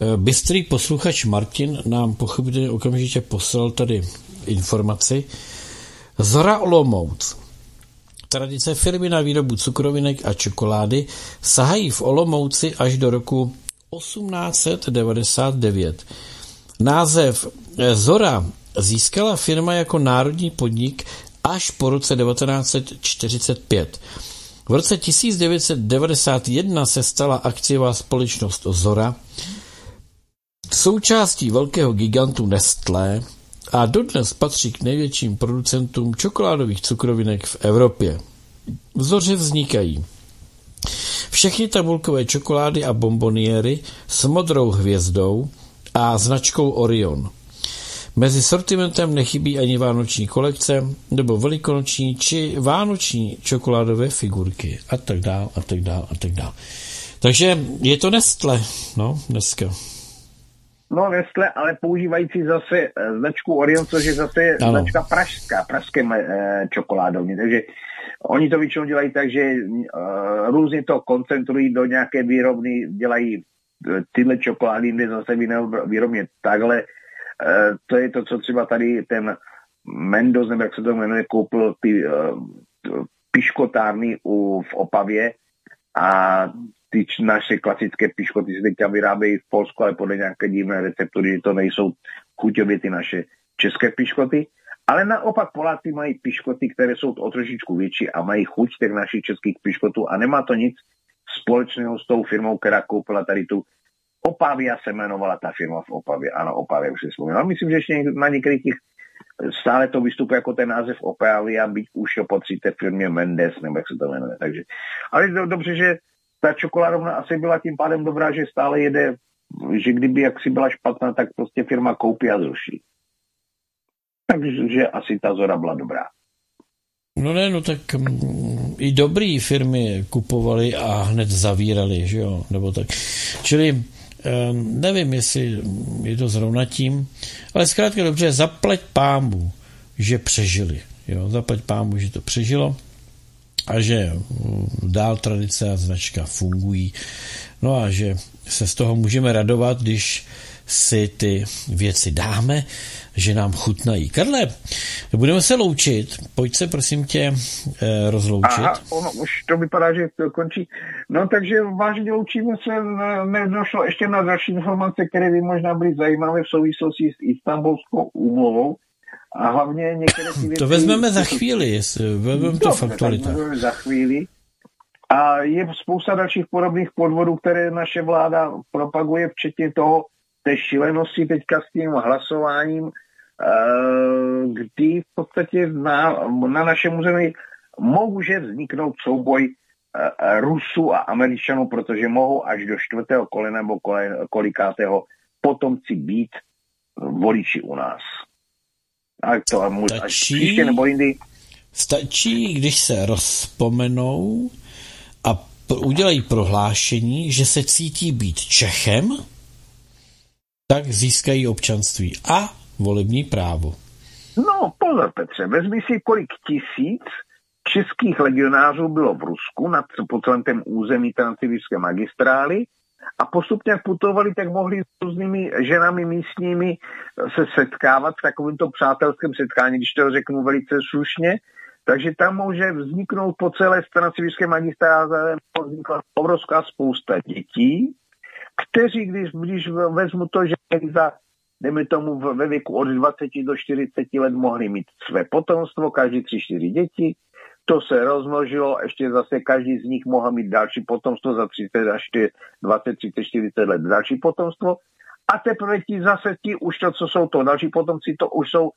Speaker 2: E, bystrý posluchač Martin nám pochopitelně okamžitě poslal tady informaci. Zora Olomouc. Tradice firmy na výrobu cukrovinek a čokolády sahají v Olomouci až do roku 1899. Název Zora získala firma jako národní podnik až po roce 1945. V roce 1991 se stala akciová společnost Zora součástí velkého gigantu Nestlé a dodnes patří k největším producentům čokoládových cukrovinek v Evropě. Vzoře vznikají všechny tabulkové čokolády a bomboniéry s modrou hvězdou a značkou Orion. Mezi sortimentem nechybí ani vánoční kolekce nebo velikonoční či vánoční čokoládové figurky a tak dál a tak dál a tak dál. Takže je to Nestle, no, dneska.
Speaker 3: No Nestle, ale používající zase eh, značku Orion, což je zase ano. značka pražská, pražské eh, čokoládovny. Takže oni to většinou dělají tak, že uh, různě to koncentrují do nějaké výrobny, dělají tyhle čokolády, jinde zase v jiné výrobně takhle Eh, to je to, co třeba tady ten Mendoz, nebo jak se to jmenuje, koupil ty uh, piškotárny u, v Opavě a ty naše klasické piškoty se teďka vyrábějí v Polsku, ale podle nějaké divné receptury, že to nejsou chuťově ty naše české piškoty. Ale naopak Poláci mají piškoty, které jsou o trošičku větší a mají chuť těch našich českých piškotů a nemá to nic společného s tou firmou, která koupila tady tu Opavia se jmenovala ta firma v Opavě. Ano, Opavia už si vzpomínal. Myslím, že ještě na některých těch stále to vystupuje jako ten název Opavia, byť už to patří té firmě Mendes, nebo jak se to jmenuje. Takže, ale do, dobře, že ta čokoládovna asi byla tím pádem dobrá, že stále jede, že kdyby jaksi byla špatná, tak prostě firma koupí a zruší. Takže asi ta zora byla dobrá.
Speaker 2: No ne, no tak mm, i dobrý firmy kupovali a hned zavírali, že jo, nebo tak. Čili nevím, jestli je to zrovna tím, ale zkrátka dobře, zaplať pámu, že přežili. Jo, zaplať pámu, že to přežilo a že mm, dál tradice a značka fungují. No a že se z toho můžeme radovat, když si ty věci dáme, že nám chutnají. Karle, budeme se loučit. Pojď se prosím tě eh, rozloučit. Aha,
Speaker 3: ono už to vypadá, že to končí. No takže vážně loučíme se, nedošlo ještě na další informace, které by možná byly zajímavé v souvislosti s Istanbulskou úmluvou. A hlavně některé ty věci...
Speaker 2: To vezmeme za chvíli, vezmeme to v aktualitách.
Speaker 3: Za chvíli. A je spousta dalších podobných podvodů, které naše vláda propaguje, včetně toho, té šílenosti teďka s tím hlasováním, kdy v podstatě na, na našem území může vzniknout souboj eh, Rusů a Američanů, protože mohou až do čtvrtého kolena nebo kolikátého potomci být voliči u nás.
Speaker 2: A to a můj, až příště nebo jindy. Stačí, když se rozpomenou a udělají prohlášení, že se cítí být Čechem, tak získají občanství a volební právo.
Speaker 3: No pozor Petře, vezmi si kolik tisíc českých legionářů bylo v Rusku nad, po celém tém území transsibirské magistrály a postupně putovali, tak mohli s různými ženami místními se setkávat v takovémto přátelském setkání, když to řeknu velice slušně. Takže tam může vzniknout po celé transsibirské magistrále vznikla obrovská spousta dětí, kteří, když, když vezmu to, že za, dejme tomu, ve věku od 20 do 40 let mohli mít své potomstvo, každý 3-4 děti, to se rozmnožilo, ještě zase každý z nich mohl mít další potomstvo za 30 až 20, 30, 40 let další potomstvo. A teprve ti zase ti už to, co jsou to další potomci, to už jsou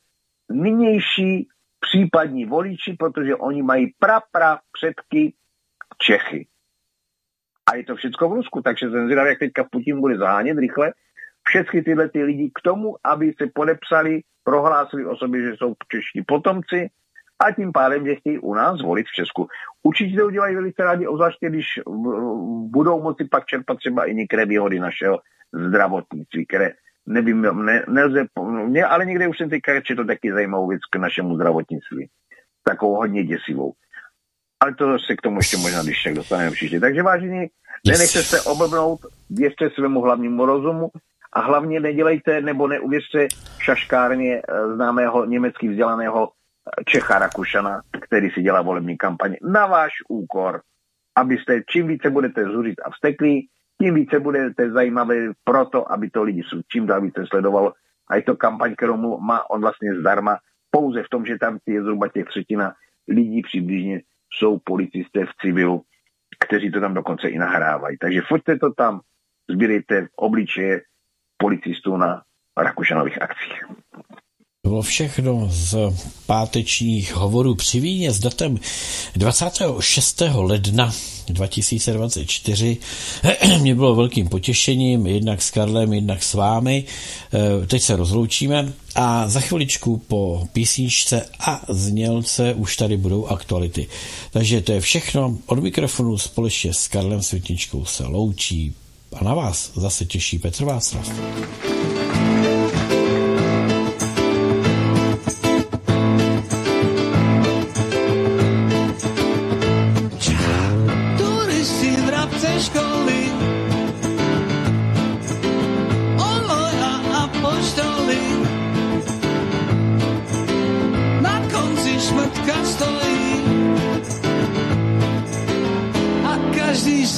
Speaker 3: nynější případní voliči, protože oni mají pra, pra předky Čechy. A je to všechno v Rusku, takže jsem zvědavý, jak teďka Putin bude zahánět rychle všechny tyhle ty lidi k tomu, aby se podepsali, prohlásili o sobě, že jsou čeští potomci a tím pádem, že chtějí u nás volit v Česku. Určitě to udělají velice rádi, obzvláště když budou moci pak čerpat třeba i některé výhody našeho zdravotnictví, které nevím, ne, nelze, mě, ale někde už jsem teďka četl taky zajímavou věc k našemu zdravotnictví. Takovou hodně děsivou ale to se k tomu ještě možná, když však dostaneme příště. Takže vážení, nenechte se oblbnout, věřte svému hlavnímu rozumu a hlavně nedělejte nebo neuvěřte šaškárně eh, známého německy vzdělaného eh, Čecha Rakušana, který si dělá volební kampaně na váš úkor, abyste čím více budete zuřit a vsteklí, tím více budete zajímavé proto, aby to lidi čím dál více sledovalo. A je to kampaň, kterou má on vlastně zdarma, pouze v tom, že tam je zhruba těch třetina lidí přibližně jsou policisté v civilu, kteří to tam dokonce i nahrávají. Takže foďte to tam, sbírejte obličeje policistů na Rakušanových akcích.
Speaker 2: To bylo všechno z pátečních hovorů při víně s datem 26. ledna 2024. Mě bylo velkým potěšením, jednak s Karlem, jednak s vámi. Eh, teď se rozloučíme a za chviličku po písničce a znělce už tady budou aktuality. Takže to je všechno. Od mikrofonu společně s Karlem Světničkou se loučí a na vás zase těší Petr Václav.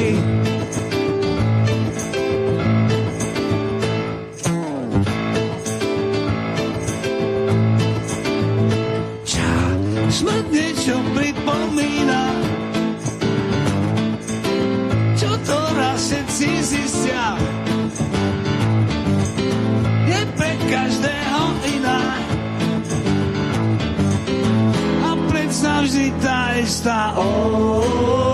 Speaker 12: žiť Smrt niečo pripomína Čo to raz všetci zistia Je pre každého iná A predsa vždy tá istá oh, oh, oh,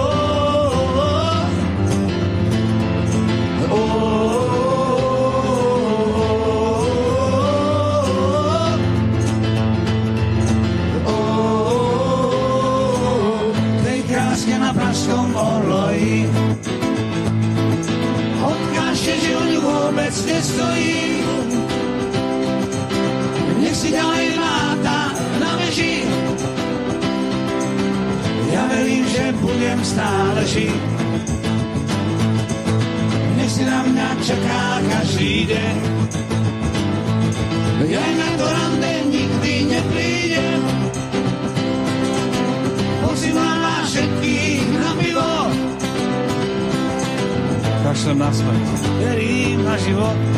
Speaker 12: stále žiť. Nech si na mňa čaká každý deň. Ja na to rande nikdy neprídem. Pozývam vás všetkých na pivo.
Speaker 13: Kašlem na smrt.
Speaker 12: Verím na život.